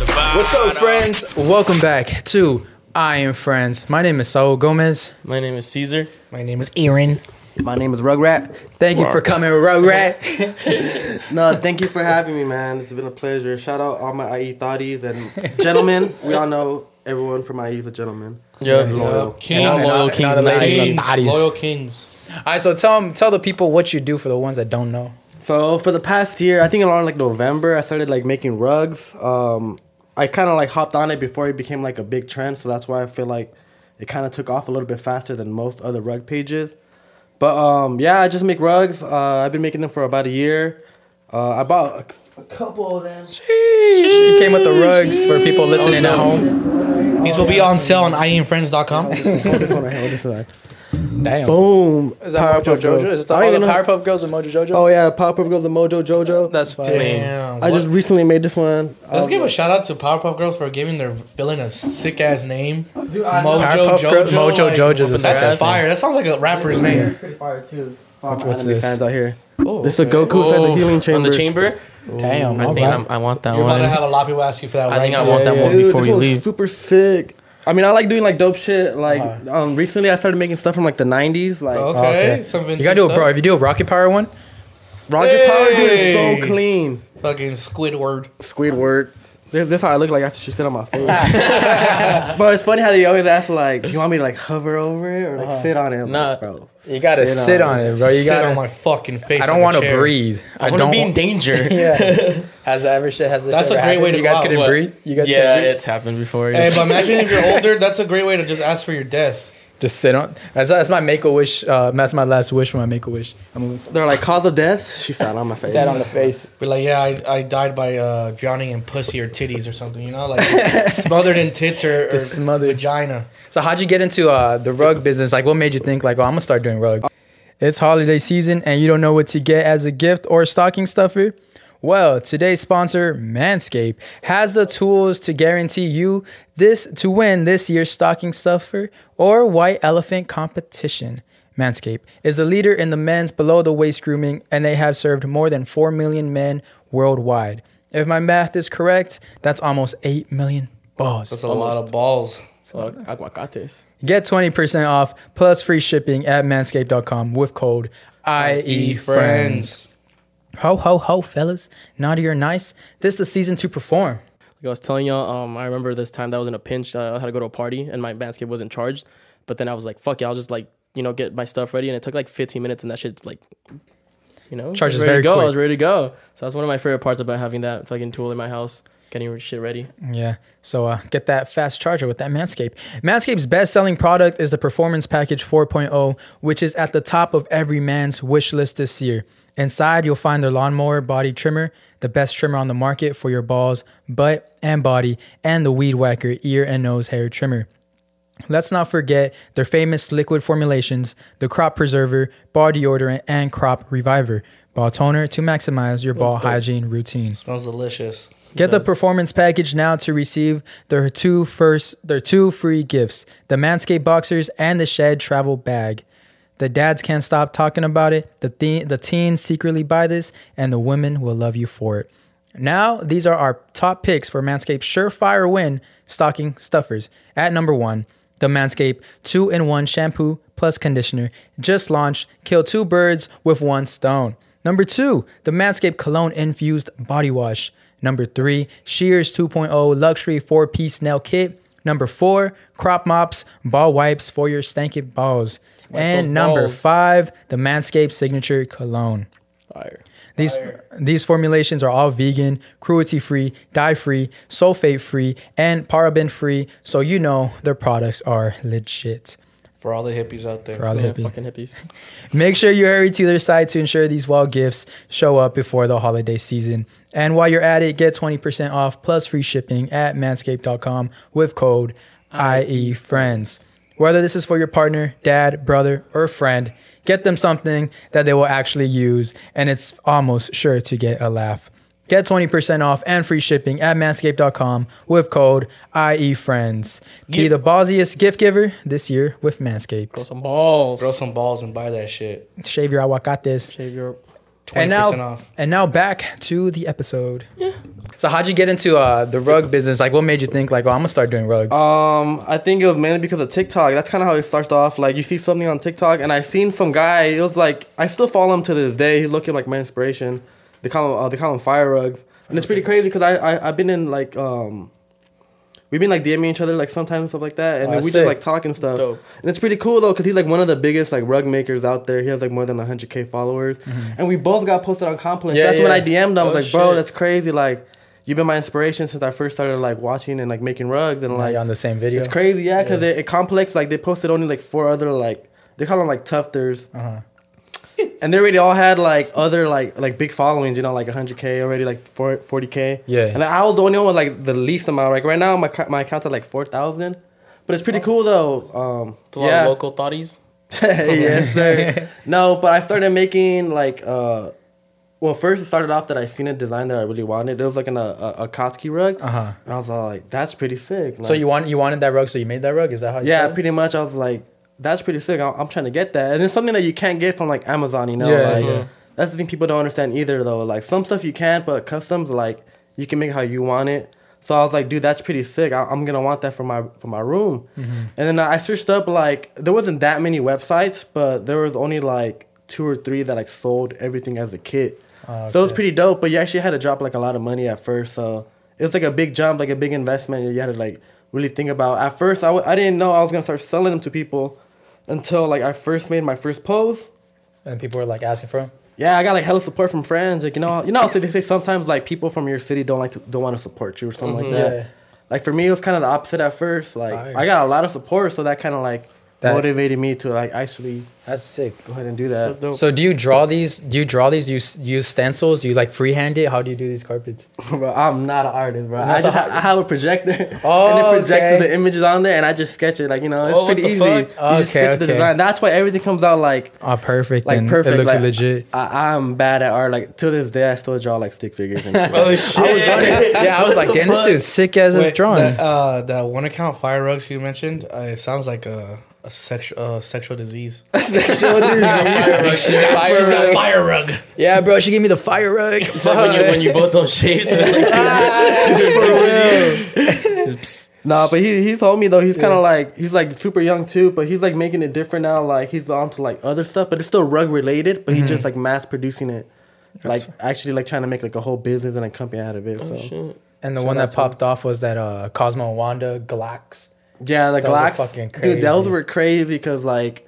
What's up, friends? Welcome back to I.E In Friends. My name is Saul Gomez. My name is Cesar. My name is Aaron. My name is Rugrat. Thank you for coming, Rugrat. no, thank you for having me, man. It's been a pleasure. Shout out all my IE thotties and gentlemen. we all know everyone from IE the gentlemen. Yeah, loyal. Kings, loyal kings, and kings, loyal kings. All right, so tell them, tell the people what you do for the ones that don't know. So for the past year, I think around like November, I started like making rugs. Um, I kind of like hopped on it before it became like a big trend, so that's why I feel like it kind of took off a little bit faster than most other rug pages. But um, yeah, I just make rugs. Uh, I've been making them for about a year. Uh, I bought a, a couple of them. She came with the rugs for people listening at home. These will be on sale on ieinfriends.com. this one right here. This one. Damn. Boom. Is that Mojo Jojo? Is it I all the know- Powerpuff Girls with Mojo Jojo? Oh yeah, Powerpuff Girls, the Mojo Jojo. that's fine. Damn. I just recently made this one. Let's Um, give a shout out to Powerpuff Girls for giving their villain a sick ass name. Mojo Powerpuff Girl- Jojo. Mojo like, Jojo's a That's sick-ass fire. That sounds like a rapper's name. pretty fire too. What's What's this? fans out here? Oh, This is a Goku inside the healing chamber. On the chamber. Damn. I think right. I'm, I want that You're about to have a lot of people ask you for that. I right think I now. want that yeah. one Dude, before this we one's leave. super sick. I mean, I like doing like dope shit. Like, Uh-huh. um, recently I started making stuff from like the '90s, like Okay. Okay. Some You gotta do it, bro. If you do a Rocket Power one, Rocket Power. Dude is so clean. Fucking Squidward. Squidward. This, this how I look like after she sit on my face. but it's funny how they always ask like, "Do you want me to like hover over it or like Uh-huh. sit on it?" I'm Nah. like, bro. you gotta sit, on it, bro. You Sit gotta. on my fucking face. I don't want to breathe. I want to don't be in danger. Yeah. Has that ever shit? Has this That's ever a great way happened? to You guys go couldn't breathe. You guys yeah, breathe? it's happened before. Hey, but imagine if you're older, that's a great way to just ask for your death. Just sit on. That's, that's my make a wish. Uh, that's my last wish for my make a wish. I'm. They're like, "Cause of death." She sat on my face. Sat on the face. Be like, yeah, I, I died by uh, drowning in pussy or titties or something, you know, like smothered in tits or, or Just smothered. vagina. So how'd you get into uh, the rug business? Like, what made you think like, oh, I'm gonna start doing rug? It's holiday season and you don't know what to get as a gift or stocking stuffer. Well, today's sponsor, Manscaped, has the tools to guarantee you this to win this year's stocking stuffer or white elephant competition. Manscaped is a leader in the men's below the waist grooming, and they have served more than 4 million men worldwide. If my math is correct, that's almost 8 million balls. That's a lot of balls. So, aguacates. Get 20% off plus free shipping at manscaped.com with code IEFriends. Ho, ho, ho, fellas. Naughty or nice, this is the season to perform. Like I was telling y'all, um, I remember this time that I was in a pinch. Uh, I had to go to a party and my Manscaped wasn't charged. But then I was like, fuck it, I'll just like, you know, get my stuff ready. And it took like 15 minutes and that shit's like, you know, Charges ready very to go. quick. I was ready to go. So that's one of my favorite parts about having that fucking tool in my house, getting shit ready. Yeah. So uh, get that fast charger with that Manscaped. Manscaped's best selling product is the Performance Package 4.0, which is at the top of every man's wish list this year. Inside, you'll find their lawnmower body trimmer, the best trimmer on the market for your balls, butt, and body, and the Weed Whacker ear and nose hair trimmer. Let's not forget their famous liquid formulations, the Crop Preserver, Ball Deodorant, and Crop Reviver, ball toner to maximize your ball hygiene routine. Smells delicious. Get the performance package now to receive their two first their two free gifts: the Manscaped boxers and the Shed travel bag. The dads can't stop talking about it. The the, the teens secretly buy this, and the women will love you for it. Now, these are our top picks for Manscaped surefire win stocking stuffers. At number one, the Manscaped 2 in 1 shampoo plus conditioner just launched. Kill two birds with one stone. Number two, the Manscaped Cologne Infused Body Wash. Number three, Shears 2.0 Luxury 4 piece nail kit. Number four, Crop Mops Ball Wipes for your stanky balls. And number balls. five, the Manscaped Signature Cologne. Fire. These these formulations are all vegan, cruelty free, dye free, sulfate free, and paraben free, so you know their products are legit. For all the hippies out there. For all the Yeah, hippies. fucking hippies. Make sure you hurry to their site to ensure these wall gifts show up before the holiday season. And while you're at it, get 20% off plus free shipping at manscaped.com with code IEFRIENDS. Whether this is for your partner, dad, brother, or friend, get them something that they will actually use, and it's almost sure to get a laugh. Get 20% off and free shipping at manscaped.com with code IEFRIENDS. Be the ballsiest gift giver this year with Manscaped. Grow some balls. Grow some balls and buy that shit. Shave your aguacates. Shave your. 20% and now, off. and now back to the episode. Yeah. So how'd you get into uh, the rug business? Like, what made you think like, oh, I'm gonna start doing rugs? Um, I think it was mainly because of TikTok. That's kind of how it starts off. Like you see something on TikTok, and I seen some guy. It was like I still follow him to this day. He's looking like my inspiration. They call him uh, they call him Fire Rugs, and it's pretty crazy because I, I I've been in like um. We've been like DMing each other like sometimes and stuff like that, and Oh, then we sick. just like talk and stuff. Dope. And it's pretty cool though, cause he's like one of the biggest like rug makers out there. He has like more than 100k followers, and we both got posted on compliments. Mm-hmm. Yeah, That's when. I DM'd him. I was Oh, like, bro, shit. that's crazy. Like, you've been my inspiration since I first started like watching and like making rugs and like on the same video. it's crazy, yeah, because it, it complex. Like they posted only like four other like they call them like tufters, Uh-huh. And they already all had like other like like big followings. You know, like 100k already, like 40k. Yeah. And I was the only one with like the least amount. Like right now, my my account's at like 4,000, but it's pretty cool though. Um, It's a lot yeah. of local thotties. yes, sir. no, but I started making like uh. Well, first it started off that I seen a design that I really wanted. It was like an, a, a, Kotsky rug. Uh huh. And I was all like, that's pretty sick. So you want you wanted that rug, so you made that rug? Is that how? You yeah, started? pretty much. I was like, that's pretty sick. I'm, I'm trying to get that, and it's something that you can't get from like Amazon. You know, Yeah, like yeah. that's the thing people don't understand either. Though, like some stuff you can't, but customs like you can make how you want it. So I was like, dude, that's pretty sick. I, I'm gonna want that for my for my room. Mm-hmm. And then I searched up like there wasn't that many websites, but there was only like two or three that like sold everything as a kit. Oh, So it was pretty dope, but you actually had to drop like a lot of money at first. So it was like a big jump, like a big investment. You had to like really think about. At first, I w- I didn't know I was gonna start selling them to people until like I first made my first post. And people were like asking for them. Yeah, I got like hella support from friends. Like you know, you know, so they say sometimes like people from your city don't like to don't want to support you or something like mm-hmm. that. Yeah. Like for me, it was kind of the opposite at first. Like Fire. I got a lot of support, so that kind of like That- motivated me to like actually That's sick. go ahead and do That's that. dope. So do you draw these? Do you draw these? Do you s- use stencils? Do you like freehand it? How do you do these carpets? bro, I'm not an artist, bro. I just a- ha- I have a projector, Oh, and it projects okay. the images on there, and I just sketch it. Like you know, it's Oh, pretty easy. fuck? You just Okay, sketch the design. That's why everything comes out like Oh, perfect. like then. perfect. It looks like, legit. I, I'm bad at art. Like to this day, I still draw like stick figures. And shit. oh shit! yeah, I was like, damn, this dude's sick as his Wait, drawing. That, uh, that one account fire rugs you mentioned, uh, it sounds like a a sexual uh, sexual disease. She's got She's got a fire rug. yeah, bro, she gave me the fire rug. It's like when you when you both don't shave. So it's like nah, but he he told me though he's kind of like he's like super young too, but he's like making it different now. Like he's on to like other stuff, but it's still rug related. But he's just like mass producing it. Like actually, like trying to make like a whole business and a company out of it. So shit. and the Shout one that to popped off was that uh Cosmo Wanda Glocks. Yeah, the Those are Glocks, fucking dude, those were crazy because like,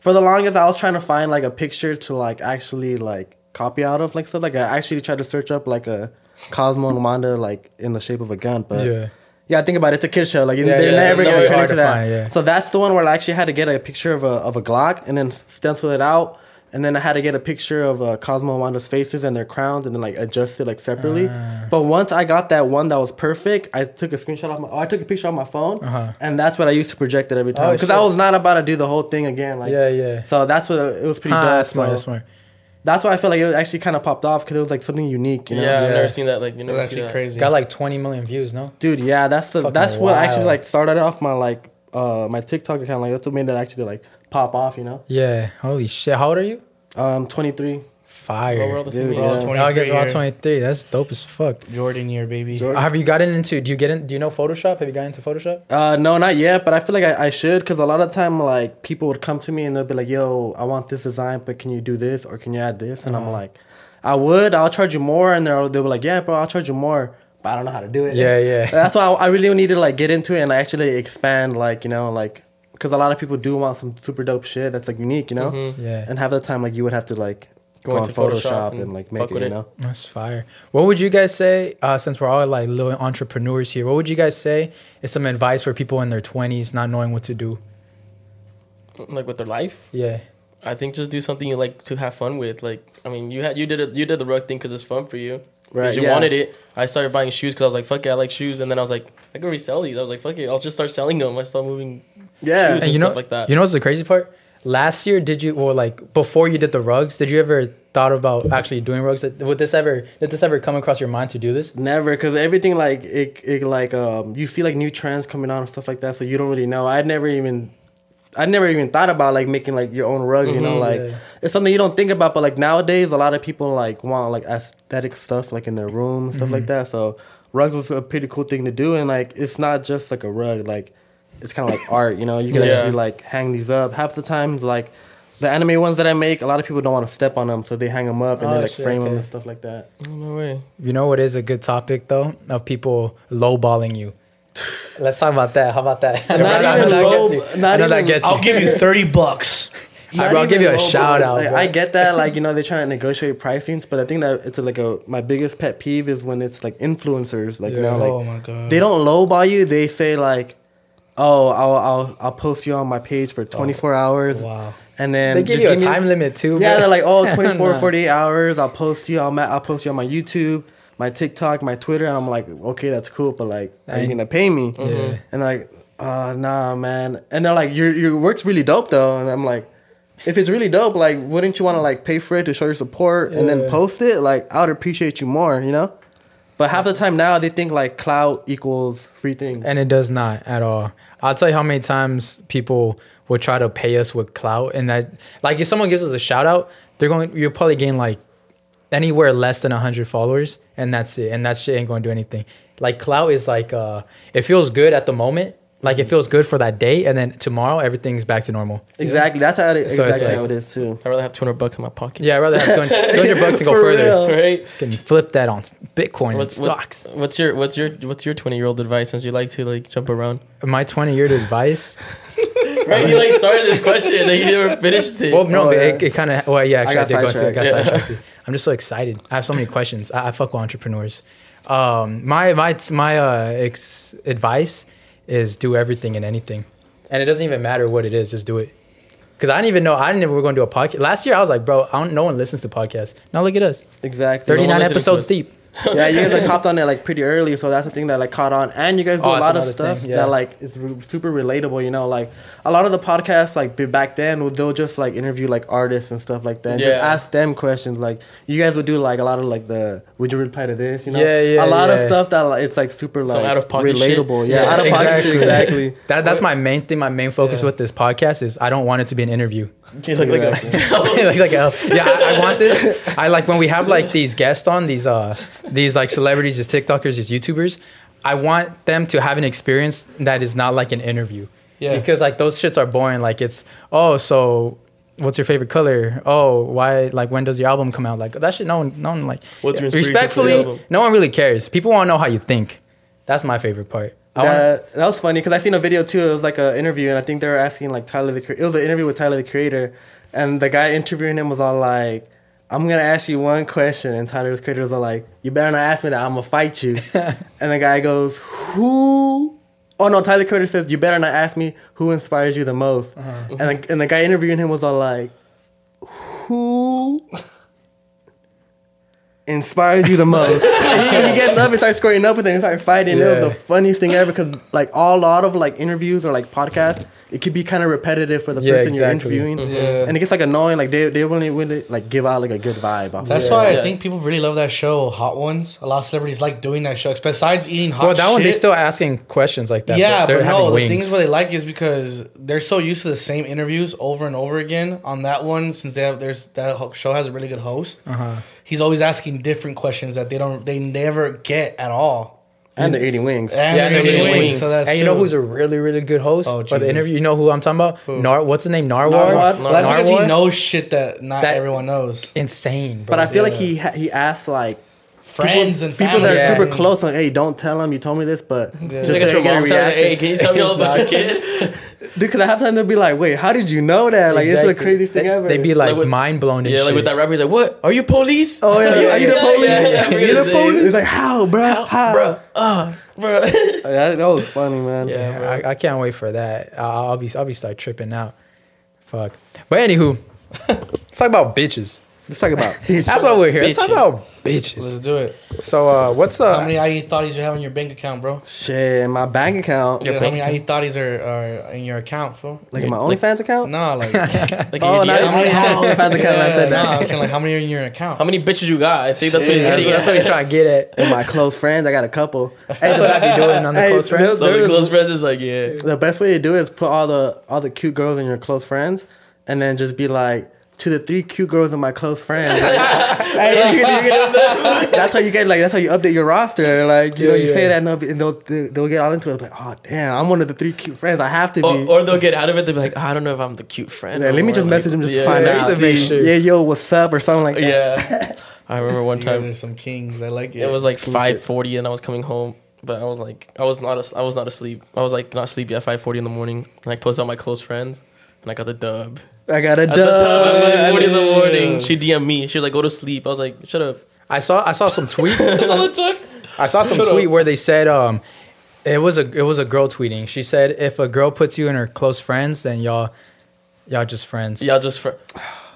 for the longest, I was trying to find like a picture to like actually like copy out of like stuff. Like I actually tried to search up like a Cosmo and Wanda like in the shape of a gun, but yeah. yeah, think about it. It's a kid show. Like Yeah, they're yeah, never gonna very turn into to that. find, yeah. So that's the one where I actually had to get a picture of a of a Glock and then stencil it out. And then I had to get a picture of uh, Cosmo and Wanda's faces and their crowns, and then like adjust it like separately. Ah. But once I got that one that was perfect, I took a screenshot of my. Oh, I took a picture on my phone, Uh-huh. and that's what I used to project it every time Oh, because I was not about to do the whole thing again. Like, yeah, yeah. So that's what it was pretty Ah, dope. that's smart. so That's smart. That's why I felt like it actually kind of popped off because it was like something unique. You know? Yeah, I've never seen that. Like you It never actually that. crazy. Got like 20 million views. No. dude. Yeah, that's the Fucking that's what actually like started off my like uh my TikTok account. Like that's what made it actually like pop off. You know, Yeah. Holy shit. How old are you? um, twenty three. Fire. Bro, we're all the same Dude, age. yeah. Well, Oh, I guess 23 we're all 23. That's dope as fuck. Jordan year, baby. Jordan. Have you gotten into? Do you get in? Do you know Photoshop? Have you gotten into Photoshop? Uh, no, not yet, but I feel like I, I should because a lot of time like people would come to me and they'll be like, "Yo, I want this design, but can you do this or can you add this?" And I'm Uh-huh. like, "I would. I'll charge you more." And they'll they'll be like, "Yeah, bro, I'll charge you more." But I don't know how to do it. Yeah, yeah. That's why I, I really need to like get into it and actually expand, like you know, like because a lot of people do want some super dope shit that's like unique, you know. Mhm. Yeah. And half the time, like you would have to like Go go, on into Photoshop, Photoshop and, and like make fuck it, you know. That's fire. What would you guys say, uh, since we're all like little entrepreneurs here, what would you guys say is some advice for people in their 20s not knowing what to do? Like with their life. Yeah. I think just do something you like to have fun with. Like, I mean, you had you did it, you did the rug thing because it's fun for you. Right, Because you yeah. wanted it. I started buying shoes because I was like, fuck it, I like shoes. And then I was like, I can resell these. I was like, fuck it, I'll just start selling them. I start moving Yeah. shoes And you stuff know, like that. you know what's the crazy part? Last year, did you well like before you did the rugs? Did you ever thought about actually doing rugs? Would this ever did this ever come across your mind to do this? Never, cause everything like it, it like um you see like new trends coming on and stuff like that, so you don't really know. I'd never even, I never even thought about like making like your own rug. You know, like yeah. it's something you don't think about. But like nowadays, a lot of people like want like aesthetic stuff like in their room and stuff like that. So rugs was a pretty cool thing to do, and like it's not just like a rug, like it's kind of like art. You know, you can Yeah. actually like hang these up. Half the times, like. The anime ones that I make, a lot of people don't want to step on them, so they hang them up and Oh, they like shit, frame them and stuff like that. Oh, no way. You know what is a good topic though of people lowballing you. Let's talk about that. How about that? I know Not that- even that low- gets you. not I know that even- gets I'll give you thirty bucks. Alright, bro, I'll give you a low, shout but, out, like. I get that, like you know, they're trying to negotiate pricings, but I think that it's like a my biggest pet peeve is when it's like influencers, like you know, like oh my god. they don't lowball you. They say like, oh, I'll I'll I'll post you on my page for 24 hours, Wow. and then They give just you a me- time limit too. Yeah, bro. they're like, oh, 24, Nah. 48 hours. I'll post you. I'll I'll post you on my YouTube, my TikTok, my Twitter, and I'm like, okay, that's cool, but like, are you gonna pay me? Yeah. And like, uh, nah, man. And they're like, your your work's really dope though. And I'm like, if it's really dope, like, wouldn't you want to like pay for it to show your support and then post it? Like, I would appreciate you more, you know. But half the time now they think like cloud equals free things. And it does not at all. I'll tell you how many times people will try to pay us with clout, and that like if someone gives us a shout out, they're going. You'll probably gain like anywhere less than hundred followers, and that's it. And that shit ain't going to do anything. Like clout is like uh, it feels good at the moment. Like it feels good for that day, and then tomorrow everything's back to normal. Exactly. That's how it, So it's exactly like- how it is too. I'd rather have 200 bucks in my pocket. Yeah, I'd rather have 200, 200 bucks and go further. real. Right? Can flip that on Bitcoin What's, and what's stocks. what's your what's your what's your 20 year old advice since you like to like jump around? My twenty year old advice. Right? You like started this question and then you never finished it. Well, no, Oh, yeah. it, it kind of. Well, yeah, actually, I, got did go into. I got sidetracked. Yeah. sidetracked. I'm just so excited. I have so many questions. I, I fuck with entrepreneurs. Um, my my my uh ex- advice is do everything and anything, and it doesn't even matter what it is. Just do it. Because I didn't even know. I didn't know we were going to do a podcast. Last year, I was like, bro, I don't, no one listens to podcasts. Now look at us, Exactly. 39 listening to episodes deep. yeah, you guys like hopped on it like pretty early, so that's the thing that like caught on. And you guys do Oh, a lot of stuff yeah. that like is re- super relatable. You know, like a lot of the podcasts like be- back then they'll just like interview like artists and stuff like that. And Just Yeah. ask them questions. Like you guys would do like a lot of like the would you reply to this? You know, Yeah, yeah, A lot yeah. of stuff that like, it's like super Some like out-of-pocket shit. relatable. Yeah, Yeah, out of pocket shit, exactly. That that's my main thing. My main focus Yeah. with this podcast is I don't want it to be an interview. You look like a like, like a, yeah, I, I want this. I like when we have like these guests on these uh these like celebrities, these TikTokers, these YouTubers. I want them to have an experience that is not like an interview. Yeah. Because like those shits are boring. Like it's oh so. What's your favorite color? Oh, why? Like, when does your album come out? Like that shit. No one, no one like. What's your inspiration for the respectfully? No one really cares. People want to know how you think. That's my favorite part. I wanna- That, that was funny because I seen a video too. It was like an interview, and I think they were asking like Tyler the. It was an interview with Tyler the Creator, and the guy interviewing him was all like, "I'm gonna ask you one question," and Tyler the Creator was like, "You better not ask me that. I'm gonna fight you." and the guy goes, "Who?" Oh no, Tyler Creator says, "You better not ask me who inspires you the most." Uh-huh. And the, and the guy interviewing him was all like, "Who?" inspires you the most. and he, he gets up and starts squaring up with him and starts fighting. It was the funniest thing ever because like all, a lot of like interviews or like podcasts, it could be kind of repetitive for the Yeah, person exactly. you're interviewing. Yeah. And it gets like annoying. Like they they really really like give out like a good vibe. Off That's of why Yeah. I think people really love that show, Hot Ones. A lot of celebrities like doing that show. Besides eating hot shit. well, that one they shit- still asking questions like that. yeah, they're but having no, the things what they like is because they're so used to the same interviews over and over again. On that one, since they have there's that show has a really good host. Uh-huh. He's always asking different questions that they don't they never get at all. And they're eating wings. And Yeah, they're and they're getting getting wings. wings. So that's and you know who's a really, really good host Oh, for the interview? You know who I'm talking about? Who? Nar- what's the name? Nardwuar. Nardwuar? Well, that's because he knows shit that not That- everyone knows. Insane, bro. But I feel like he ha- he asked like Friends people, and people that are family. super close. Like, hey, don't tell them you told me this, but Yeah. just Look so at your you get a mom. Hey, reaction. can you tell me all about your kid? Dude, because I have time to be like, wait, how did you know that? Like, it's the Exactly. craziest thing They- ever. They'd be like, Like with- mind blown and Yeah, shit. like with that rapper, he's like, "What? Are you police? Oh yeah, are you the police? yeah, yeah, Are you the police? It's like how, bro? How, bro, uh, bro." That, that was funny, man. Yeah, I, I can't wait for that. I'll, I'll be I'll be start tripping out. Fuck. But anywho, let's talk about bitches. Let's talk about. That's why we're here. Let's talk about bitches. Let's do it. So, uh, what's the? How many IE thotties you have in your bank account, bro? Shit, my bank account, Yeah, how bank many IE thotties are, are in your account, fool? like in my Like- OnlyFans account. No, like, Like Oh, you not DMs? OnlyFans account. I said no. I'm saying like how many are in your account? How many bitches you got? I think that's what he's getting that's what he's trying to get at. And my close friends, I got a couple. That's what I be doing on the Hey, close friends. So the close friends is like, yeah. The best way to do it is put all the all the cute girls in your close friends, and then just be like to the three cute girls in my close friends. Like, hey, you can- you can- that's how you get like that's how you update your roster. Like you know, Yeah, you say yeah. that and they'll, and they'll they'll get all into it. Like, oh damn, I'm one of the three cute friends. I have to be. Or, or they'll get out of it. They'll be like, oh, I don't know if I'm the cute friend. Yeah, let me just like- message them just yeah, to find yeah, out. to make sure. Yeah, yo, what's up or something like that. Yeah. I remember one You guys time are some kings. I like it. it was like five forty and I was coming home, but I was like I was not as- I was not asleep. I was like not sleepy at five forty in the morning. And I posted on my close friends, and I got the dub. I got a At the time, at dub. forty in the morning, she DM'd me. She was like, "Go to sleep." I was like, "Shut up." I saw I saw some tweet. That's all it took. I saw some Shut tweet up. where they said um, it was a it was a girl tweeting. She said if a girl puts you in her close friends, then y'all y'all just friends. Y'all just for,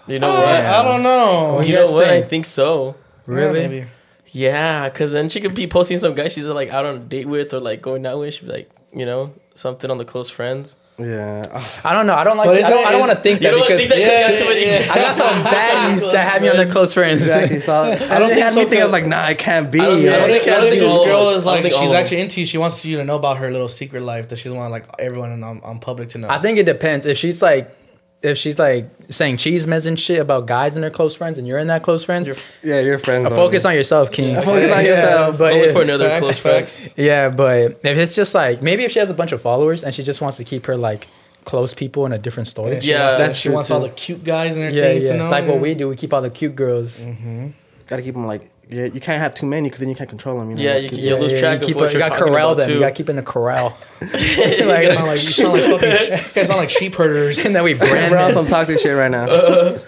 you know I, what? I don't know. What do You you know guys what? I think? think so. really? Yeah, maybe. Yeah, cause then she could be posting some guy she's like out on a date with or like going out with. She'd be like, you know, something on the close friends. Yeah. I don't know. I don't like. But I don't, don't want to think that because think that Yeah, yeah, yeah, yeah. I got some baddies that have me on their close friends. Exactly. So I, don't don't think think so, me think I was like, nah, it can't be. I don't- Yeah, I what don't if, think- I what don't if think this girl is like she's actually into you? She wants you to know about her little secret life that she's doesn't want like everyone on, on um, um, public to know. I think it depends. If she's like, if she's like saying cheese mess and shit about guys and their close friends, and you're in that close friends, You're yeah, your friends. uh, focus on yourself, King. Focus on Yeah, yourself. But Only if- for another Facts, close facts. friends. yeah, but if it's just like maybe if she has a bunch of followers and she just wants to keep her like close people in a different story. Yeah, she Yeah, wants, that- she wants all the cute guys and Yeah, everything yeah. to know. Like what we do, we keep all the cute girls. Gotta keep them like, yeah, you can't have too many because then you can't control them. You know? Yeah, you, Keep- you lose track keep of what you got corral them. too. You got to keep in the corral. You sound like you sound like fucking. sh- You guys sound like sheep herders. and then we brand We're on some toxic shit right now.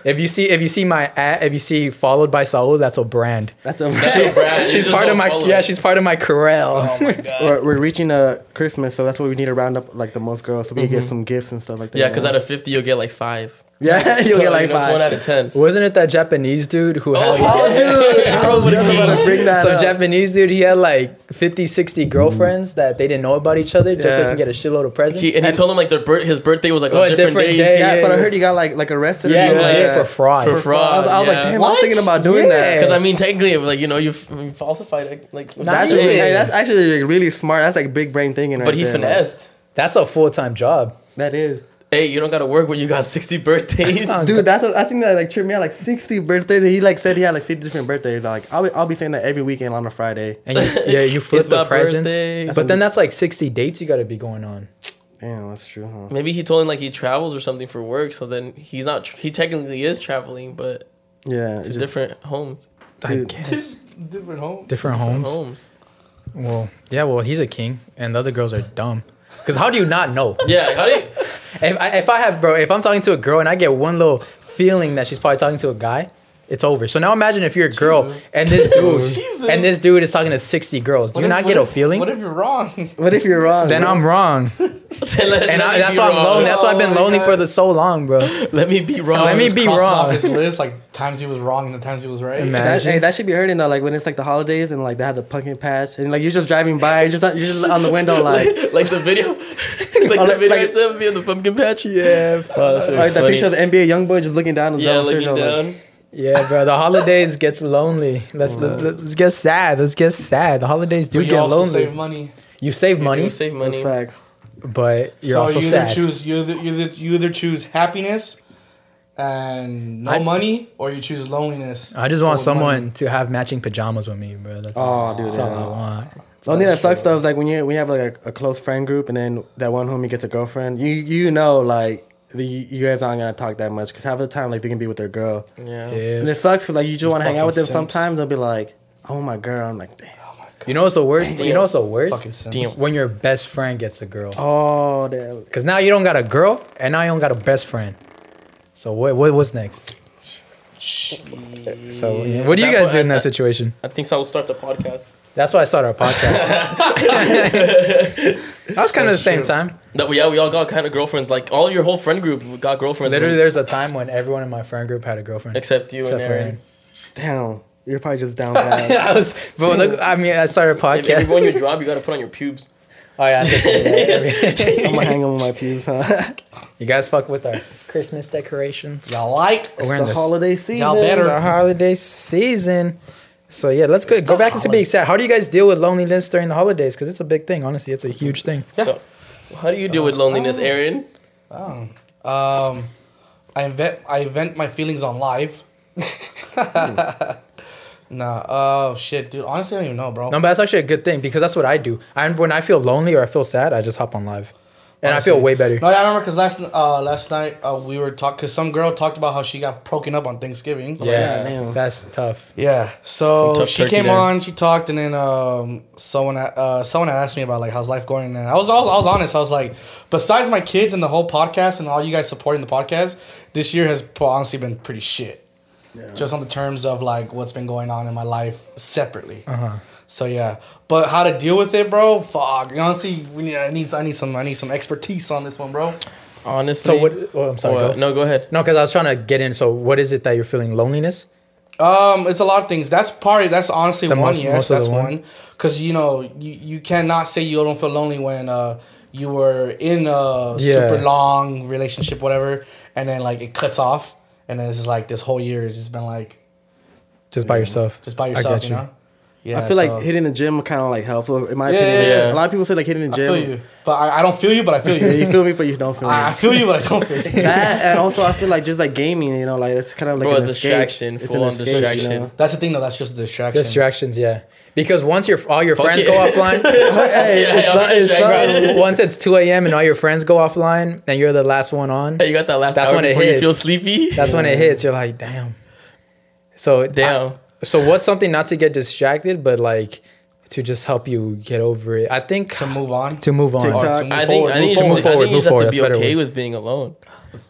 If you see if you see my ad, if you see followed by Saul, that's a brand. That's a, Brad, you She's part of my yeah. it. She's part of my corral. Oh my god. we're, we're reaching uh, Christmas, so that's why we need to round up like the most girls so we can get some gifts and stuff like that. Yeah, because out of fifty, you'll get like five. Yeah, you'll So, get like you know, it's one five. out of ten. Wasn't it that Japanese dude who had? Oh, oh dude, I was just about to bring that so up. Japanese dude, he had like 50, 60 girlfriends that they didn't know about each other, just so he Yeah. could get a shitload of presents. He, and he told them like their bir- his birthday was like Oh, on a different, different days. day. yeah, yeah, but I heard he got like like arrested. yeah, yeah, like yeah, for fraud. For I fraud. was, I was like, yeah. damn, I was thinking about doing Yeah. that. Because I mean, technically, like you know, you, f- you falsified it, like Not That's, really, hey, that's actually like, really smart. That's like a big brain thinking, right but he there, finessed. That's a full time job. that is, Hey, you don't gotta work when you got sixty birthdays. dude. That's what, I think that like tripped me out. Like sixty birthdays. He like said he had like sixty different birthdays. Like I'll be, I'll be saying that every weekend on a Friday. And you, yeah, you flip the my presents. But then that's like 60 dates you got to be going on. Damn, that's true, huh? Maybe he told him like he travels or something for work, so then he's not. Tr- he technically is traveling, but Yeah, to it's just, different homes. I Dude. guess. Different home. Different homes. Different homes. Well, yeah, well, he's a king, and the other girls are dumb. Because how do you not know? Yeah. How do you? If I, if I have, bro, if I'm talking to a girl and I get one little feeling that she's probably talking to a guy, it's over. So now imagine if you're a girl and this dude and this dude is talking to 60 girls. Do you What if- not what get a feeling? What if you're wrong? What if you're wrong? then bro? I'm wrong, Let- and let I, that's be why I'm wrong. lonely. That's why I've been Oh lonely God. for the so long, bro. Let me be wrong. let me Just be cross wrong. Off his list like times he was wrong and the times he was right. Imagine. That, hey, that should be hurting though. Like when it's like the holidays and like they have the pumpkin patch and like you're just driving by, you're just you're just on the window like like the video, like Oh, the like- video like- I sent of the pumpkin patch. Yeah, oh, that shit like the funny. picture of the NBA YoungBoy just looking down. And Yeah, down the looking stairs, down. like, Yeah, bro. The holidays gets lonely. Let's let's, let's get sad. Let's get sad. The holidays do But you get also lonely. save money. you save money, You save That's money. facts. but you're so also you either sad. choose you either, you either you either choose happiness and no I- money, or you choose loneliness. I just want someone money. to have matching pajamas with me, bro. That's Oh, all, dude, that's all. I want. The only thing that sucks though is like when you we have like a, a close friend group and then that one homie gets a girlfriend. You you know like the you guys aren't gonna talk that much because half of the time like they can be with their girl Yeah. Yeah. and it sucks because like you just want to hang out with them. simps. Sometimes they'll be like, "Oh my girl," I'm like, "Damn." Oh you know what's the worst? You know what's the worst? Fucking Damn. When your best friend gets a girl. Oh damn. Because now you don't got a girl, and now you don't got a best friend. So what, what what's next? So yeah, what do you That guys po- do in I- that situation? I think so. We'll start the podcast. That's why I started our podcast. that was kind of the same time. That we, yeah, we all got kind of girlfriends. Like all your whole friend group got girlfriends. Literally, there's a time when everyone in my friend group had a girlfriend. except you except and for Aaron. Aaron. Damn, you're probably just down bad. I was, but look, I mean, I started a If, if you go on podcast. your job, you got to put on your pubes. Oh yeah, I think- I'm gonna hang them with my pubes, huh? you guys fuck with our Christmas decorations. Y'all like? We're in the this- holiday season. Y'all better. It's better. the holiday season. So yeah, let's go, go the back into being sad. How do you guys deal with loneliness during the holidays? Because it's a big thing. Honestly, it's a huge thing. So, how do you deal with loneliness, Aaron? Oh. Um, I invent I vent my feelings on live. nah. Oh shit, dude. Honestly, I don't even know, bro. No, but that's actually a good thing because that's what I do. I when I feel lonely or I feel sad, I just hop on live, and I feel way better. No, I remember because last uh last night uh, we were talking because some girl talked about how she got broken up on Thanksgiving. Yeah, damn. that's tough. Yeah. So tough she came there. on, she talked, and then um someone uh someone had asked me about like how's life going, and I was I was, I was honest. I was like, besides my kids and the whole podcast and all you guys supporting the podcast, this year has honestly been pretty shit. Yeah. Just on the terms of like what's been going on in my life separately. Uh-huh. So yeah, but how to deal with it, bro? Fuck. Honestly, we need. I need. I need some. I need some expertise on this one, bro. Honestly. So what? Oh, I'm sorry. Uh, go. no, go ahead. No, because I was trying to get in. So what is it that you're feeling? Loneliness? Um, it's a lot of things. That's part. That's honestly The one. most- yes, most of the that's one? one. Because you know, you you cannot say you don't feel lonely when uh you were in a Yeah. super long relationship, whatever, and then like it cuts off, and then it's just like this whole year has just been like Just by yourself. just by I yourself, get you you. know. Yeah, I feel so- like hitting the gym kind of like helps. Well, in my Yeah, opinion, yeah, yeah. a lot of people say like hitting the I gym. feel you, but I, I don't feel you, but I feel you. you feel me, but you don't feel me. I I feel you, but I don't feel you. that and also I feel like just like gaming, you know, like it's kind of like Bro, an distraction, escape. It's full an on escape, you distraction. know? That's the thing, though. That's just a distraction. Distractions, yeah. Because once your all your Fuck friends it. go offline, hey, Yeah, it's not- it's not- once it's 2 a.m. and all your friends go offline and you're the last one on, Hey, you got that last That's hour when it before you hits. feel sleepy? that's when it hits. You're like, damn. So Damn. I- so what's something not to get distracted, but like to just help you get over it? I think to move on. to move on. TikTok. Or to oh, move I think forward, I think move you forward. just, I Move think you just forward, have to be okay word. with being alone.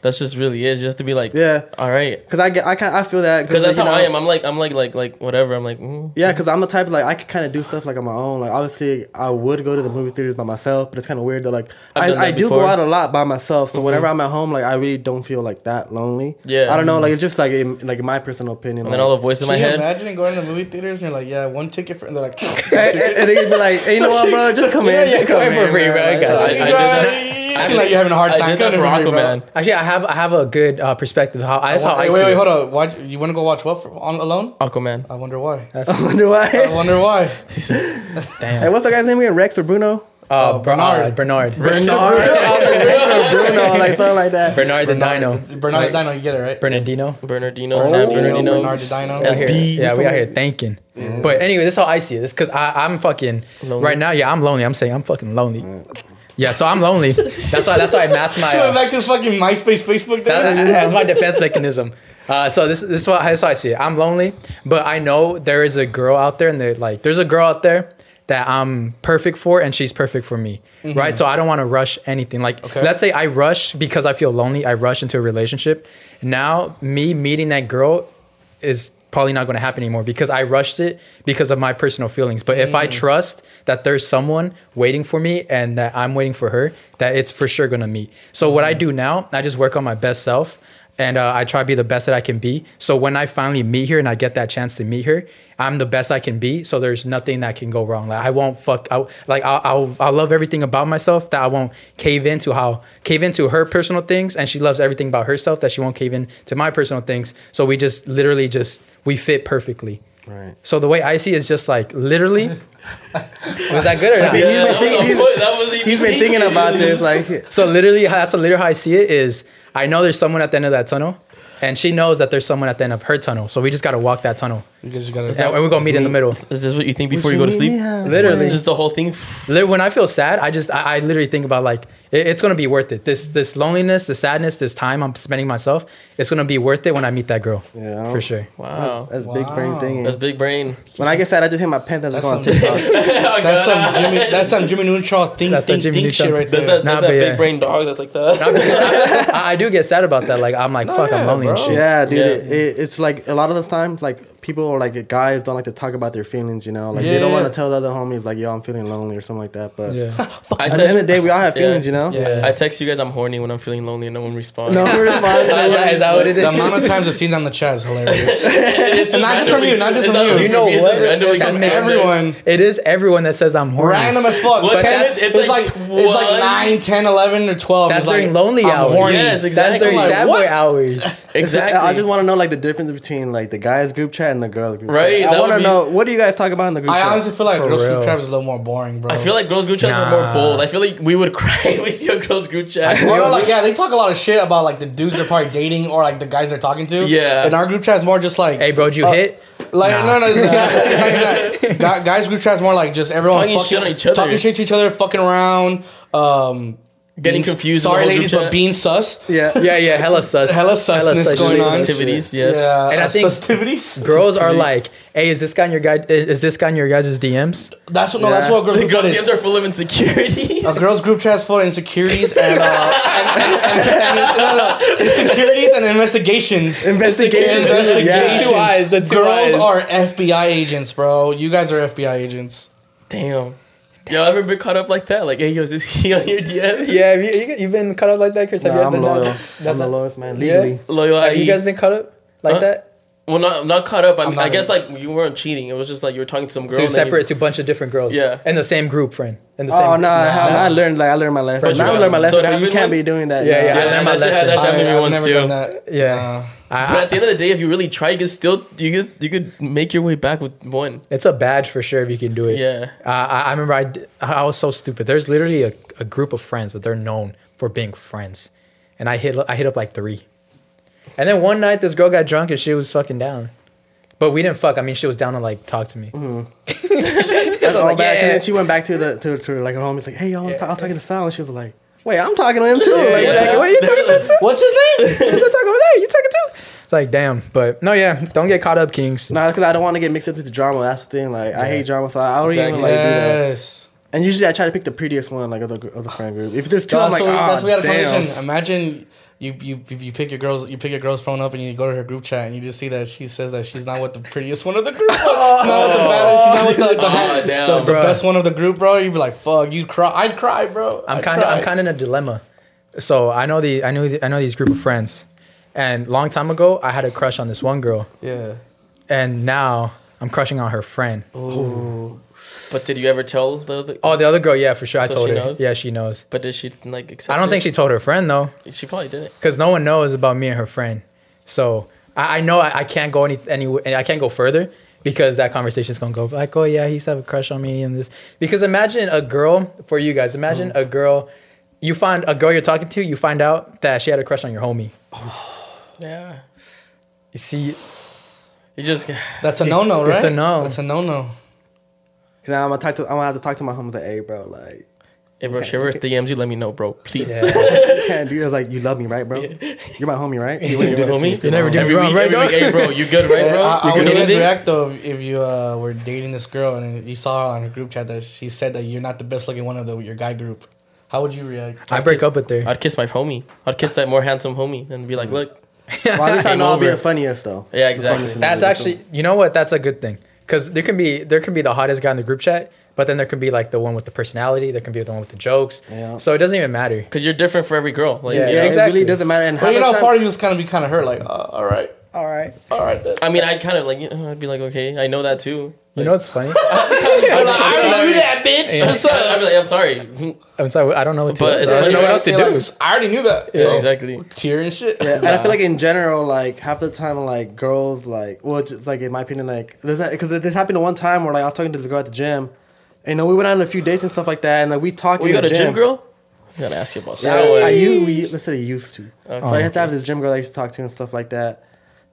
That's just really is. Just to be like, Yeah, all right. because I get, I can I feel that Because that's you how know, I am. I'm like, I'm like, like, like, whatever. I'm like, mm. Yeah, because I'm the type of like I can kind of do stuff like on my own. Like obviously, I would go to the movie theaters by myself, but it's kind of weird though. Like I've I, that I do before. go out a lot by myself, so Mhm. whenever I'm at home, like I really don't feel like that lonely. Yeah. I don't know. Like it's just like in, like in my personal opinion. and like, then all the voice in my head. imagine going to the movie theaters and you're like, yeah, one ticket for, and they're like, and, and, and they could be like, hey, you know what, bro? Just come Yeah, in. yeah, just come in for free, man. bro. I got you. I did. You seem like you're having a hard I time. did that for to bro. Aquaman. Actually, I have I have a good uh, perspective. How that's how I wait, see wait, wait, it. hold on. Why you want to go watch what for, on alone? Aquaman. I wonder why. That's, I wonder why. I wonder why. damn. Hey, what's the guy's name again? Rex or Bruno? uh, Bernard. Bernard. Bernard. Bernard. Rex or Bruno, like something like that. Bernard the Dino. Bernard the Dino, you get it right. Bernardino. Bernardino. Oh, San Bernardino, Bernardino. Bernard the Dino. We out here- SB. Yeah, we out here thinking. But anyway, this is how I see it. This because I'm fucking Lonely? right now. Yeah, I'm lonely. I'm saying I'm fucking lonely. Yeah, so I'm lonely. That's why. That's why I mask my. Going Uh, back to fucking MySpace, Facebook that's, that's my defense mechanism. Uh, so this, this is what that's how I see it. I'm lonely, but I know there is a girl out there, and they like there's a girl out there that I'm perfect for, and she's perfect for me, right? So I don't want to rush anything. Like Okay. let's say I rush because I feel lonely. I rush into a relationship. Now me meeting that girl is probably not going to happen anymore because I rushed it because of my personal feelings. But if I mm. trust that there's someone waiting for me and that I'm waiting for her, that it's for sure going to meet. So what I mm. do now, I just work on my best self and uh, I try to be the best that I can be. So when I finally meet her and I get that chance to meet her, I'm the best I can be. So there's nothing that can go wrong. Like I won't fuck. I, like I'll, I'll I'll love everything about myself that I won't cave into how cave into her personal things, and she loves everything about herself that she won't cave in to my personal things. So we just literally just we fit perfectly. Right. So the way I see it is just like literally. was that good or not? He's been that thinking- he's- point. That was even He's been thinking about this. Like, So literally, that's literally how I see it. Is I know there's someone at the end of that tunnel, and she knows that there's someone at the end of her tunnel. So we just gotta walk that tunnel, You guys gotta. and we're gonna meet in the middle. Is this what you think before you go to sleep? Literally. Just the whole thing. When I feel sad, I just I, I literally think about like it- it's gonna be worth it. This this loneliness, the sadness, this time I'm spending myself, it's gonna be worth it when I meet that girl. Yeah. for sure. Wow. That's big brain thing. thinking. That's big brain. When I get sad, I just hit my pen and just That's go on some, TikTok. Oh, that's some Jimmy. That's some Jimmy Neutron think, That's the think, Jimmy think shit right That's there. that, Nah, that's but that yeah. big brain dog that's like that. I, I do get sad about that. Like I'm like fuck, yeah, I'm lonely and shit. Yeah, dude. Yeah. It, it, it's like a lot of the times, like people or like guys don't like to talk about their feelings. You know, like they don't Yeah. want to tell the other homies like, "Yo, I'm feeling lonely" or something like that. But Yeah. I at the end of the day, we all have Yeah. feelings. You know. Yeah. I text you guys I'm horny when I'm feeling lonely and no one responds. No one responds. is, that what it is? The amount of times I've seen that on the chat is hilarious. it's And not just from you, not just from you. You know me, it's what? just randomly That comes makes down there. Everyone. It is everyone that says I'm horny. Random as fuck. But that's- It's it's, like like, it's like 9, 10, 11, or 12. That's like, during lonely hours. Yes, exactly. That's during Like, sad boy hours. Exactly. I just want to know like the difference between like the guys group chat and the girls group Right, chat. I want to be- know what do you guys talk about in the group chat? I chat? honestly feel like For girls real. group chat is a little more boring, bro. I feel like girls group chats are more bold. I feel like we would cry if we see a girls group chat. Or like yeah, they talk a lot of shit about like the dudes they're probably dating or like the guys they're talking to. Yeah. And our group chat is more just like, Hey, bro, did you Uh, hit? like Nah. no, no, it's not, it's like that. Gu- Guys group chat is more like just everyone Talking fucking, shit on each other. talking shit to each other, fucking around, um, Getting being- confused Sorry, ladies, but being sus. yeah. Yeah, yeah, hella sus. Hella susness going on. Sensitivities, yes. Yeah, And I think sensitivities. Girls are like, hey, is this guy in your guy? Is this guy in your guys' DMs? That's what no, that's what girls The girls' chat is. DMs are full of insecurities. A girls group chat is full of insecurities and, uh, and, and, and, and no, no, insecurities and investigations. Investigations. Investigations. Two eyes, the two Girls eyes. are FBI agents, bro. You guys are FBI agents. Damn. Yo, ever been caught up like that? Like, hey, yo, is this he on your DMs? Yeah, have you, you, you've been caught up like that, Chris? Have Nah, you I'm been loyal. That's I'm the not- lowest man Yeah. Loyal Have you guys been caught up like Huh? that? Well, not not caught up. I, mean, I guess like you weren't cheating. It was just like you were talking to some girl. Two and then you- separate, two bunch of different girls. Yeah. in the same group, friend. In the oh, same. Oh group. no, I, I learned like I learned my lesson. But Now I learned my lesson. it but you can't be doing that. Yeah, no. yeah, I learned my that shit had- lesson. that shit happened to me once never too. that. Yeah. I- But at the end of the day, if you really try, you could still you could you could make your way back with one. It's a badge for sure if you can do it. Yeah. Uh, I, I remember I, d- I was so stupid. There's literally a, a group of friends that they're known for being friends, and I hit I hit up like three, and then one night this girl got drunk and she was fucking down, but we didn't fuck. I mean, she was down to like talk to me. That's all like, back. And yeah. then she went back to the to, to like her homies like, hey, yo, I'm, ta- I was talking to Saul, and she was like, wait, I'm talking to him too. Like, yeah. Jackie, what are you talking to? too? What's his name? Who's that talking over there? You talking to? It's like damn, but no, yeah, don't get caught up, kings. Nah, because I don't want to get mixed up with the drama. That's the thing. Like, I hate drama, so I don't even Exactly. like do that. yes. And usually, I try to pick the prettiest one, like of the of the friend group. If there's two, That's I'm like, what we, ah, that's what we had a conversation. Imagine you, you you you pick your girls you pick your girl's phone up and you go to her group chat and you just see that she says that she's not with the prettiest one of the group. she's not with the baddest. She's not with the, the, Oh, the, damn. the Bruh. best one of the group, bro. You'd be like, fuck, you'd cry. I'd cry, bro. I'm kind of. I'm kind of in a dilemma. So I know the I know the, I know these group of friends, and long time ago I had a crush on this one girl, yeah. and now I'm crushing on her friend. Oh. But did you ever tell the? the Oh, the other girl, yeah, for sure. I So told her. knows? Yeah, she knows. But did she like accept? I don't it? think she told her friend though, She probably didn't. because no one knows about me and her friend. So I, I know I, I can't go any any and I can't go further because that conversation is gonna go like, oh yeah, he used to have a crush on me and this. Because imagine a girl for you guys. Imagine mm. a girl. You find a girl you're talking to. You find out that she had a crush on your homie. Oh. Yeah. You see, You just That's a no no, right? It's a no. That's a no no. Cause now I'm gonna talk to I'm gonna have to talk to my homies like, hey, bro, like, Hey bro, if she ever DMs you, let me know, bro. Please. you can't do this. Like, you love me, right, bro? You're my homie, right? You wouldn't do this to. You never do me every wrong, right, every week, hey bro, you good, right, Hey, bro? I, you I good would on you guys the day? react though if, if you uh, were dating this girl and you saw her on her group chat that she said that you're not the best looking one of the your guy group? How would you react? I break kiss- up with her. I'd kiss my homie. I'd kiss that more handsome homie and be like, look. Well, at least I Game know I'll be the funniest though. Yeah, exactly. That's the group, actually, you know what? That's a good thing because there can be there can be the hottest guy in the group chat, but then there can be like the one with the personality. There can be the one with the jokes. Yeah. So it doesn't even matter. Because you're different for every girl. Like, Yeah, you Yeah, exactly. It really doesn't matter. And Well, you know, the part of you was kind of be kind of hurt, like, uh, all right, all right. all right. Then. I mean, I kind of like, you know, I'd be like, okay, I know that too. You know what's funny? I'm like, I I'm already knew sorry. that, bitch. What's I'd be like, I'm sorry. I'm sorry, I don't know what to. But do. it's I don't know what else to do. like, I already knew that. Yeah, So, exactly. Tear and shit. Yeah, and I feel like in general, like half the time, like girls, like well, just like in my opinion, like there's because this happened one time where like I was talking to this girl at the gym, and you know we went on a few dates and stuff like that, and like we talked. We in got the a gym girl? I gotta ask you about that Yeah, one. I used, we, let's say I used to. Okay. so I had to have this gym girl I used to talk to and stuff like that.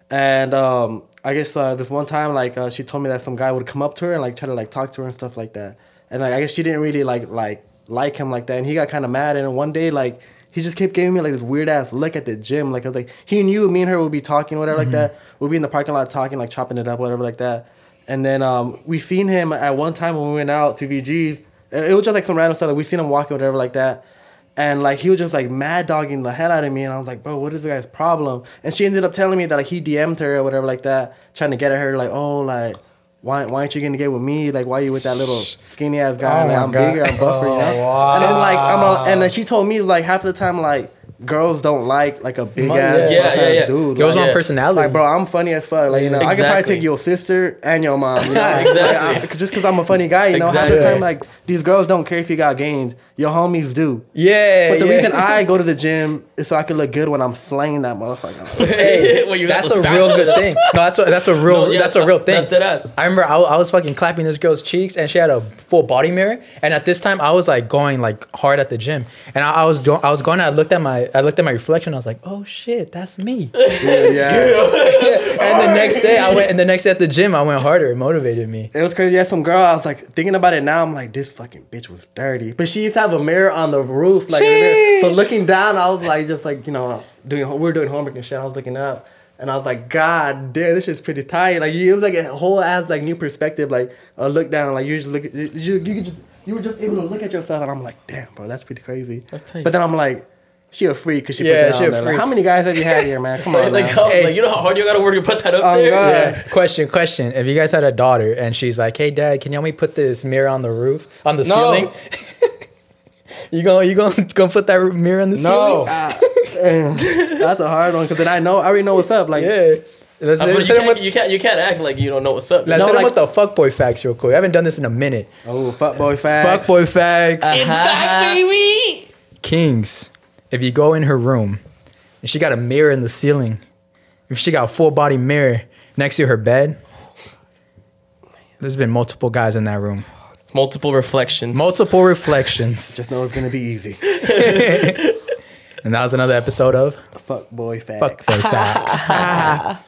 And um, I guess uh, this one time, like uh, she told me that some guy would come up to her and like try to like talk to her and stuff like that. And like I guess she didn't really like like like him like that, and he got kind of mad. And one day, like he just kept giving me like this weird ass look at the gym. Like I was like, he knew me and her would be talking whatever like that. We'd be in the parking lot talking like chopping it up whatever like that. And then um, we seen him at one time when we went out to VG. It it was just like some random stuff. Like we seen him walking whatever like that. And like he was just like mad dogging the hell out of me, and I was like, bro, what is the guy's problem? And she ended up telling me that like he DM'd her or whatever like that, trying to get at her like, oh like, why why aren't you gonna get with me? Like why are you with that little skinny ass guy? Oh like I'm God. bigger, I'm buffer, you know. wow. And then like I'm a, and then she told me like half the time like girls don't like like a big Mo- ass yeah. Yeah, yeah, yeah. dude. Girls like, want Yeah. personality. like, bro, I'm funny as fuck. Like, you know, I could probably take your sister and your mom. You know? Exactly. Like, I- just because I'm a funny guy, you know, half Exactly. the time, like, these girls don't care if you got gains. Your homies do. yeah. But the yeah. reason I go to the gym is so I can look good when I'm slaying that motherfucker. Hey, Well, you got that's a real spatula. good thing. No, that's a, that's a real No, yeah, that's a real thing. that's dead ass. I remember I, I was fucking clapping this girl's cheeks, and she had a full body mirror. And at this time, I was like going like hard at the gym, and I, I was do- I was going. I looked at my I looked at my reflection. I was like, oh shit, that's me. yeah. yeah. and the next day, I went. And the next day at the gym, I went harder. It motivated me. It was crazy. Yeah, some girl. I was like thinking about it now. I'm like, this fucking bitch was dirty. But she used to have a mirror on the roof, like so looking down. I was like, just like you know, doing we were doing homework and shit. I was looking up, and I was like, God damn, this shit's pretty tight. Like it was like a whole ass like new perspective, like a look down. Like you just look at you, you, could just, you were just able to look at yourself, and I'm like, damn, bro, that's pretty crazy. That's tight. But then I'm like. She a freak because she Yeah, put that she on a there. Like, freak. how many guys have you had here, man? Come on, like, now. how, Hey. like you know how hard you gotta work to put that up Oh, there. God. Yeah. Question, question. If you guys had a daughter and she's like, "Hey, dad, can you help me put this mirror on the roof, on the No. ceiling?" you gonna you gonna gonna put that mirror on the No. ceiling? Ah, damn. That's a hard one because then I know I already know what's up. Like, Yeah. Let's, Uh, but you can't, with, you can't you can't act like you don't know what's up. let's No, hit him like- with the fuckboy facts real quick. I haven't done this in a minute. oh, fuckboy facts. Fuckboy facts. it's back, baby. Kings. If you go in her room and she got a mirror in the ceiling, if she got a full body mirror next to her bed, there's been multiple guys in that room. Multiple reflections. Multiple reflections. Just know it's gonna be easy. And that was another episode of Fuckboy facts. Fuckboy Facts.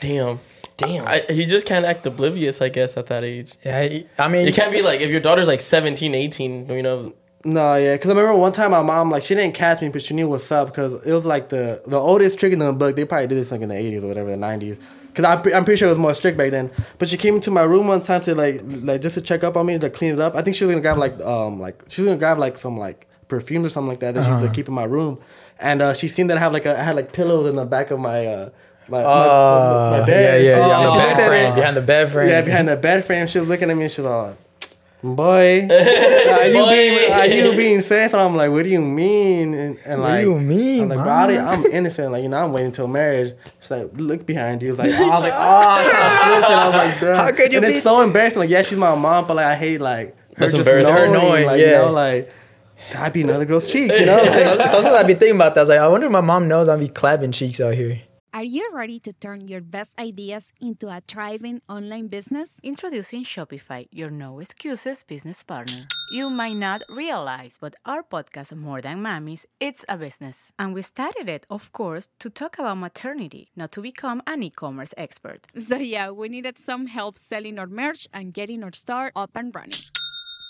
Damn. Damn. I, he just can't act oblivious, I guess, at that age. Yeah, I- I mean, You can't be like if your daughter's like 17, 18, you know. No, yeah, because I remember one time my mom like she didn't catch me, but she knew what's up because it was like the the oldest trick in the book. They probably did this like in the eighties or whatever, the nineties. Because I'm, pre- I'm pretty sure it was more strict back then. But she came into my room one time to like like just to check up on me, to clean it up. I think she was gonna grab like um like she was gonna grab like some like perfume or something like that that she was gonna keep in my room. And uh, she seen that I have like a, I had like pillows in the back of my uh my, Oh, my, my yeah, bed. yeah, yeah. And on she the frame, behind the bed frame. yeah, behind the bed frame, she was looking at me and she was like, "Boy, are you being are you being safe?" And I'm like, "What do you mean?" And, and What do like, you mean, I'm like, I- I'm innocent. Like, you know, I'm waiting until marriage. She's like, "Look behind you." It's like, oh, I was like, "Oh," I kinda and was like. How could you And be- it's so embarrassing. Like, yeah, she's my mom, but like, I hate like her That's just knowing, Her knowing, like, yeah. you know, like. I'd be another girl's cheeks, you know? Like, Sometimes I'd be thinking about that. I was like, I wonder if my mom knows I'd be clapping cheeks out here. Are you ready to turn your best ideas into a thriving online business? Introducing Shopify, your no excuses business partner. You might not realize, but our podcast, More Than Mammies, it's a business. And we started it, of course, to talk about maternity, not to become an e commerce expert. So, yeah, we needed some help selling our merch and getting our store up and running.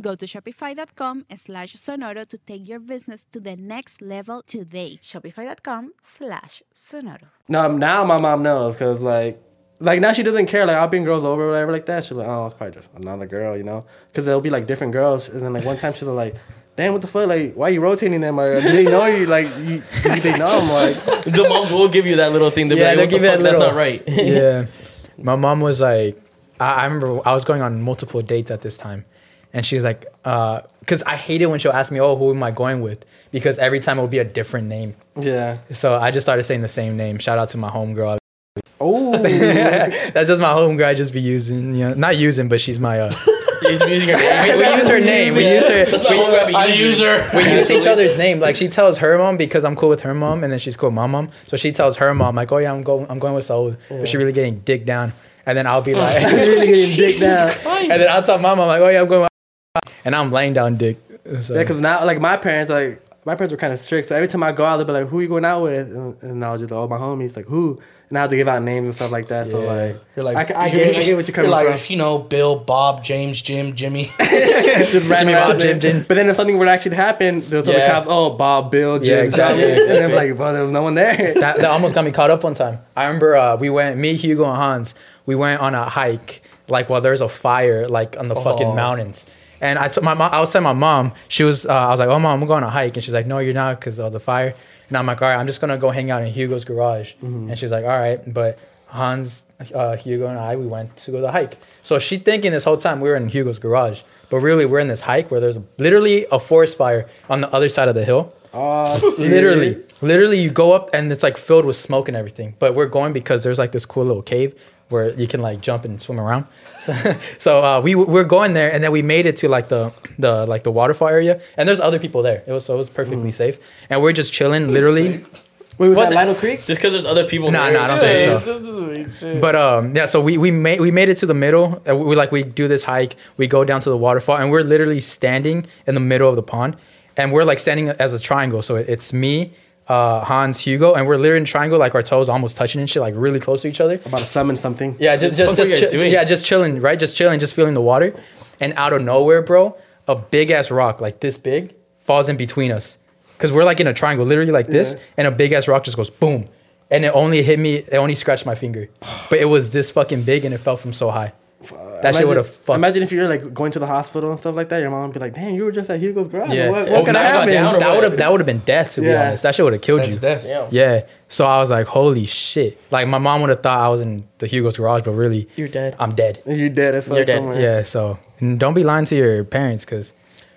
Go to shopify.com slash sonoro to take your business to the next level today. Shopify.com slash sonoro. no, now my mom knows because, like, like now she doesn't care. Like, I'll bring girls over or whatever like that. She's like, oh, it's probably just another girl, you know? Because there'll be like different girls. And then, like, one time she's like, damn, what the fuck? Like, why are you rotating them? Or do they know you? Like, you, do they know them? Like, The moms will give you that little thing. They'll Yeah, be like, they'll what the give you fuck? that That's little- not right. yeah. My mom was like, I, I remember I was going on multiple dates at this time. And she was like, because I hated when she'll ask me, oh, who am I going with? Because every time it would be a different name. yeah. So I just started saying the same name. Shout out to my homegirl. Oh, That's just my homegirl I just be using. You know, not using, but she's my. Uh, You're using her name. we use her name. We use her. That's the whole grab you I use use her. We use each other's name. Like she tells her mom because I'm cool with her mom, and then she's cool with my mom. So she tells her mom like, "Oh yeah, I'm going. I'm going with Saul," but she really getting dick down. And then I'll be like, really getting dick down. and then I'll tell my mom like, "Oh yeah, I'm going." With and I'm laying down dick. So, Yeah, because now, like, my parents, like, my parents were kind of strict. So every time I go out, they'll be like, "Who you going out with?" And, and I'll just, "Oh, my homies." Like who? And I have to give out names and stuff like that. So like, You're like, I, ca- I, get, I get what you're coming like, from. if you know Bill, Bob, James, Jim, Jimmy. just ran Jimmy Bob, there. Jim, Jim. But then if something were to actually happen, they'll tell Yeah. the cops, "Oh, Bob, Bill, Jim, Yeah, exactly, Johnny," and exactly. then like, "Well, there was no one there." that, that almost got me caught up one time. I remember uh, we went, me, Hugo, and Hans, we went on a hike, like while there's a fire, like on the fucking Oh. mountains. And I told my mom, I was telling my mom, she was, uh, I was like, oh mom, I'm going on a hike, and she's like, no, you're not, because of the fire. And I'm like, all right, I'm just gonna go hang out in Hugo's garage. And she's like, all right, but Hans, uh, Hugo, and I, we went to go the hike. So she thinking this whole time we were in Hugo's garage, but really we're in this hike where there's literally a forest fire on the other side of the hill. Oh, literally. Literally you go up and it's like filled with smoke and everything. But we're going because there's like this cool little cave where you can like jump and swim around so, so uh, we we're going there and then we made it to like the the like the waterfall area and there's other people there it was so it was perfectly safe and we're just chilling literally Wait, was Was that it- Lytle Creek? Just because there's other people. Nah, there, nah, I don't it's think so. This doesn't make sense. But um, yeah, so we we made we made it to the middle. and We like we do this hike. We go down to the waterfall, and we're literally standing in the middle of the pond, and we're like standing as a triangle. So it's me, uh, Hans, Hugo, and we're literally in triangle, like our toes almost touching and shit, like really close to each other. About to summon something. Yeah, just fuck just, just chi- yeah, just chilling, right? Just chilling, just feeling the water, and out of nowhere, bro, a big ass rock like this big falls in between us, because we're like in a triangle, literally like this, Yeah. and a big ass rock just goes boom, and it only hit me, it only scratched my finger, but it was this fucking big, and it fell from so high. That shit would have fucked. Imagine if you're like going to the hospital and stuff like that. Your mom would be like, "Damn, you were just at Hugo's garage. Yeah. What, Oh, what could now have happened?" that would have that would have been death to be honest. That shit would have killed That's you. death. Yeah. Yeah. So I was like, holy shit. Like my mom would have thought I was in the Hugo's garage, but really, You're dead. I'm dead. You're dead as fuck. You're dead. somewhere. Yeah. So and don't be lying to your parents because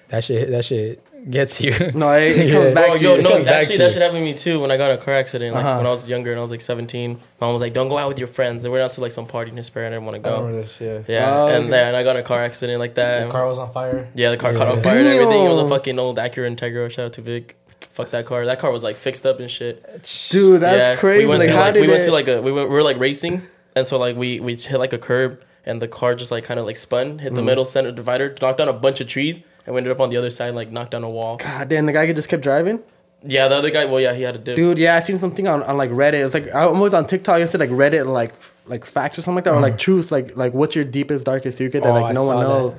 that shit that shit gets you. No, it, it Yeah. comes back Bro, to yo, you. no, comes back actually, to that you. shit happened to me too when I got in a car accident. Like Uh-huh. when I was younger and I was like 17. my Mom was like, "Don't go out with your friends." They went out to like some party in Hesperia. And I didn't want to I remember go. this, yeah. Yeah, Oh, and okay. then I got in a car accident like that. The car was on fire. yeah, the car caught on Yeah. fire and everything. It was a fucking old Acura Integra. Shout out to Vic. Fuck that car. That car was like fixed up and shit. Dude, that's yeah, crazy. We went like, to like did we went to like a we went we were like racing, and so like we we hit like a curb, and the car just like kind of like spun, hit the middle center divider, knocked down a bunch of trees, and we ended up on the other side, like knocked down a wall. God damn, the guy just kept driving. Yeah, the other guy. Well, yeah, he had a dip. Dude, yeah, I seen something on, on like Reddit. It's like I was on TikTok yesterday, like Reddit, like like facts or something like that, or like truth, like like what's your deepest darkest secret that Oh, like I no one saw that. knows.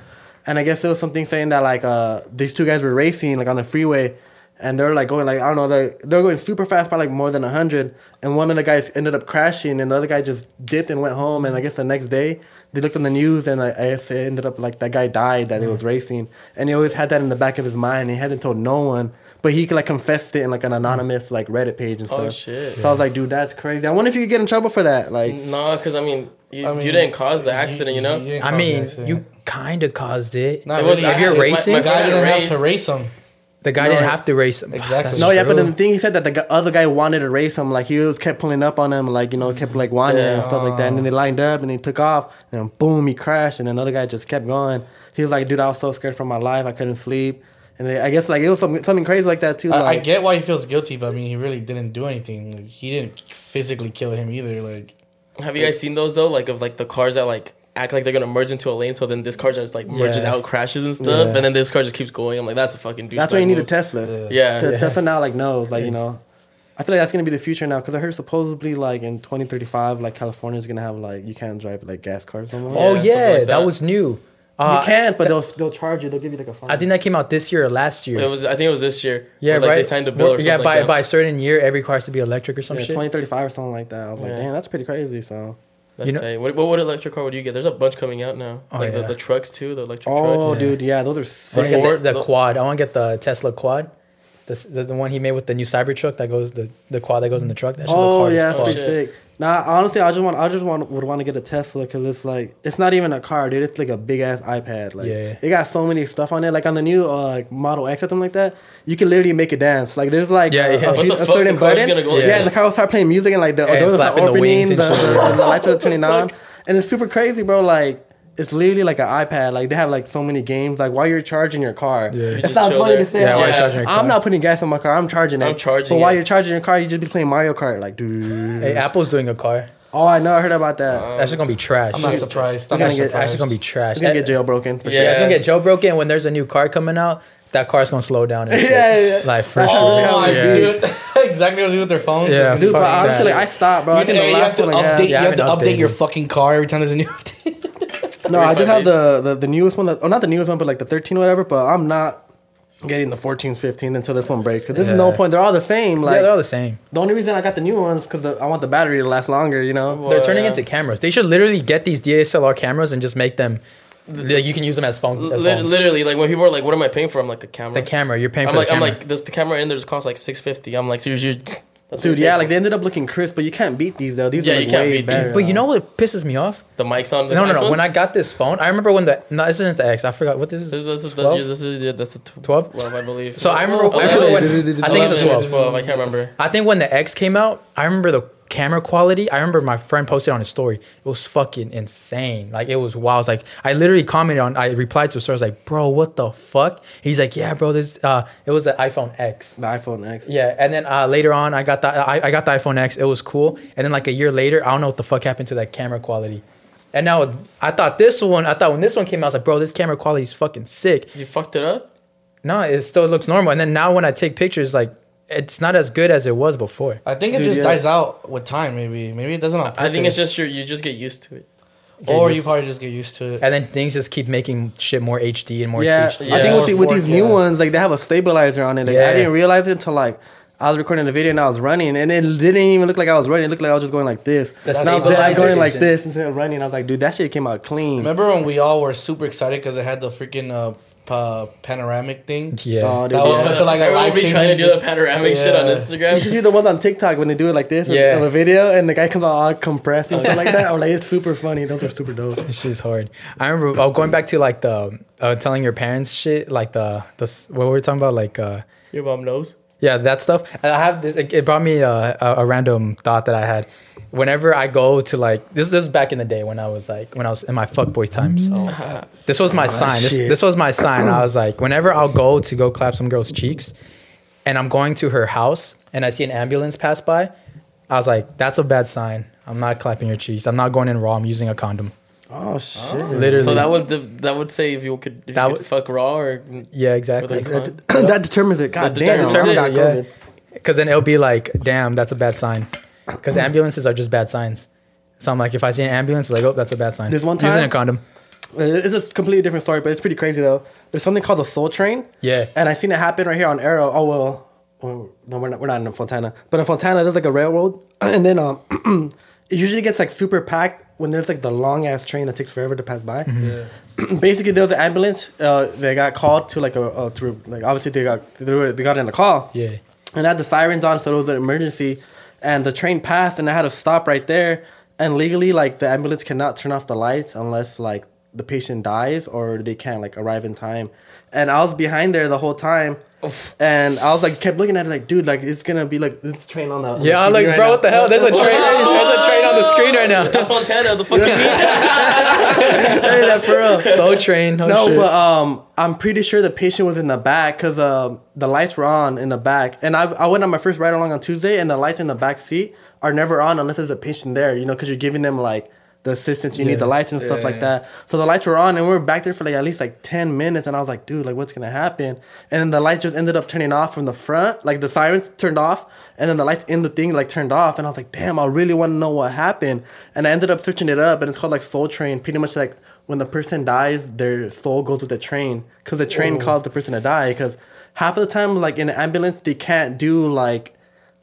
And I guess there was something saying that like uh these two guys were racing like on the freeway, and they're like going like I don't know they they're going super fast by like more than hundred, and one of the guys ended up crashing, and the other guy just dipped and went home, and I guess the next day. They looked on the news and I, I guess it ended up like that guy died that he was mm-hmm. racing and he always had that in the back of his mind. He hadn't told no one, but he like confessed it in like an anonymous like Reddit page and oh, stuff. Oh, shit. So I was like, dude, that's crazy. I wonder if you could get in trouble for that. Like, No, because I mean, you, I mean, you didn't cause the accident, you, know. didn't I mean, you kind of caused it. Not It was- really. I if you're had- my- racing, my the guy friend didn't had have to race. race him. The guy No, didn't have to race. Him. Exactly. That's no, yeah, but then the thing he said that the other guy wanted to race him. Like he was kept pulling up on him, like you know, kept like wanting it and stuff like that. And then they lined up and he took off, and then boom, he crashed, and another guy just kept going. He was like, dude, I was so scared for my life, I couldn't sleep. And they, I guess like it was something, something crazy like that too. I, I get why he feels guilty, but I mean, he really didn't do anything. Like, he didn't physically kill him either. Like, Have you guys seen those though? Like of like the cars that like act like they're gonna merge into a lane, so then this car just like merges Yeah. out, crashes and stuff, Yeah. and then this car just keeps going. I'm like, that's a fucking that's why you need a. Tesla. Yeah. Yeah, 'Cause Yeah. Tesla now like knows, like you know. I feel like that's gonna be the future now because I heard supposedly like in 2035, like California is gonna have like you can't drive like gas cars no more. oh Yeah, yeah, like that. that. was new. you Uh, can't, but they'll they'll charge you. They'll give you like a fine. I think that came out this year or last year. It was. I think it was this year. yeah, where, like, right. They signed the bill or yeah, something. by like that. by a certain year, every car has to be electric or some yeah, shit. 2035 or something like that. I was like, damn, that's pretty crazy. So. That's you know- tight. What, what what electric car would you get? There's a bunch coming out now. Oh, like yeah. the, the trucks too, the electric Oh, trucks. yeah. dude, yeah, those are I sick. wanna get Ford- the, the the- quad. I want to get the Tesla quad. The, the, the one he made with the new Cybertruck that goes the, the quad that goes in the truck. That shit look Oh hard as yeah, that's pretty shit. sick. Nah, honestly, I just want, I just want, would want to get a Tesla because it's like, it's not even a car, dude. It's like a big ass iPad. Like, Yeah. it got so many stuff on it. Like on the new uh, like Model X or something like that, you can literally make it dance. Like there's like Yeah, a, yeah. a, few- the a fuck? certain The button. gonna go yeah, and the car will start playing music and like the Yeah, doors will start flapping the opening, the, and the, the, lights are turning on, and it's super crazy, bro. Like. It's literally like an iPad. Like they have like so many games. Like while you're charging your car, Yeah. You it sounds funny there. to say. Yeah, while you're charging your car. I'm not putting gas in my car. I'm charging it. I'm charging But while it. you're charging your car, you just be playing Mario Kart. Like, dude. Hey, Apple's doing a car. Oh, I know. I heard about that. Oh, that's just gonna be trash. I'm not surprised. I'm gonna not get- That's gonna be trash. It's gonna get jailbroken for Yeah, sure. it's gonna get jailbroken when there's a new car coming out. that car's gonna slow down. And shit. Yeah, yeah. like for That's sure. Oh, how I yeah. do it. exactly what they do with their phones. Yeah, Dude, but Fuck honestly, that. I stopped, bro. I You, think the you have to one update. Yeah, you have to haven't update your fucking car every time there's a new update. No, I just have the, the the newest one. That, oh, not the newest one, but like the 13 or whatever. But I'm not getting the 14, 15 until this one breaks. Because this is no Yeah. point. They're all the same. Like yeah, they're all the same. the only reason I got the new ones because I want the battery to last longer. You know. Well, They're turning yeah. into cameras. They should literally get these DSLR cameras and just make them. Like, you can use them as phone. As Lit- phones. literally, like when people are like, "What am I paying for?" I'm like, "A camera." The camera. You're paying I'm for like, the I'm like, the, the camera in there just costs like six fifty. I'm like, seriously, that's Dude, yeah, like they ended up looking crisp, but you can't beat these though. These Yeah, are you like can't way beat these. better. but you know what pisses me off? the mics on. The No, no, no. When I got this phone, I remember when the no, this isn't the X. I forgot what this is. this, this is 12? this is yeah, that's the tw- 12? 12, I believe. So I remember. Oh, I, remember when, I think it's a 12. 12. I can't remember. I think when the X came out, I remember the camera quality. I remember my friend posted on his story. It was fucking insane. Like it was wild. I was like, I literally commented on. I replied to a story. I was like, bro, what the fuck? He's like, yeah, bro. This. Uh, it was the iPhone X. The iPhone X. Yeah, and then uh, later on, I got the I, I got the iPhone X. It was cool. And then like a year later, I don't know what the fuck happened to that camera quality. And now I thought this one, I thought when this one came out, I was like, bro, this camera quality is fucking sick. You fucked it up. No, it still looks normal. And then now when I take pictures, like it's not as good as it was before. I think it Dude, just yeah. dies out with time. Maybe, maybe it doesn't. On I think it's just your you just get used to it. or used- you probably just get used to it. And then things just keep making shit more HD and more Yeah, HD. I think with, the, with these new yeah. ones, like they have a stabilizer on it. Like Yeah. I didn't realize it until like I was recording the video and I was running, and it didn't even look like I was running. It looked like I was just going like this. That's and I was the going like this instead of running. I was like, dude, that shit came out clean. Remember when we all were super excited because it had the freaking uh, pa- panoramic thing? Yeah. Oh, dude, That was yeah. such a like a Everyone life be trying to do the changing. panoramic shit on Instagram. You should Instagram. see the ones on TikTok when they do it like this Yeah. in the video, and the guy comes out all compressed and stuff like that. I'm like, it's super funny. Those are super dope. It's just hard. I remember oh, going back to like the uh, telling your parents shit, like the the s- what were we talking about, like uh, Your mom knows. yeah, that stuff. And I have this. It it brought me a, a, a random thought that I had. Whenever I go to like this, this was back in the day when I was like when I was in my fuckboy times. So oh. this was my ah, sign. This, this was my sign. I was like, whenever I'll go to go clap some girl's cheeks, and I'm going to her house and I see an ambulance pass by, I was like, that's a bad sign. I'm not clapping your cheeks. I'm not going in raw. I'm using a condom. Oh shit! Oh. Literally. So that would that would say if you could if That you would- could fuck raw or yeah, exactly. That, that determines it. God That damn. determines Determines it, it, yeah. Because then it'll be like, damn, that's a bad sign. Because ambulances are just bad signs. So I'm like, if I see an ambulance, like, oh, that's a bad sign. There's one time using a condom. It's a completely different story, but it's pretty crazy though. There's something called the Soul Train. Yeah. And I seen it happen right here on Arrow. Oh well, oh, no, we're not. We're not in Fontana, but in Fontana there's like a railroad, and then um, it usually gets like super packed when there's like the long ass train that takes forever to pass by. Yeah. Basically, there was an ambulance. Uh, they got called to like a uh, to like obviously they got they, were, they got in a call. Yeah. And I had the sirens on, so it was an emergency. And the train passed, and I had to stop right there. And legally, like the ambulance cannot turn off the lights unless like the patient dies or they can't like arrive in time. And I was behind there the whole time. And I was like, kept looking at it like, dude, like it's gonna be like this train on the on the Yeah, I'm like, right bro, now. what the hell? There's a train. There's a train on the screen right now. That's Montana, the fucking Hey, that for real. So train. Oh, no, shit. but um, I'm pretty sure the patient was in the back because um, the lights were on in the back, and I I went on my first ride along on Tuesday, and the lights in the back seat are never on unless there's a patient there, you know, because you're giving them like the assistance you Yeah. need, the lights and stuff Yeah, like that. So the lights were on, and we were back there for like at least like ten minutes, and I was like, dude, like what's gonna happen? And then the lights just ended up turning off from the front, like the sirens turned off, and then the lights in the thing like turned off, and I was like, damn, I really want to know what happened. And I ended up searching it up, and it's called like Soul Train, pretty much like when the person dies, their soul goes with the train because the train caused the person to die. Because half of the time, like in an ambulance, they can't do like.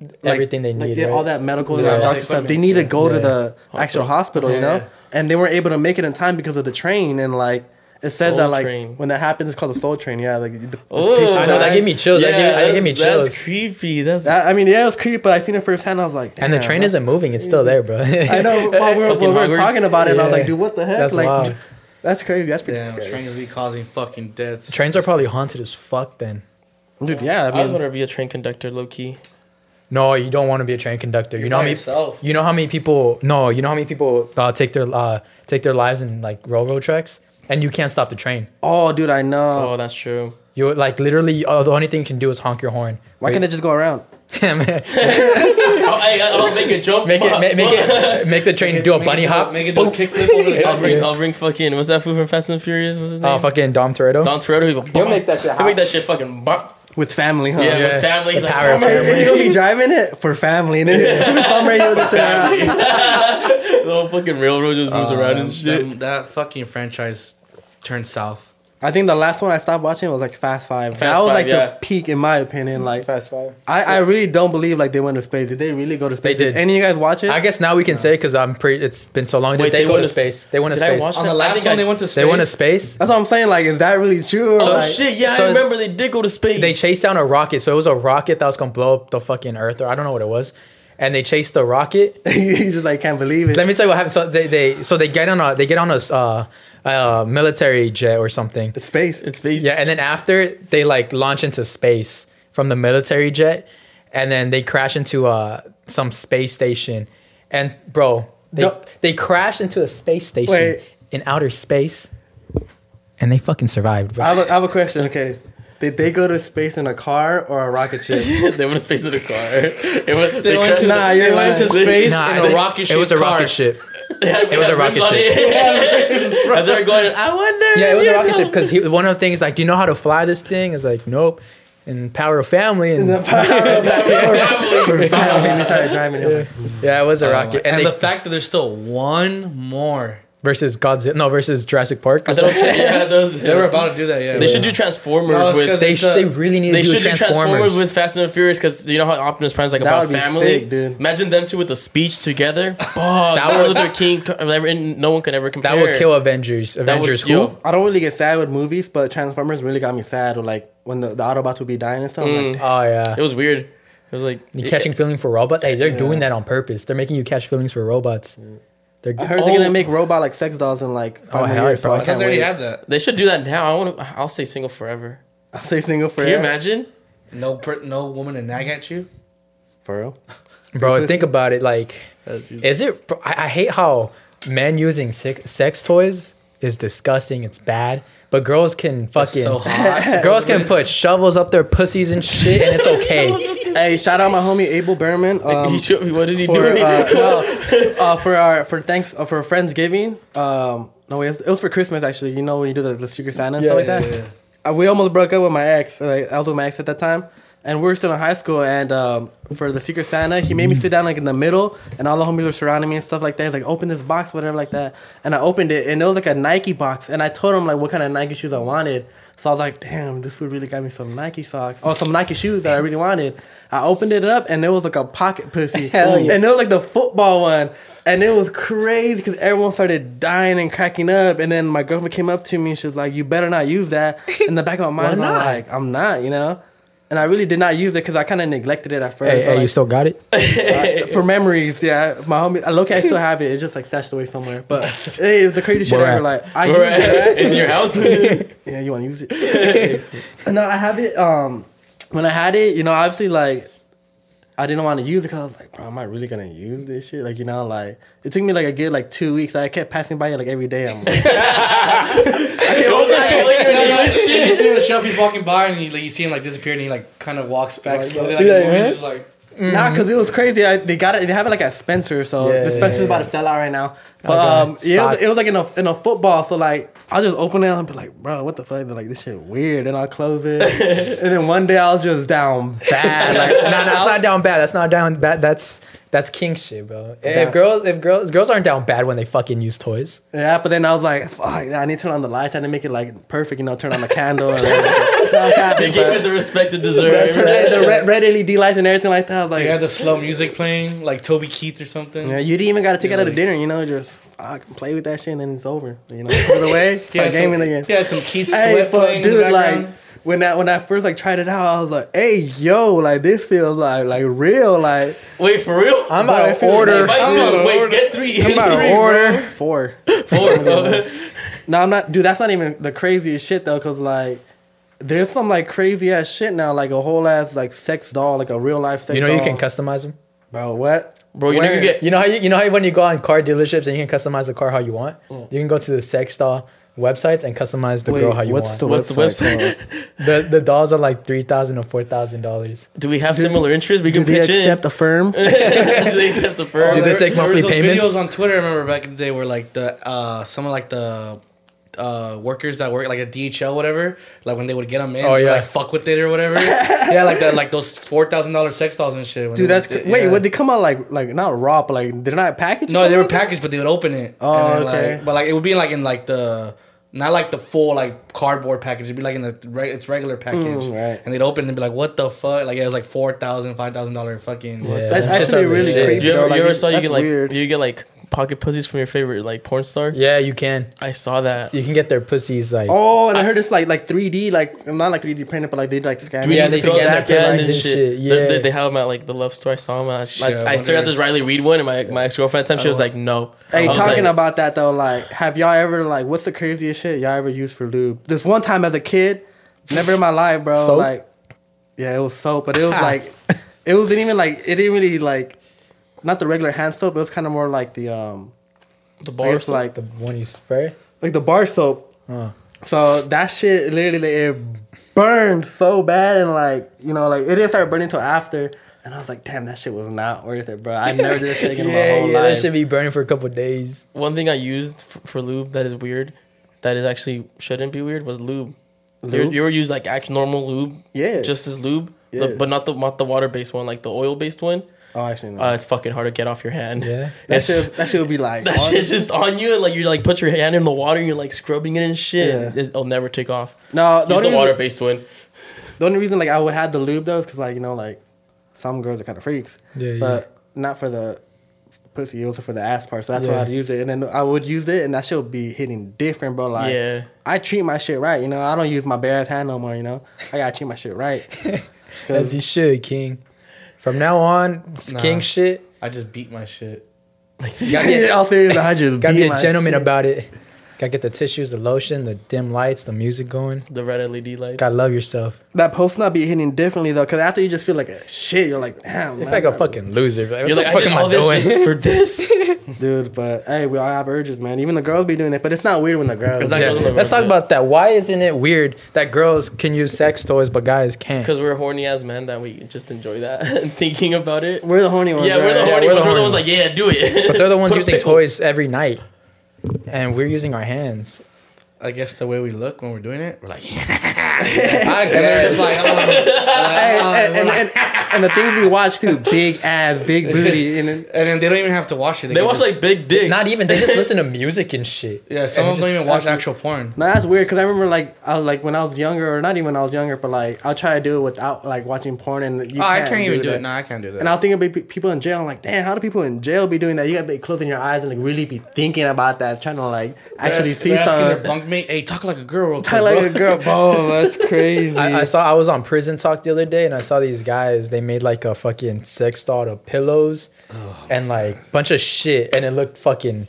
Like- Everything they like, need, yeah, all right? that medical Yeah. and All doctor the stuff. They equipment, need to yeah. go to Yeah. the actual hospital, you know, Yeah. and they weren't able to make it in time because of the train. And like it says Soul that like train. when that happens, it's called a soul train. Yeah, like the, the Oh, patient I know that died. gave me chills. that gave, that gave me that's- chills. That's creepy. That's That- I mean, yeah, it was creepy, but I seen it firsthand. I was like, and the damn, train that's- isn't moving. It's still there, bro. I know. While we were, Fucking while we were Hogwarts. talking about it, and I was like, dude, what the heck? That's like, wild. that's crazy. That's pretty Damn, scary. trains be causing fucking deaths. Trains are probably haunted as fuck then. Dude, yeah, I I always mean, wanted to be a train conductor, low key. No, you don't want to be a train conductor. You know how many yourself. you know how many people no, you know how many people uh, take their uh, take their lives in like railroad tracks and you can't stop the train. oh, dude, I know. Oh, that's true. You like literally uh, the only thing you can do is honk your horn. Why can't they just go around? I'll, hey, I'll make a jump. Make it, make, make it, make the train do a Make bunny it hop. Make it do a kickflip over the I'll bring, I'll bring fucking. What's that food from Fast and Furious? What's his name? Oh, fucking Dom Toretto. Dom Toretto. He'll, He'll make that shit He'll make that shit fucking. Bop. With family, huh? Yeah, Yeah. with family. He's The like, power of family. He'll be driving it for family, and then somewhere he'll just around. the whole fucking railroad just moves around Uh, and shit. That, that fucking franchise turned south. I think the last one I stopped watching was like Fast Five. Fast that was Five, like yeah. the peak in my opinion. Like Fast five. I, I really don't believe like they went to space. Did they really go to space? They did. Any of you guys watch it? I guess now we can say because I'm pretty. It's been so long. Did Wait, they, they go went to to space? They went to Did I space. watch On the I last think one, I- they went to space. They went to space. That's what I'm saying. Like, is that really true? Or, Oh like, shit! Yeah, So I remember they did go to space. They chased down a rocket. So it was a rocket that was gonna blow up the fucking Earth, or I don't know what it was. And they chased the rocket. you just like can't believe it. Let me tell you what happened. So they, they so they get on a they get on a uh, uh, military jet or something. It's space. It's space. Yeah, and then after they like launch into space from the military jet, and then they crash into uh some space station, and bro, they No. they crash into a space station Wait. in outer space, and they fucking survived. Bro. I have, a, I have a question. Okay, did they go to space in a car or a rocket ship? they went to space in a car. It went, They went to, crashed Nah, they you're went to space Nah, in a they- rocket ship. It was a car. rocket ship. It was a rocket ship. As they're going, I wonder. Yeah, it was a rocket know." ship because one of the things like, Do you know how to fly this thing? It's like, nope. And power of family and the power of that for family. We started driving it. yeah, it was a Oh, rocket. and and the fact that there's still one more. Versus Godzilla, no, versus Jurassic Park. or I thought- something. yeah, those, They were about to do that. Yeah, They should do Transformers No, it's with. 'cause They, sh- a- they really need They to do should do Transformers. Transformers with Fast and the Furious because you know how Optimus Prime's like That about would be family. sick, dude. Imagine them two with a speech together. Oh, that would- Martin Luther King. No one could ever compare. that would kill Avengers. Avengers would- yo. I don't really get sad with movies, but Transformers really got me sad. With like when the, the Autobots would be dying and stuff. I'm like, mm. Oh yeah. It was weird. It was like You catching feelings for robots? Hey, they're doing that on purpose. They're making you catch feelings for robots. They're I heard they're gonna oh. make robot like sex dolls in like five Oh, hell, years. So bro. I I I can't they already wait. had that. They should do that now. I want to. I'll stay single forever. I'll stay single forever. Can you imagine? No, per, no woman to nag at you. For real? bro. Think about it. Like, oh, is it? I, I hate how men using sex, sex toys is disgusting. It's bad. But girls can fucking so hot. girls can put shovels up their pussies and shit, and it's okay. Hey, shout out my homie Abel Behrman. Um, He should- what is he for, doing? uh, no, uh, for our for thanks uh, for Friendsgiving. Um, no, it was, it was for Christmas actually. You know when you do the, the Secret Santa and stuff like yeah, that. yeah, Uh, we almost broke up with my ex. Like, I was with my ex at that time, and we were still in high school. And um, for the Secret Santa, he made me sit down like in the middle, and all the homies were surrounding me and stuff like that. He's like, "Open this box, whatever, like that." And I opened it, and it was like a Nike box. And I told him like what kind of Nike shoes I wanted. So I was like, "Damn, this food really got me some Nike socks, or some Nike shoes that I really wanted." I opened it up, and it was like a pocket pussy, Hell yeah. and it was like the football one. And it was crazy because everyone started dying and cracking up. And then my girlfriend came up to me and she was like, You better not use that. In the back of my mind, I'm like, I'm not, you know? And I really did not use it because I kind of neglected it at first. hey, hey, you still got it? uh, for memories, yeah. My homie, I look, I still have it. It's just like stashed away somewhere. But hey, the crazy shit ever. at? Like, I use it? It's your house. Yeah, you want to use it? no, I have it. Um, when I had it, you know, obviously, like, I didn't want to use it because I was like, bro, am I really gonna use this shit? Like, you know, like it took me like a good like two weeks. Like, I kept passing by it like every day. I'm like, You see the shelf, he's walking by, and you, like, you see him like disappear, and he like kind of walks back slowly, like, Yeah, he's just like. Nah, because it was crazy. I, they got it. They have it like at Spencer, so Yeah, the Spencer's yeah, about to sell out right now. But Okay. um, yeah, it was, it was like in a in a football. So like, I'll just open it and be like, bro, what the fuck? They're like, this shit weird, and I'll close it. and then one day I was just down bad. Like, no, no, that's not down bad. That's not down bad. That's that's king shit, bro. Yeah. If girls, if girls, girls aren't down bad when they fucking use toys. Yeah, but then I was like, fuck, I need to turn on the lights. I had to make it like perfect, you know, turn on the candle. And everything. so I was happy, They gave it the respect it That's deserves. right, the red, red LED lights and everything like that. I was like, They yeah, had the slow music playing, like Toby Keith or something. Yeah, you didn't even got to take it out of dinner, you know, just ah, fuck, play with that shit and then it's over. You know, put it away, He had start gaming some, again. He had some Keith Hey, Sweat but playing in dude, the like when I when I first like tried it out, I was like, hey, yo, like this feels like like real, like Wait, for real? I'm about to feel like- order. I'm about to Wait, order. get three. I'm about to order. four. Four. No, I'm not, dude. That's not even the craziest shit though, cause like. There's some like crazy ass shit now, like a whole ass like sex doll, like a real life sex You know doll. you can customize them. Bro, what? Bro, you know you get You know how you, you know how when you go on car dealerships and you can customize the car how you want. You can go to the sex doll websites and customize the Wait, girl how you what's want. the What's the website? The the dolls are like three thousand or four thousand dollars. Do we have similar interests? We can Do can they pitch accept in. a firm? Do they accept the Oh, firm? Do they there- take there monthly was those payments? Videos on Twitter. I remember back in the day where like the uh, some of like the uh, workers that work like a DHL whatever, like when they would get them in, Oh, they would, yeah. like fuck with it or whatever. yeah, like that, like those four thousand dollar sex dolls and shit. Dude, they that's would- cra- wait. yeah. Would they come out like like not raw, but like they're not packaged? No, they were packaged, but they would open it. Oh, and then, okay. Like, but like it would be like in like the not like the full like cardboard package. It'd be like in the re- it's regular package, Mm, right. And they'd open it and be like, "What the fuck?" Like it was like four thousand, five thousand dollar fucking. Yeah. That's Them actually really legit. creepy. you ever, though, like, you ever saw you that's get like weird. you get like pocket pussies from your favorite like porn star? Yeah, you can. I saw that. You can get their pussies like. Oh, and I, heard it's like like 3D, like not like 3D printed, but like they like scan. Yeah, they scan their and and shit. shit, They- They, yeah. they have them at like the love store. I saw them. I, Shit, like, I I stared at this Riley Reid one, and my, my ex girlfriend at the time she was like, no. Hey, talking like, about that though, like, have y'all ever like, what's the craziest shit y'all ever used for lube? This one time as a kid, never in my life, bro. Soap? Like, yeah, it was soap, but it was like, it wasn't even like, it didn't really like, not the regular hand soap. It was kind of more like the um, the bar guess soap. like the one you spray. like the bar soap. Huh. So that shit literally it burned so bad and like you know like it didn't start burning until after. And I was like, damn, that shit was not worth it, bro. I never did that shit again in my Yeah, whole yeah, that should be burning for a couple days. One thing I used f- for lube that is weird, that is actually shouldn't be weird, was lube. You, Lube? you ever use like act normal lube? Yeah. Just as lube, The- but not the not the water based one, like the oil based one. Oh, actually, no. Uh, it's fucking hard to get off your hand. Yeah. that It's- shit, that shit would be like that shit's just on you, and like you like put your hand in the water, and you're like scrubbing it and shit. Yeah. It, will never take off. No, Use the only, the water based one. the only reason like I would have the lube though is because like you know like some girls are kind of freaks, Yeah, but not for the pussy. It was for the ass part, so that's why I'd use it. And then I would use it, and that shit would be hitting different, bro. Like yeah. I treat my shit right, you know. I don't use my bare ass hand no more, you know. I gotta treat my shit right. As you should, King. From now on, it's Nah. King shit. I just beat my shit. Gotta get, all serious, I just gotta beat be a gentleman shit. about it. Gotta get the tissues, the lotion, the dim lights, the music going. The red LED lights. Gotta love yourself. That post not be hitting differently though, because after you just feel like a shit, you're like, damn, You're like a fucking loser. Like, You're the like, I fuck did all I doing? this just for this. dude. But hey, we all have urges, man. Even the girls be doing it, but it's not weird when the girls. It's Yeah. girls it. on the Let's talk about that. Why isn't it weird that girls can use sex toys but guys can't? Because we're horny as men that we just enjoy that and thinking about it. We're the horny ones. yeah, we're the right? horny we're ones. the We're the horny ones like, yeah, do it. But they're the ones using toys every night, and we're using our hands. I guess the way we look when we're doing it, we're like, I guess. like, oh, Hey, uh, and, and, and, and the things we watch too, big ass, big booty, and then, and then they don't even have to watch it. They can watch just- like big dick. Not even they just listen to music and shit. yeah. Some of them don't even watch actual porn. no, that's weird. Cause I remember like I was like when I was younger, or not even when I was younger, but like I'll try to do it without like watching porn, and you Oh, I can't can't even do that. it. No, I can't do that. And I'll think about people in jail. I'm like, damn, how do people in jail be doing that? You gotta be closing your eyes and like really be thinking about that, trying to like actually They're see ask- they're asking something. their bunkmate, "Hey, talk like a girl." real Talk quick, like bro." a girl. Oh, that's crazy. I, I saw I was on Prison Talk the other day, and I saw these guys. They made like a fucking sex doll of pillows oh, and like a bunch of shit, and it looked fucking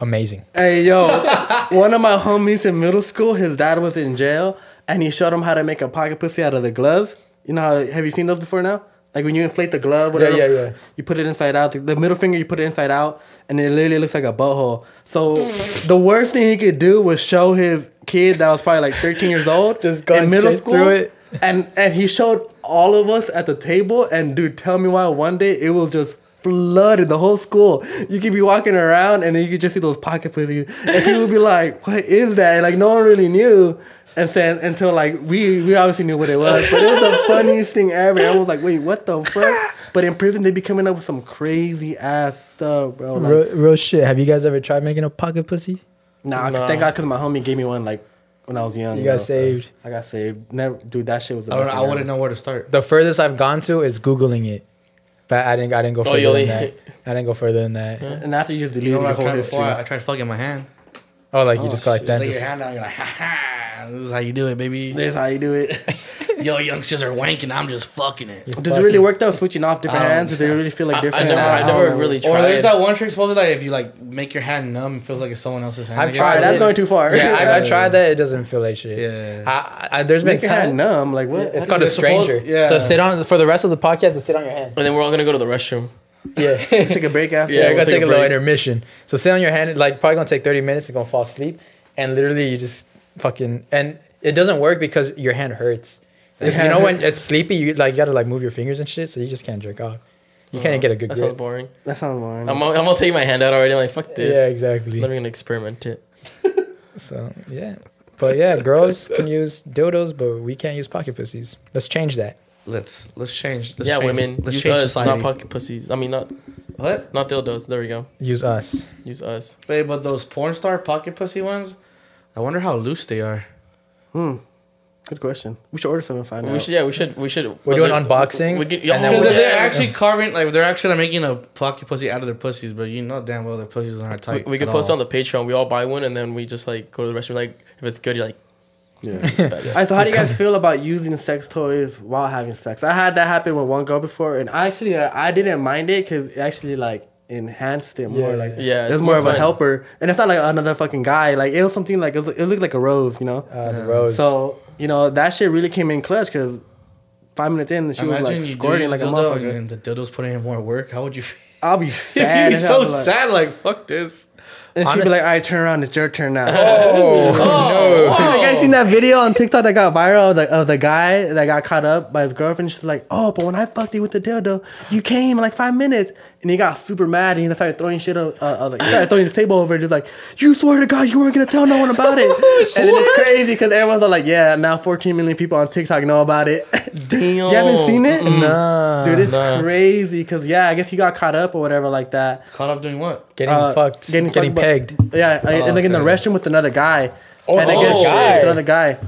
amazing. Hey yo, one of my homies in middle school, his dad was in jail, and he showed him how to make a pocket pussy out of the gloves. You know, how, have you seen those before now? Like when you inflate the glove, whatever, yeah, yeah, yeah. You put it inside out. The, the middle finger, you put it inside out, and it literally looks like a butthole. So the worst thing he could do was show his kid that was probably like 13 years old, Just going straight through it. and and he showed all of us at the table. And dude, tell me why one day it was just flooded the whole school. You could be walking around and then you could just see those pocket pussies, and people would be like, "What is that?" And like no one really knew. And then until like we we obviously knew what it was, but it was the funniest thing ever. I was like, "Wait, what the fuck?" But in prison, they'd be coming up with some crazy ass stuff, bro. Like, Real, real shit. Have you guys ever tried making a pocket pussy? nah, Nah. thank God, because my homie gave me one like when I was young. You know, got so saved. I got saved. Never, dude. That shit was. The I, don't, best I thing wouldn't know where to start. The furthest I've gone to is googling it, but I didn't. I didn't go Oh, further you only- than that. I didn't go further than that. And after you just You delete know your what I've whole tried history. before? I, I tried fucking my hand. Oh, like you Oh, just go like Just that. lay just- your hand out. You're like, ha ha. This is how you do it, baby. This is how you do it. Yo, youngsters are wanking. I'm just fucking it. Does it really work though? Switching off different hands? don't- hands? Does it really feel like I- I different? never- I never know. really Or tried. there's that one trick supposedly that if you like make your hand numb, it feels like it's someone else's hand. I've I tried that's it. going too far. Yeah, I, I tried that. It doesn't feel like shit. Yeah. I, I, there's been Make your hand numb. Like what? It's How called a does It's supposed- stranger. yeah. So sit on for the rest of the podcast. So sit on your hand. and then we're all gonna go to the restroom. Yeah. Take a break after. Yeah, Yeah, I we'll gotta take take a a little intermission. So sit on your hand, like probably gonna take 30 minutes and gonna fall asleep. and literally you just fucking and it doesn't work because your hand hurts. If you hand know when it's sleepy, you like you gotta like move your fingers and shit, so you just can't jerk off. You can't oh, get a good That sounds grip. boring. That sounds boring. I'm, I'm gonna take my hand out already. I'm like, fuck this. Yeah, exactly. Let me experiment it. So yeah, but yeah, girls can use dildos, but we can't use pocket pussies. Let's change that. Let's let's change. Let's yeah, change, women. Let's use change us, society. not pocket pussies. I mean, not what? not dildos. There we go. Use us. Use us. Wait, but those porn star pocket pussy ones, I wonder how loose they are. Hmm. Good question. We should order some and find We out. should. Yeah, we should. We should. We're doing unboxing, We, could- and then oh, Because if they're yeah. actually carving, like they're actually like, making a pocket pussy out of their pussies, but you know damn well their pussies aren't tight. we could post all. on the Patreon. We all buy one, and then we just like go to the restroom. Like, if it's good, you're like, Yeah. it's. Alright, so how do you guys feel about using sex toys while having sex? I had that happen with one girl before, and actually, uh, I didn't mind it because it actually like enhanced it more. Yeah. like, Yeah, it was more more of a helper, and it's not like another fucking guy. Like, it was something like it, was, it looked like a rose, you know. Uh, the rose. So you know that shit really came in clutch because five minutes in, she was like you squirting like a dildo motherfucker. and the dildo's putting in more work. How would you feel? I'll be You'd sad. be so like- sad. Like fuck this. And she'd be like, "All right, turn around. It's your turn now." oh, oh. no. You guys seen that video on TikTok that got viral of the, of the guy that got caught up by his girlfriend? She's like, "Oh, but when I fucked you with the dildo, you came in like five minutes." And he got super mad and he started throwing shit. Uh, uh, like, he started throwing his table over. Just like, "You swear to God, you weren't gonna tell no one about it." and then it's crazy because everyone's all like, "Yeah, now 14 million people on TikTok know about it." Damn. you haven't seen it, Nah. dude? It's Nah. crazy because yeah, I guess he got caught up or whatever like that. Caught up doing what? Getting Uh, fucked. Getting, getting fucked, but- pegged. Yeah, I, and like in the okay. restroom with another guy. Oh, and I oh, guess guy. with another guy.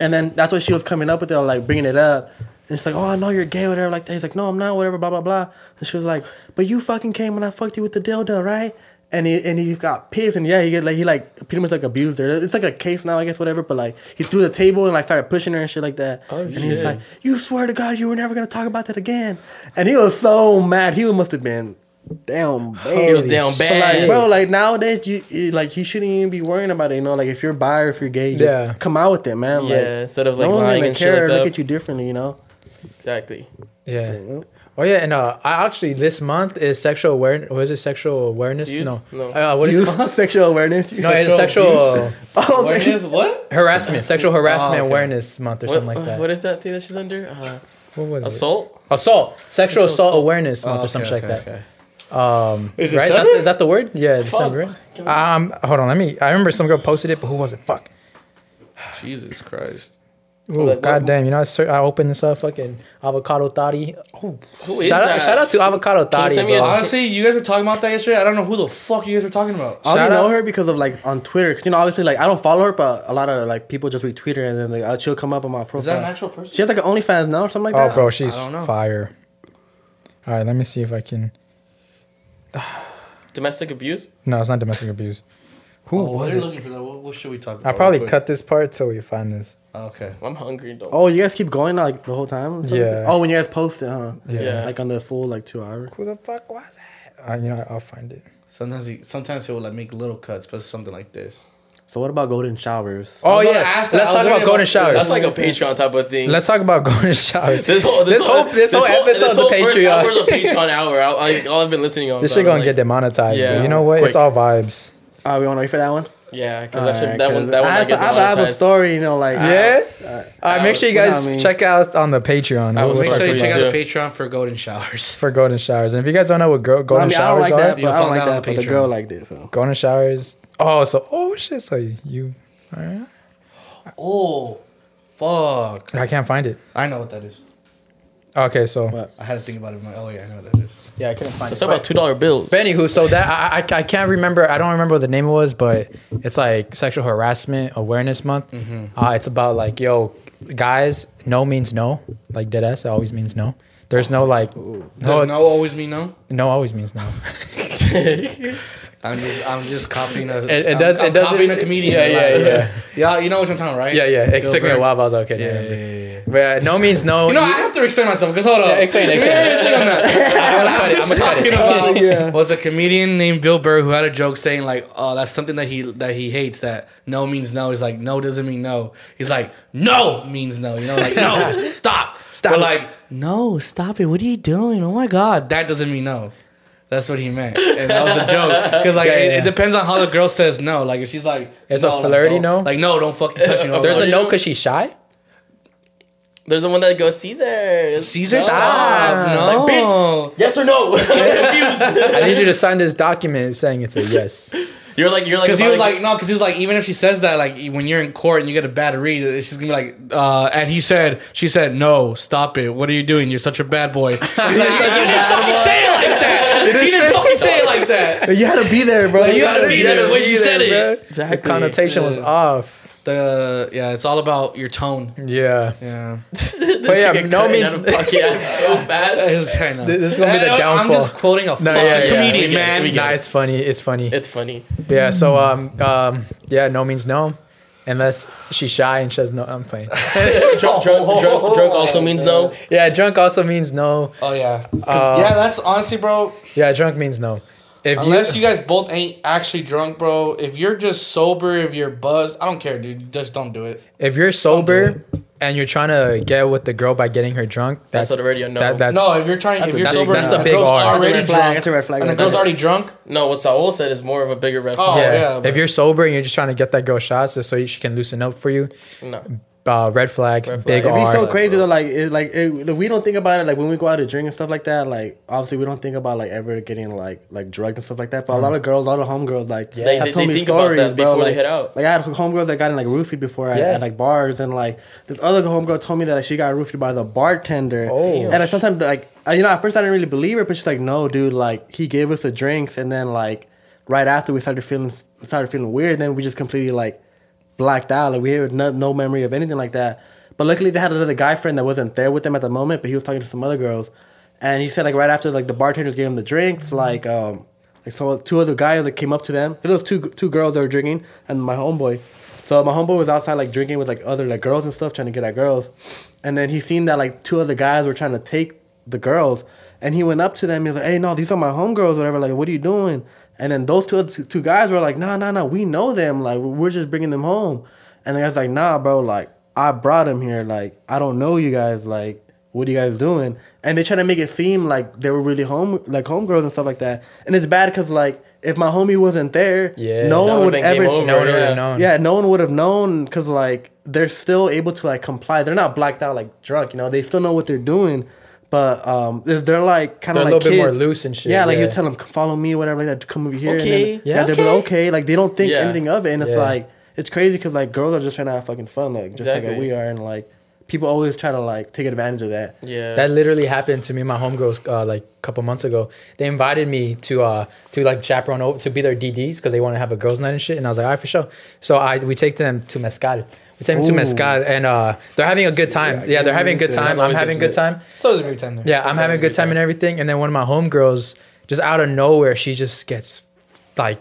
And then that's what she was coming up with, it, like bringing it up. And it's like, oh, I know you're gay, whatever, like that. He's like, no, I'm not, whatever, blah blah blah. And she was like, but you fucking came when I fucked you with the dildo, right? And he and he got pissed, and yeah, he get like he like pretty much like abused her. It's like a case now, I guess, whatever. But like he threw the table and like started pushing her and shit like that. Oh, and he was like, you swear to God, you were never gonna talk about that again. And he was so mad. He must have been down bad. He was down bad. like, bro, like nowadays, you, you like you shouldn't even be worrying about it. You know, like if you're bi or if you're gay, just Yeah. come out with it, man. yeah, Like, instead of like no one's lying gonna and shit care. like look that. at you differently, you know. Exactly. Yeah. Oh yeah, and uh, I actually this month is sexual awareness. Was it sexual awareness? Use? No. No. Uh, what is it called? sexual awareness. No, it's sexual oh, What what? harassment, sexual harassment Oh, okay. awareness month or What, something like uh, that. what is that thing that she's under? Uh, What was it? assault. Assault, sexual, Sexual assault, assault. awareness month Oh, or something okay, like okay, that. okay. Um, Is it right? That's, December? is that the word? Yeah, December. Right? Um, hold on. Let me. I remember some girl posted it, but who was it? Fuck. Jesus Christ. Ooh, Like, what- God damn! You know, I, ser- I opened this up. Fucking avocado thotty. Ooh. Who is Shout out! Shout out to avocado Can thotty, a- Honestly, you guys were talking about that yesterday. I don't know who the fuck you guys were talking about. I only Shout know her because of like on Twitter. Cause you know, obviously, like I don't follow her, but a lot of like people just retweet her and then like uh, she'll come up on my profile. Is that an actual person? She has like an OnlyFans now or something like Oh, that. Oh, bro, she's I don't know. fire. All right, let me see if I can. Domestic abuse. No, it's not domestic abuse. Who Oh, was it? looking for that. What, what should we talk about? I'll probably cut this part so we find this. Okay. I'm hungry though. Oh, you guys keep going like the whole time? Yeah. Oh, when you guys post it, huh? Yeah. Like on the full like two hours. Who the fuck was it? Uh, you know, I'll find it. Sometimes he, sometimes he'll like make little cuts, but something like this. So what about golden showers? Oh was gonna yeah, ask that. let's talk was about golden about- showers. That's like a Patreon type of thing. Let's talk about golden showers. this whole this whole this whole episode's a whole first Patreon. hour's a Patreon hour. I, I, all I've been listening on. This so shit gonna I'm get demonetized. Yeah, but you know what? It's all vibes. Uh, we want to wait for that one. Yeah, because that should that one 'cause that one I, might have, get I have a story, you know, like Yeah. Uh, all right, uh, make sure you what guys I mean. check out on the Patreon. I We'll was Make sure you check out the. Patreon for golden showers. for golden showers. And if you guys don't know what go- I golden mean, I don't showers like are, that, but I don't like that. But the girl liked it. So. golden showers. Oh, so oh shit. So you, all right. Oh, fuck! I can't find it. I know what that is. Okay, so What? I had to think about it. in my- Oh yeah, I know what that is. yeah, I couldn't find Let's talk about two dollar bills. But anywho, so that I, I I can't remember. I don't remember what the name was, but it's like sexual harassment awareness month. Uh, it's about like yo, guys, no means no. Like dead ass, it always means no. There's no like Does no, no always mean no? no always means no. I'm just I'm just copying a. It, it I'm- does. I'm it does. copying a comedian. Yeah, yeah, Like, yeah, Yeah, you know what I'm talking about, right? yeah, yeah. It Bill took me a while, but I was like, okay. Yeah, Yeah, yeah, yeah, yeah. But uh, no means no. You know, I have to explain myself because hold on. Yeah, explain, explain. I'm gonna cut it. I'm gonna cut talking it. about was a comedian named Bill Burr who had a joke saying like, "Oh, that's something that he that he hates. That no means no." He's like, "No doesn't mean no." He's like, "No means no." You know, like, "No, stop, Stop But like, "No, stop it. What are you doing? Oh my god, that doesn't mean no." That's what he meant, and that was a joke. Because like Yeah, it, yeah. it depends on how the girl says no. Like if she's like, It's a no, like, flirty don't- no? Like no, don't fucking touch me. I was There's a no because she's shy. There's the one that goes Cesar. Cesar, Stop. stop. No, Like, bitch. Yes or no? I'm confused. I need you to sign this document saying it's a yes. You're like you're like Because he was like, no, because he was like, even if she says that, like, when you're in court and you get a bad read, she's gonna be like, uh, and he said, she said, no, stop it. What are you doing? You're such a bad boy. He's like, you didn't fucking say it like that. She didn't fucking say it like that. You had to be there, bro. you gotta be there the way she said it. The Exactly. connotation was off. The yeah, it's all about your tone. Yeah. Yeah, But yeah, no means so fast. It's- I know. This is gonna be the I- I'm downfall. just quoting a fucking yeah, yeah. comedian, We get it, man. we Nah, it's funny. It's funny. It's funny. Yeah. So um um yeah, no means no, unless she's shy and she says no. I'm playing. Drunk, drunk, drunk, drunk also means no. Yeah, drunk also means no. Oh yeah, Uh, yeah. That's honestly, bro. Yeah, drunk means no. If Unless you, you guys both ain't actually drunk, bro. If you're just sober, if you're buzzed, I don't care, dude. Just don't do it. if you're sober and you're trying to get with the girl by getting her drunk, that's, That's already a no. That, that's No, if you're trying, if you're sober, that's and a the big girl's R. already That's a red flag, drunk, that's a red flag and the right girl's there. already drunk. No, what Saul said is more of a bigger red Oh, flag. yeah. yeah, if you're sober and you're just trying to get that girl shots just so she can loosen up for you, No. Uh, red flag, Red big flag. It'd be R. so crazy though. Like, it, like it, we don't think about it. Like when we go out to drink and stuff like that. Like obviously we don't think about like ever getting like like drugged and stuff like that. But a lot of girls, a lot of homegirls, like They- have they- told they me think about stories that bro, before they like- head out. Like I had homegirls that got in like roofied before at, Yeah. at like bars, and like this other homegirl told me that like, she got roofied by the bartender. Oh. and like, sometimes like you know at first I didn't really believe her, but she's like, no, dude, like he gave us the drinks, and then like right after we started feeling started feeling weird, then we just completely like blacked out. Like we had no, no memory of anything like that. But luckily they had another guy friend that wasn't there with them at the moment, but he was talking to some other girls. And he said like right after like the bartenders gave him the drinks, like um like so two other guys that came up to them. It was two two girls that were drinking and my homeboy. So my homeboy was outside like drinking with like other like girls and stuff, trying to get at girls. And then he seen that like two other guys were trying to take the girls. And he went up to them. He was like, "Hey, no, these are my homegirls, whatever. Like, what are you doing?" And then those two two, two guys were like, "Nah, nah, nah. We know them. Like, we're just bringing them home." And the guy's like, "Nah, bro. Like, I brought them here. Like, I don't know you guys. Like, what are you guys doing?" And they try to make it seem like they were really home, like homegirls and stuff like that. And it's bad because like if my homie wasn't there, Yeah. no one would would've ever. game over, no one would yeah. have known. Yeah, no one would have known because like they're still able to like comply. They're not blacked out like drunk, you know. They still know what they're doing, but um, they're, they're like kind They're of a like little bit more loose and shit, Yeah, like yeah. you tell them follow me, whatever like that. Come over here. Okay. and then, Yeah, yeah, they're like, okay. Like they don't think Yeah. anything of it, and it's Yeah. like it's crazy because like girls are just trying to have fucking fun, like just like we are, and like people always try to like take advantage of that. Yeah. That literally happened to me and my homegirls uh, like a couple months ago. They invited me to uh to like chaperone over to be their DDs because they want to have a girls' night and shit. And I was like, all right, for sure. So I we take them to mezcal. We take them to and uh, they're having a good time. Yeah, they're having a good time. I'm having a good good time. It's always a good time there. Yeah, I'm having a good time and everything. And then one of my homegirls, just out of nowhere, she just gets like,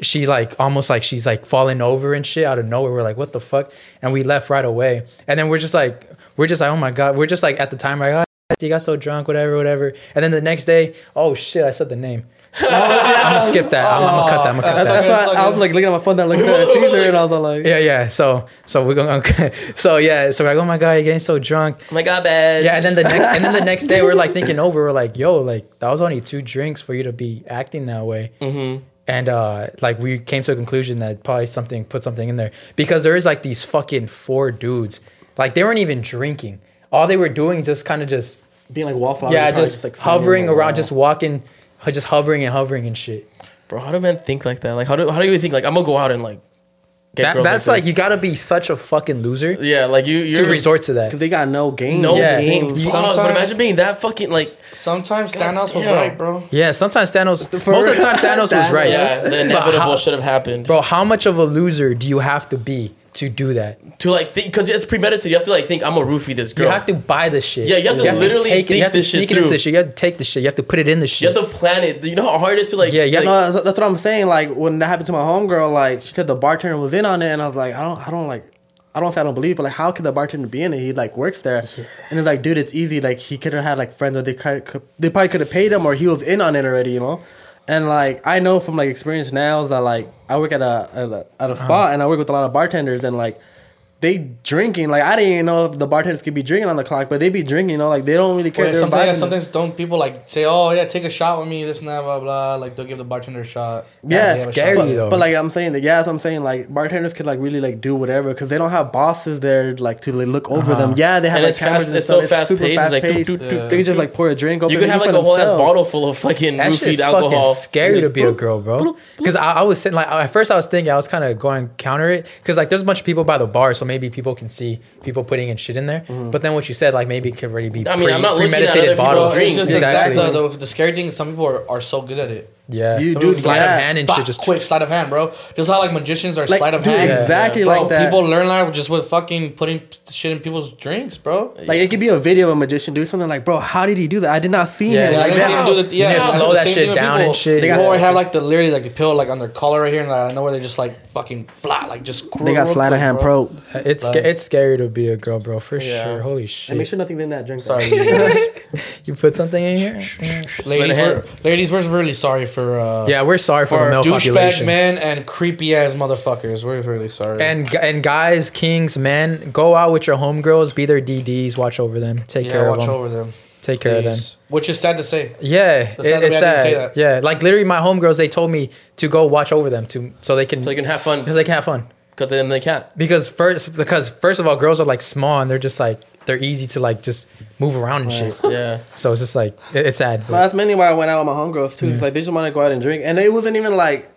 she like almost like she's like falling over and shit out of nowhere. We're like, what the fuck? And we left right away. And then we're just like, we're just like, oh my god. We're just like at the time like, oh, you got so drunk, whatever, whatever. And then the next day, oh shit, I said the name. I'm gonna skip that. I'm, I'm gonna cut that. I'm gonna cut That's, that. that's why it's I was like looking at my phone, then looking at Cesar, and I was like, Yeah, yeah. So, so we're going. Okay. So yeah. So we're like, oh my god, you're getting so drunk. oh my god, bad. Yeah, and then the next and then the next day we're like thinking over, we're like, yo, like that was only two drinks for you to be acting that way. Mm-hmm. And uh like we came to a conclusion that probably something put something in there. Because there is like these fucking four dudes. Like they weren't even drinking. All they were doing is just kind of just being like wallflowers. yeah, probably just, like, hovering on around, just walking, just hovering and hovering and shit. Bro, how do men think like that? Like, how do how do you think like I'm gonna go out and like get That, girls that's like, this? you gotta be such a fucking loser yeah, like you you're resort to that. because they got no game. no Yeah. game. You- Fuck, but sometimes- imagine being that fucking like Sometimes Thanos was damn. right, bro. Yeah, sometimes Thanos. Most of the time, Thanos was right. yeah, the inevitable how- should have happened. Bro, how much of a loser do you have to be to do that? To like think because it's premeditated. You have to like think I'm gonna roofie this girl. You have to buy the shit. Yeah, you have to literally take it. think You have to this shit sneak it into through. the shit. You have to take the shit. You have to put it in the shit. You have to plan it. You know how hard it is to like Yeah, you have like, No, that's, that's what I'm saying. Like when that happened to my homegirl, like she said the bartender was in on it, and I was like, I don't, I don't like, I don't say I don't believe, but like, how could the bartender be in it? He like works there, and it's like, dude, it's easy. Like he could have had like friends, or they could, could they probably could have paid him, or he was in on it already, you know. And like I know from like experience now is that like I work at a at a, at a uh-huh. spot, and I work with a lot of bartenders, and like they drinking. Like I didn't even know the bartenders could be drinking on the clock, but they be drinking. You know, like they don't really care. Well, They're sometimes, yeah, sometimes don't people like say, "Oh yeah, take a shot with me," this and that, blah blah. Like they'll give the bartender a shot. Yeah, they have shot. scary, but, though. But like I'm saying, that yeah, that's I'm saying. Like bartenders could like really like do whatever because they don't have bosses there like to like, look over them. Uh-huh. Yeah, they have And like it's cameras fast- and it's stuff. so fast-paced, it's like, doot, doot, doot, They could just like pour a drink. You open could have like a whole ass bottle full of fucking That roofied alcohol. fucking scary to be a girl, bro. Because I, I was sitting like at first I was thinking I was kind of going counter it because like there's a bunch of people by the bar, so maybe people can see people putting in shit in there. Mm-hmm. But then what you said, like maybe it could already be I mean, pre- I'm not premeditated bottle drinks. just Exactly. exactly the, the, the scary thing is some people are, are so good at it. Yeah, You Some do- people sleight yeah. of hand and shit. Just quick sleight of hand, bro. Just how like magicians are Like, sleight of dude, hand. exactly Bro, like that. people learn that just with fucking putting shit in people's drinks, bro. Like it could be a video of a magician do something like, bro, how did he do that? I did not see Yeah, him. Yeah, I didn't see him do the yeah. Slow that shit down and shit. They got- Or have like the literally like the pill like on their collar right here, and like, I know where they're just like fucking blah, like just. They got real sleight of hand bro. pro. it's Like- sca- it's scary to be a girl, bro, for Yeah. sure. Holy shit! And make sure nothing's in that drink. Sorry, You put something in here? Ladies. hand. We're, ladies, we're really sorry for. uh Yeah, we're sorry for, For the male douchebag population. men and creepy ass motherfuckers. We're really sorry. And and guys, kings, men, go out with your homegirls, be their DDs, watch over them, take yeah, care of watch them, over them. Take care of them. Which is sad to say. Yeah, That's it- sad it's we had to sad. say that. Yeah, like literally, my homegirls they told me to go watch over them to so they can so you can have fun because they can have fun. because then they can't. Because first, because first of all, girls are like small and they're just like they're easy to like just move around and shit. Yeah. So it's just like it- it's sad. Well, but- that's mainly why I went out with my homegirls too. It's like they just want to go out and drink, and it wasn't even like,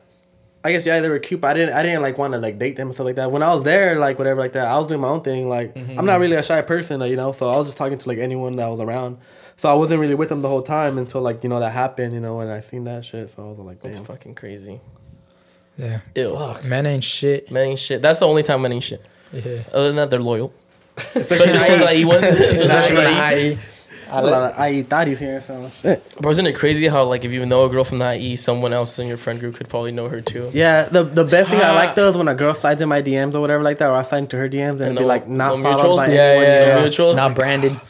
I guess yeah, they were cute. But I didn't, I didn't like want to like date them and stuff like that. When I was there, like whatever, like that, I was doing my own thing. Like mm-hmm. I'm not really a shy person, like, you know. So I was just talking to like anyone that was around. So I wasn't really with them the whole time until like you know that happened, you know, and I seen that shit. So I was like, It's damn. fucking crazy. yeah, Ew. men ain't shit. Men ain't shit. That's the only time men ain't shit. Yeah. Other than that, they're loyal. Especially the ones IE ones. Especially Nah, IE. nah, I, a lot of IE thotties here, so shit. Bro, isn't it crazy how like if you know a girl from the IE, someone else in your friend group could probably know her too? Yeah, the the best thing I like though is when a girl slides in my DMs or whatever like that, or I slide into her DMs and, And be no- like not no followed mutuals? by Yeah, anyone, yeah, you know? yeah. Mutuals? Not branded.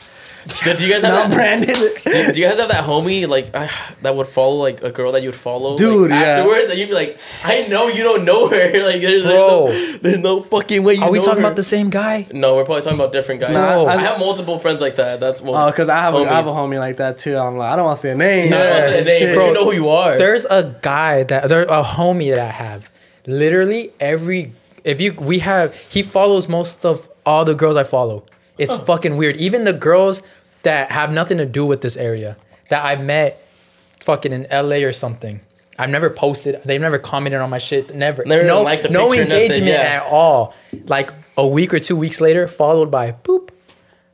Do, do you guys have Not that? branded. Do, do you guys have that homie like uh, that would follow like a girl that you would follow, like, Dude, yeah. afterwards, and you'd be like, I know you don't know her. like, there's, Bro. there's, no, there's no fucking way you. Are we talking her. about the same guy? No, we're probably talking about different guys. No, I, I- have multiple friends like that. That's Oh, multiple. because I have a, I have a homie like that too. I'm like, I don't want to say a name. I don't say a name, but Bro, you know who you are. There's a guy that there's a homie that I have. Literally every if you we have he follows most of all the girls I follow. It's fucking weird. Even the girls that have nothing to do with this area that I met fucking in LA or something. I've never posted. They've never commented on my shit. Never. Never no, liked the no picture, nothing, engagement yeah. at all. Like a week or two weeks later, followed by boop.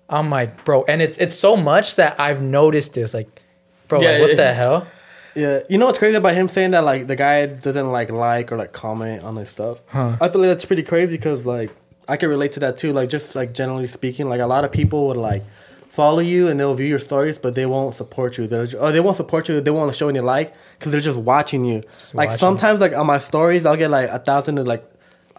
I'm like, bro, and it's it's so much that I've noticed this. Like, bro, Yeah, like, what yeah. the hell? Yeah, you know what's crazy about him saying that like the guy doesn't like like or like comment on his stuff. Huh. I feel like that's pretty crazy because like I can relate to that too. Like just like generally speaking, like a lot of people would like follow you and they'll view your stories, but they won't support you. They're or oh, they won't support you. They won't show any like because they're just watching you. like watching. sometimes like on my stories, I'll get like a thousand to like.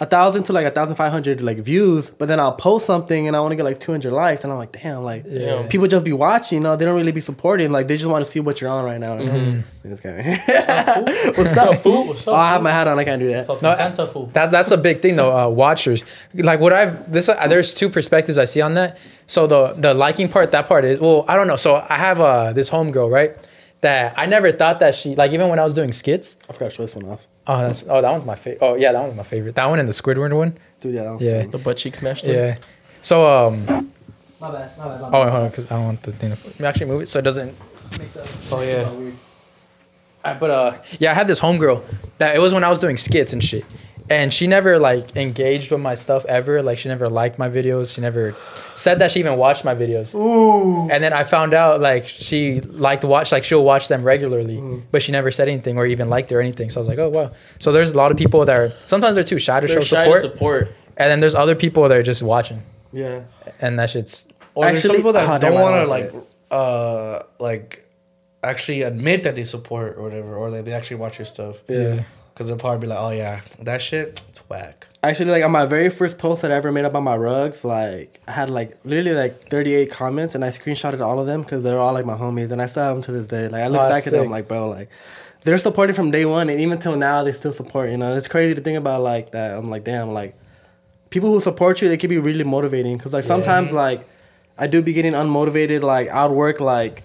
A thousand to like a thousand five hundred like views, but then I'll post something and I want to get like two hundred likes, and I'm like, damn, like Yeah. people just be watching, you know, they don't really be supporting, like they just want to see what you're on right now. You know? Mm-hmm. This guy. What's up, fool? What's up, Oh, I have my hat on. I can't do that. No, Santa fool. That that's a big thing though. Uh, watchers, like what I've this. Uh, there's two perspectives I see on that. So the the liking part, that part is well, I don't know. So I have uh this homegirl right that I never thought that she like even when I was doing skits. I forgot to show this one off. Oh, that's oh that one's my favorite. Oh yeah, that one's my favorite. That one and the Squidward one. Dude, yeah, that was Yeah. the butt cheek smashed. in. Yeah. So um. My bad, my bad, my Oh, wait, hold on, because I don't want the thing to actually move it so it doesn't. Oh yeah. I, but uh, yeah, I had this homegirl that it was when I was doing skits and shit, and she never like engaged with my stuff ever. Like she never liked my videos. She never said that she even watched my videos. Ooh. And then I found out like she liked to watch, like she'll watch them regularly, but she never said anything or even liked or anything. So I was like, oh wow. So there's a lot of people that are sometimes they're too shy to They're show shy support, to support. and then there's other people that are just watching, Yeah. and that shit's Or there's some Actually- people that don't want to like, uh, like, actually admit that they support or whatever, or like they actually watch your stuff. Yeah. Because they'll probably be like, oh yeah, that shit, it's whack. Actually, like on my very first post that I ever made about my rugs, like I had like literally like 38 comments, and I screenshotted all of them because they're all like my homies, and I still have them to this day. Like I look Oh, back at them, like bro, like they're supporting from day one, and even till now they still support. You know, it's crazy to think about like that. I'm like, damn, like people who support you, they can be really motivating. Cause like sometimes mm-hmm. like I do be getting unmotivated. Like I would work like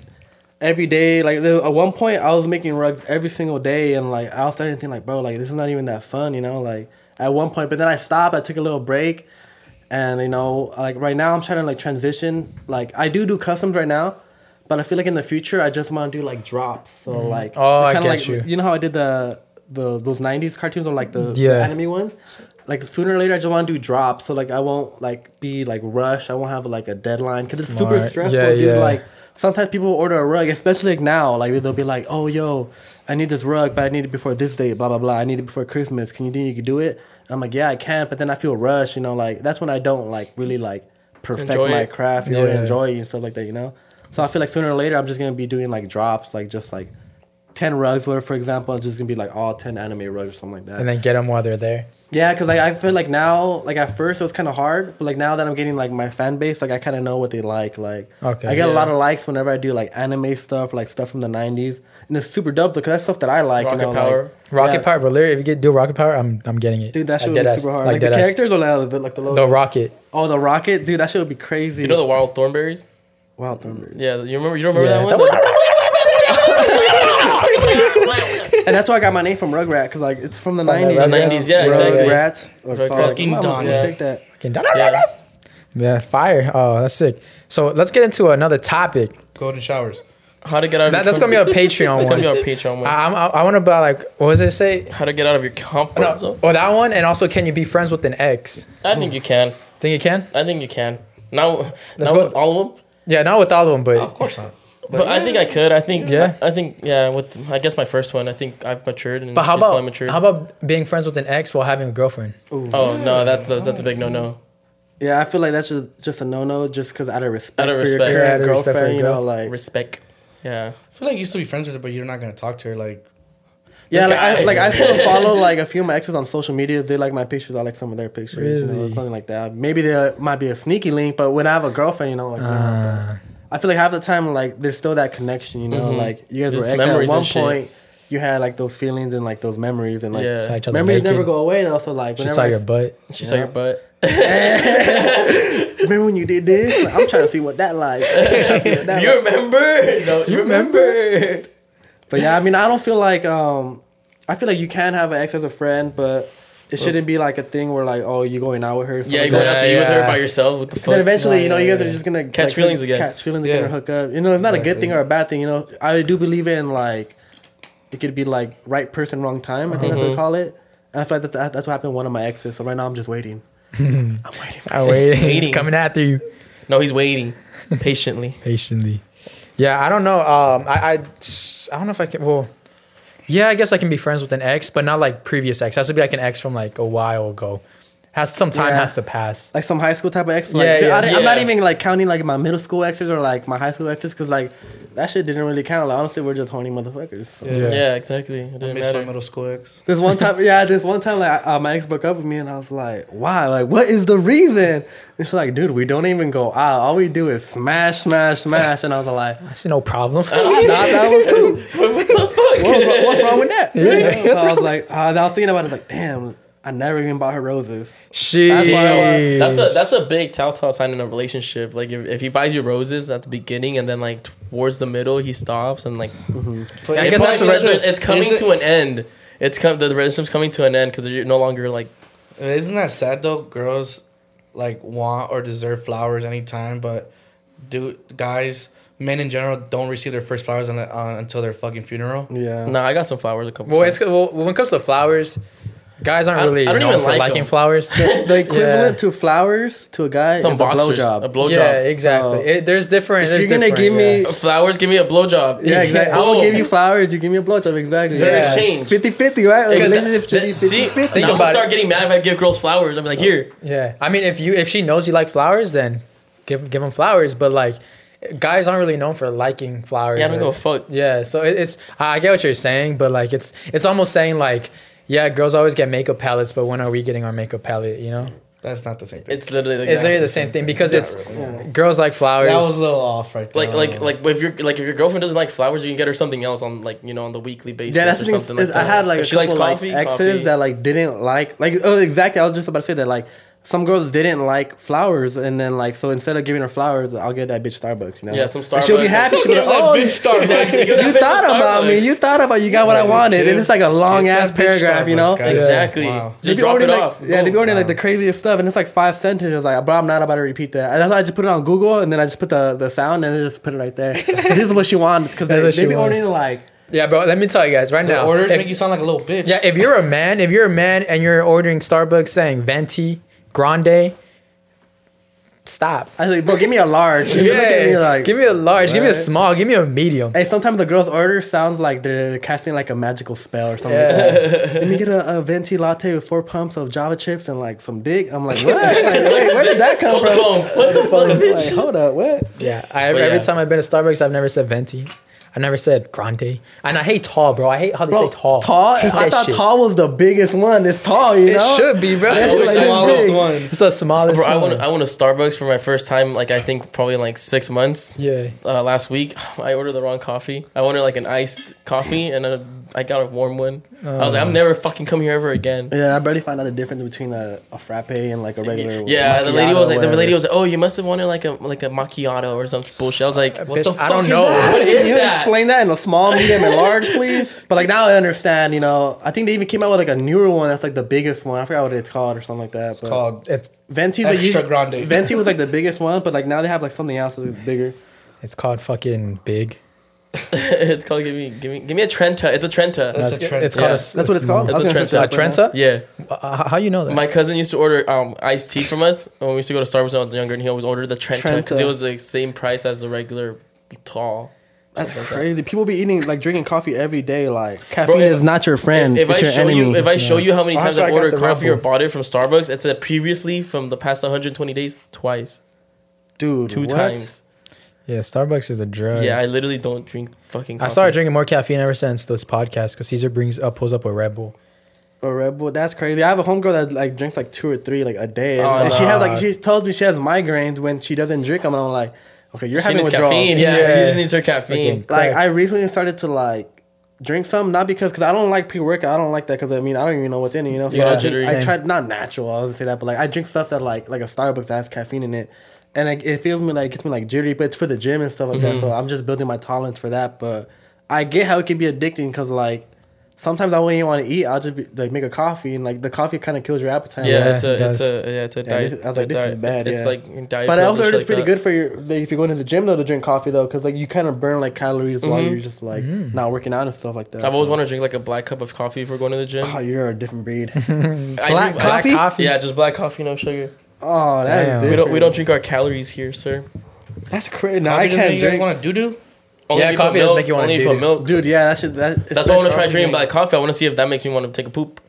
every day. Like there, at one point, I was making rugs every single day, and like I was starting to think like, bro, like this is not even that fun, you know? Like at one point, but then I stopped. I took a little break, and you know, like right now, I'm trying to like transition. Like I do do customs right now. But I feel like in the future, I just want to do like drops. So mm-hmm. like, Oh, I get like, you. know how I did the the those '90s cartoons or like the, the Yeah. anime ones. Like sooner or later, I just want to do drops. So like, I won't like be like rushed. I won't have like a deadline because it's super stressful, Yeah, dude. yeah. Like sometimes people order a rug, especially like now. Like they'll be like, "Oh, yo, I need this rug, but I need it before this date. Blah blah blah. I need it before Christmas. Can you think you can do it?" And I'm like, "Yeah, I can," but then I feel rushed. You know, like that's when I don't like really like perfect Enjoy my it. craft, you Yeah. and enjoy it and stuff like that. You know. So I feel like sooner or later, I'm just gonna be doing like drops, like just like ten rugs, where for example, it's just gonna be like all ten anime rugs or something like that. and then get them while they're there. Yeah, because like, I feel like now, like at first it was kind of hard, but like now that I'm getting like my fan base, like I kind of know what they like. Like, Okay. I get a lot of likes whenever I do like anime stuff, like stuff from the '90s, and it's super dope because that's stuff that I like. Rocket you know, Power. Like, Rocket yeah. Power, but literally, if you get do Rocket Power, I'm I'm getting it. dude, that shit Like would be deadass. super hard. Like, the deadass. characters or like the, like the logo? The Rocket. oh, the rocket, dude, that shit would be crazy. You know the wild thornberries? Wild Thornberries. Yeah, you remember? You don't remember Yeah. that one? And that's why I got my name from Rugrat because like it's from the From the '90s. Rugrats. you know? 90s, yeah, exactly. Rugrats. Rugrats. Fucking come on, yeah. Take that. Fucking- yeah. Yeah, fire. Oh, that's sick. So let's get into another topic. Golden showers. How to get out of That, that's gonna be comfort- a Patreon That's one. gonna be our Patreon one. I, I'm- I, I want to buy like what does it say? How to get out of your comfort No, zone. oh, that one, and also can you be friends with an ex? I think you can. Think you can? I think you can. Now, Let's now go- with all of them. Yeah, not with all of them, but Of course not. But, I think I could. I think. Yeah. I, I think. Yeah. With I guess my first one. I think I've matured. And but how she's about matured. how about being friends with an ex while having a girlfriend? Oh no, that's a, that's a big no no. Yeah, I feel like that's just, just a no no, just because out of respect Out of for respect. your Yeah, current out of respect for girlfriend, your you know, like Respect. Yeah. I feel like you used to be friends with her, but you're not gonna talk to her. Like, Yeah, like I, guy. like I still follow like a few of my exes on social media. They like my pictures. I like some of their pictures. You know, something like that. Maybe there might be a sneaky link, but when I have a girlfriend, you know, like you know, Ah. I feel like half the time like there's still that connection. You know, Mhm. like you guys There's were exes at one and shit. point. You had like those feelings and like those memories and like Yeah. Each other memories naked. never go away. Though, so like She saw your butt. She saw Yeah. your butt. remember when you did this? Like, I'm trying to see what that like. I'm trying to see what that you like. remember? No, you remember? But yeah, I mean, I don't feel like um, I feel like you can have an ex as a friend, but it shouldn't be like a thing where like, oh, you going out with her. Yeah, you something going like out Yeah, to eat with her by yourself? What the Then fuck? eventually, Yeah, you know, yeah, you guys yeah. are just gonna Catch like, feelings again. Catch feelings Yeah. again or hook up. You know, it's not a good thing or a bad thing. You know, I do believe in like it could be like right person, wrong time. I think that's what they call it. And I feel like that, that's what happened to one of my exes. So right now I'm just waiting. I'm waiting. For I wait. He's waiting. coming after you No, he's waiting patiently. patiently. Yeah, I don't know. Um, I, I, I don't know if I can. Well, yeah, I guess I can be friends with an ex, but not like previous ex. It has to be like an ex from like a while ago. Has some time Yeah. has to pass. like some high school type of ex. Like, Yeah, yeah. I, am not Yeah. even like counting like my middle school exes or like my high school exes because like that shit didn't really count. Like honestly, we're just horny motherfuckers. So. Yeah. Yeah, exactly. It I didn't miss my matter. middle school ex. This one time, yeah, this one time, like uh, my ex broke up with me, and I was like, "Why? Like, what is the reason?" And she's like, "Dude, we don't even go out. All we do is smash, smash, smash." And I was like, I see no problem. I "Nah, that was cool. what? What what's wrong with that?" Yeah. So I was like, uh, I was thinking about it, like, damn, I never even bought her roses. She. That's I- That's a that's a big telltale sign in a relationship. Like if, if he buys you roses at the beginning and then like towards the middle he stops and like But I guess that's a that it's coming it- to an end. It's come the relationship's coming to an end because you're no longer like Isn't that sad though? Girls like want or deserve flowers anytime, but do guys, men in general, don't receive their first flowers on, uh, until their fucking funeral. Yeah. nah. I got some flowers a couple. Well, times. it's well, when it comes to flowers, guys aren't I- really I don't known even for like liking them. flowers. The equivalent Yeah. to flowers to a guy some is a blowjob. a blowjob. yeah, exactly. So, it, there's different. if there's you're gonna different, give me- yeah. Flowers, give me a blowjob. yeah, exactly. I will give you flowers. You give me a blowjob. Exactly. Fair Yeah. exchange. 50-50, right? Like, relationship should be that- see, 50-50. now I'm about gonna it. start getting mad if I give girls flowers. I'm like, here, Yeah, I mean, if you if she knows you like flowers, then give give them flowers. But like, guys aren't really known for liking flowers. yeah, I don't or- give a fuck. Yeah, so it, it's I get what you're saying, but like it's it's almost saying like, yeah, girls always get makeup palettes, but when are we getting our makeup palette? You know, That's not the same thing. It's literally it's exactly really the same thing because it's really. girls like flowers. That was a little off right there. like like like if your like if your girlfriend doesn't like flowers, you can get her something else on like you know on the weekly basis Yeah, that's or something is like that. I had like if a she likes couple coffee, like exes coffee. that like didn't like like oh exactly. I was just about to say that like some girls didn't like flowers, and then like so instead of giving her flowers, I'll get that bitch Starbucks. You know? Yeah, some And She'll be happy. She'll be like, That oh, bitch Starbucks. you thought about me. You thought about. You got what I wanted, and it's like a long Get ass that bitch paragraph. You know. Guys. Exactly. Wow. They Just drop it ordering, off. Yeah, they be Boom. ordering like the craziest stuff, and it's like five sentences. Like, bro, I'm not about to repeat that. And that's why I just put it on Google, and then I just put the, the sound, and then just put it right there. this is what she wants because That's they, they she be wants. ordering like Yeah, bro. Let me tell you guys right The now. orders if- make you sound like a little bitch. yeah, if you're a man, if you're a man and you're ordering Starbucks saying venti, grande, stop. I was like, bro, give me a large. You look at me like, give me a large, give me a small, give me a medium. Hey, sometimes the girl's order sounds like they're casting like a magical spell or something. Like that. Let me get a, a venti latte with four pumps of Java chips and like some dick. I'm like, what? Like, wait, where did that come Hold from? What the fuck, Like, bitch? hold up, what? Yeah, I, every yeah. time I've been to Starbucks, I've never said venti. I never said grande, and I hate tall, bro. I hate how they Bro, say tall. Tall? Hate I thought shit. tall was the biggest one. It's tall, you know? It should be, bro. That's the like smallest big. one. It's the smallest Bro, I one. went I went to Starbucks for my first time. Like I think probably in like six months. yeah. Uh, last week, I ordered the wrong coffee. I wanted like an iced coffee, and a, I got a warm one. I was like, I'm never fucking coming here ever again. Yeah, I barely find out the difference between a, a frappe and like a regular. Yeah, the lady was like, the lady was like, oh, you must have wanted like a like a macchiato or some bullshit. I was like, what Bitch, the I don't is know. that? What Can is you that? Explain that in a small, medium, and large, please? But like now I understand. You know, I think they even came out with like a newer one that's like the biggest one. I forgot what it's called or something like that. It's but called It's Venti's Extra like usually- grande. Venti was like the biggest one, but like now they have like something else that's bigger. it's called fucking big. it's called give me give me give me a Trenta. It's a Trenta. That's a Trenta. It's called Yeah. a, That's what it's called. It's a Trenta. it A up right now. Trenta? yeah, Uh, how you know that? my cousin used to order um iced tea from us when we used to go to Starbucks when I was younger, and he always ordered the Trenta because it was the same price as the regular tall. That's Something like that. crazy. People be eating like drinking coffee every day. Like caffeine if- is not your friend. If, if it's I your show enemy. you, if I show you how many times I've ordered the Red coffee or bought it from Starbucks, it said previously from the past 120 days twice, dude, two what? times. yeah, Starbucks is a drug. Yeah, I literally don't drink fucking. Coffee. I started drinking more caffeine ever since this podcast because Cesar brings up pulls up a Red Bull. A Red Bull, that's crazy. I have a homegirl that like drinks like two or three like a day, Oh, and she has like she tells me she has migraines when she doesn't drink them. And I'm like, okay, you're She having needs caffeine. Yeah, Yeah. she just needs her caffeine. Freaking Like. I recently started to like drink some, not because because I don't like pre workout. I don't like that because I mean I don't even know what's in it. You know, so Yeah, I, jittery. drink, I tried not natural. I was gonna say that, but like I drink stuff that like like a Starbucks that has caffeine in it, and like, it feels me like gets me like jittery, but it's for the gym and stuff like Mm-hmm. that. So I'm just building my tolerance for that. But I get how it can be addicting because like. Sometimes I wouldn't even want to eat. I'll just be, like make a coffee, and like the coffee kind of kills your appetite. Yeah, Yeah, it's it a, it's a, yeah, it's a Yeah, diet. this- I was like, a this is diet- bad, It's yeah. like diet. But I also and heard it's like pretty that. good for your like, if you're going to the gym though to drink coffee though, because like you kind of burn like calories while Mhm. you're just like not working out and stuff like that. I've always wanted to drink like a black cup of coffee if we're going to the gym. Oh, you're a different breed. Black drink- coffee? coffee? Yeah, just black coffee, no sugar. oh, Damn. that's We don't we don't drink our calories here, sir. That's crazy. No, I doesn't make can't you guys drink. want to doo doo. Only Yeah, if you put coffee does milk, make you wanna only if do you put it. milk. Dude, yeah, that should that. That's why I want to try drinking black coffee. I want to see if that makes me want to take a poop.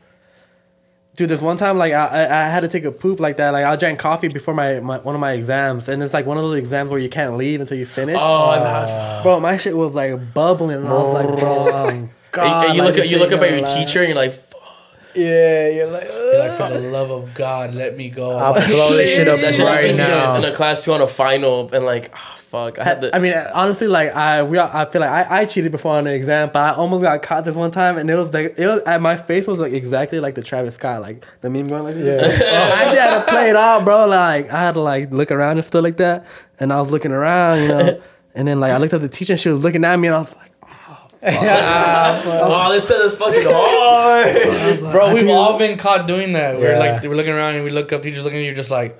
Dude, this one time, like I, I, I had to take a poop like that. Like I drank coffee before my, my one of my exams, and it's like one of those exams where you can't leave until you finish. Oh, oh that- bro, my shit was like bubbling, and I was like, bro, God, and, and you like, look at you look up at your last. teacher and you're like, Yeah, you're like, You're like, for the love of God, let me go. I'll blow this shit up that shit right happened to me now. in a class two on a final, and like, oh, fuck, I had the. I mean, honestly, like I, we, all- I feel like I, I cheated before on the exam, but I almost got caught this one time, and it was like it was, my face was like exactly like the Travis Scott, like the meme going like this. I actually had to play it out, bro. Like I had to like look around and stuff like that, and I was looking around, you know, and then like I looked at the teacher, and she was looking at me, and I was like, oh, oh this is fucking hard. Bro, we've all been caught doing that. We're Yeah. like, we're looking around and we look up, teachers looking at you, just like,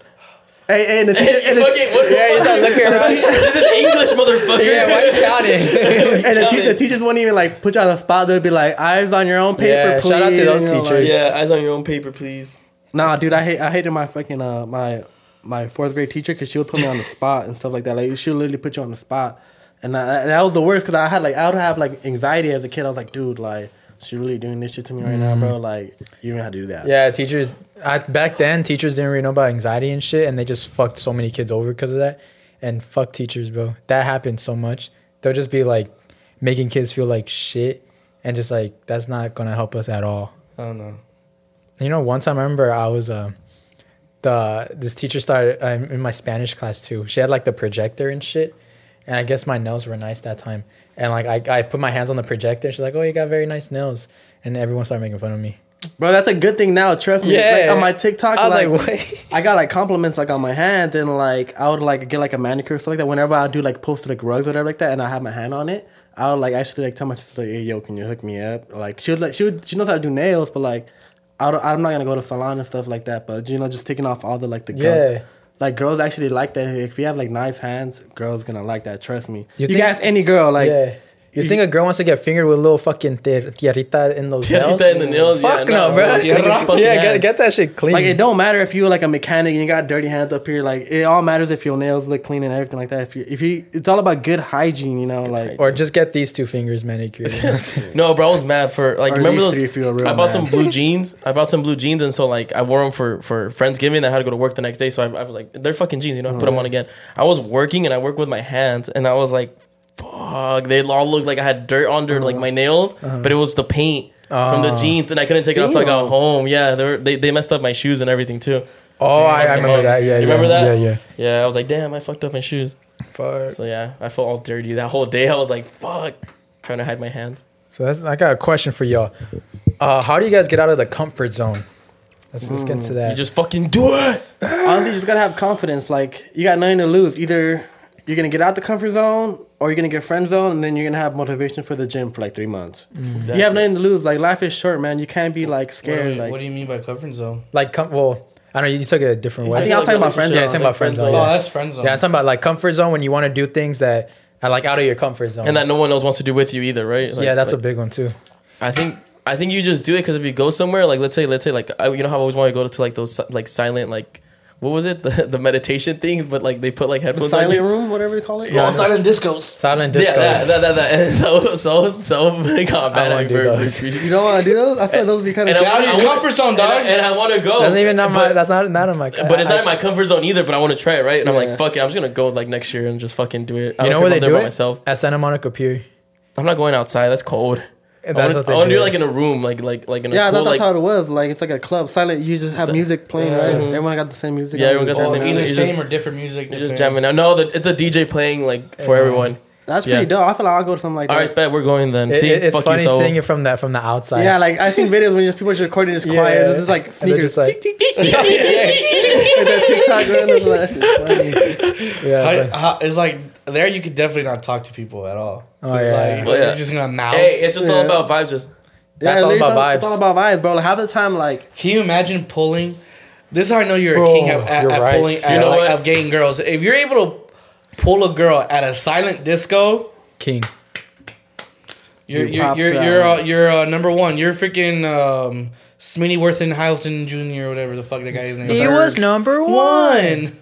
hey, hey, and the teacher, and the, fucking, what, yeah, you start looking around. this is English, motherfucker. yeah, why you counting? and the, te- Tell the teachers wouldn't even like put you on the spot. They'd be like, eyes on your own paper, Yeah, please. shout out to those you know, teachers. like- yeah, eyes on your own paper, please. Nah, dude, I hate I hated my fucking uh my my fourth grade teacher because she would put me on the spot and stuff like that. Like she would literally put you on the spot, and I, that was the worst because I had like I would have like anxiety as a kid. I was like, dude, like she really doing this shit to me right now, bro. Like you don't have to do that. Yeah, teachers. I, back then, teachers didn't really know about anxiety and shit, and they just fucked so many kids over because of that. And fuck teachers, bro. That happened so much. They'll just be like making kids feel like shit, and just like that's not gonna help us at all. I don't know. You know, one time I remember I was uh, the this teacher started uh, in my Spanish class too. She had like the projector and shit, and I guess my nails were nice that time. And like I, I put my hands on the projector. She's like, "Oh, you got very nice nails," and everyone started making fun of me. Bro, that's a good thing now. Trust me. Yeah. Like, on my TikTok, I was like, like, wait. I got like compliments like on my hands, and like I would like get like a manicure stuff like that. Whenever I do like post like rugs or whatever like that, and I have my hand on it, I would like actually like tell my sister, like, "Hey, yo, can you hook me up?" Like she would like she would she knows how to do nails, but like I don't, I'm not gonna go to salon and stuff like that. But you know, just taking off all the like the. Yeah. Like girls actually like that. If you have like nice hands, girls gonna like that. Trust me. You You, can ask any girl. Like yeah. You you- think a girl wants to get fingered with a little fucking ter- tierrita in those nails? Tierrita in the nails, yeah, Fuck no, no, bro. bro. Yeah, get, get that shit clean. Like it don't matter if you're like a mechanic and you got dirty hands up here. Like it all matters if your nails look clean and everything like that. If you if you, it's all about good hygiene. You know, like or just get these two fingers manicured. you know what I'm saying? No, bro, I was mad for like Or remember those. three if you're a real I bought man. some blue jeans. I bought some blue jeans, and so like I wore them for for Friendsgiving. I had to go to work the next day, so I, I was like, they're fucking jeans, you know. I put them uh-huh. on again. I was working and I worked with my hands, and I was like, fuck. They all looked like I had dirt under like uh-huh. my nails, uh-huh. but it was the paint from the Oh. jeans, and I couldn't take it off until I got home. Yeah, they were, they they messed up my shoes and everything too. Oh, I, I remember hell. that. Yeah, You yeah, remember that? Yeah, yeah. Yeah, I was like, damn, I fucked up my shoes. Fuck. So yeah, I felt all dirty that whole day. I was like, fuck, trying to hide my hands. So that's I got a question for y'all. Uh, how do you guys get out of the comfort zone? Let's, let's get into mm. that. You just fucking do it. honestly, you just gotta have confidence. Like you got nothing to lose. Either you're gonna get out the comfort zone, or you're gonna get friend zone, and then you're gonna have motivation for the gym for like three months. Mm. Exactly. You have nothing to lose. Like life is short, man. You can't be like What do, scared. you, like what do you mean by comfort zone? like, com- well, I know you took it a different way. I think I was talking about friend Yeah, zone. talking about friend oh, zone. Oh, that's friend zone. Yeah, I'm talking about like comfort zone when you want to do things that are like out of your comfort zone. and that no one else wants to do with you either, right? Like- yeah, that's like, a big one too. I think I think you just do it because if you go somewhere, like let's say let's say like I, you know how I always want to go to like those like silent like what was it the, the meditation thing, but like they put like the headphones on silent you. room, whatever you call it. oh, silent discos. Silent discos. Yeah, that, that, that, that. And so so so got I mad wanna at me do for- those. You don't want to do those? I feel those would be kind of. And Get out of I your wanna- comfort zone, and I, dog. and I want to go. That's even not my. but, That's not not in my. but it's I- not in my comfort zone either. But I want to try it, right? And I'm like, fuck it, I'm just gonna go like next year and just fucking do it. You don't know where they do it? myself. At Santa Monica Pier. I'm not going outside. That's cold. I That's want what to they do do. it like in a room, like like like in a Yeah, cool, thought that's like how it was. Like it's like a club. Silent. You just have So- music playing, right? Mm-hmm. Everyone got the same music. Yeah, everyone got the same either music. same or different music. You're just jamming out. No, the, it's a DJ playing like for Yeah. everyone. That's Yeah. pretty dope. I feel like I'll go to something like All that. right, bet we're going then. It- See, it- it's fuck funny you, so. seeing it from that from the outside. Yeah, like I've seen videos when just people just recording this quiet. Yeah. It's just like And sneakers. just like- like like, that's just funny. yeah. How, how, it's like there you could definitely not talk to people at all. Oh, it's yeah. like Oh, yeah. you're just gonna mouth. Hey, it's just all about vibes. Just That's all about vibes. It's all about vibes, bro. Like half the time, like Can you imagine pulling? This is how I know you're Bro, a king at, at, you're at right. pulling at, You know like, what? of getting girls. If you're able to pull a girl at a silent disco, King. you're Dude, you're you're you're, uh, one. you're uh, number one. You're freaking um, Smitty Worthenhausen Jr. or whatever the fuck that guy's name. He was number one. one.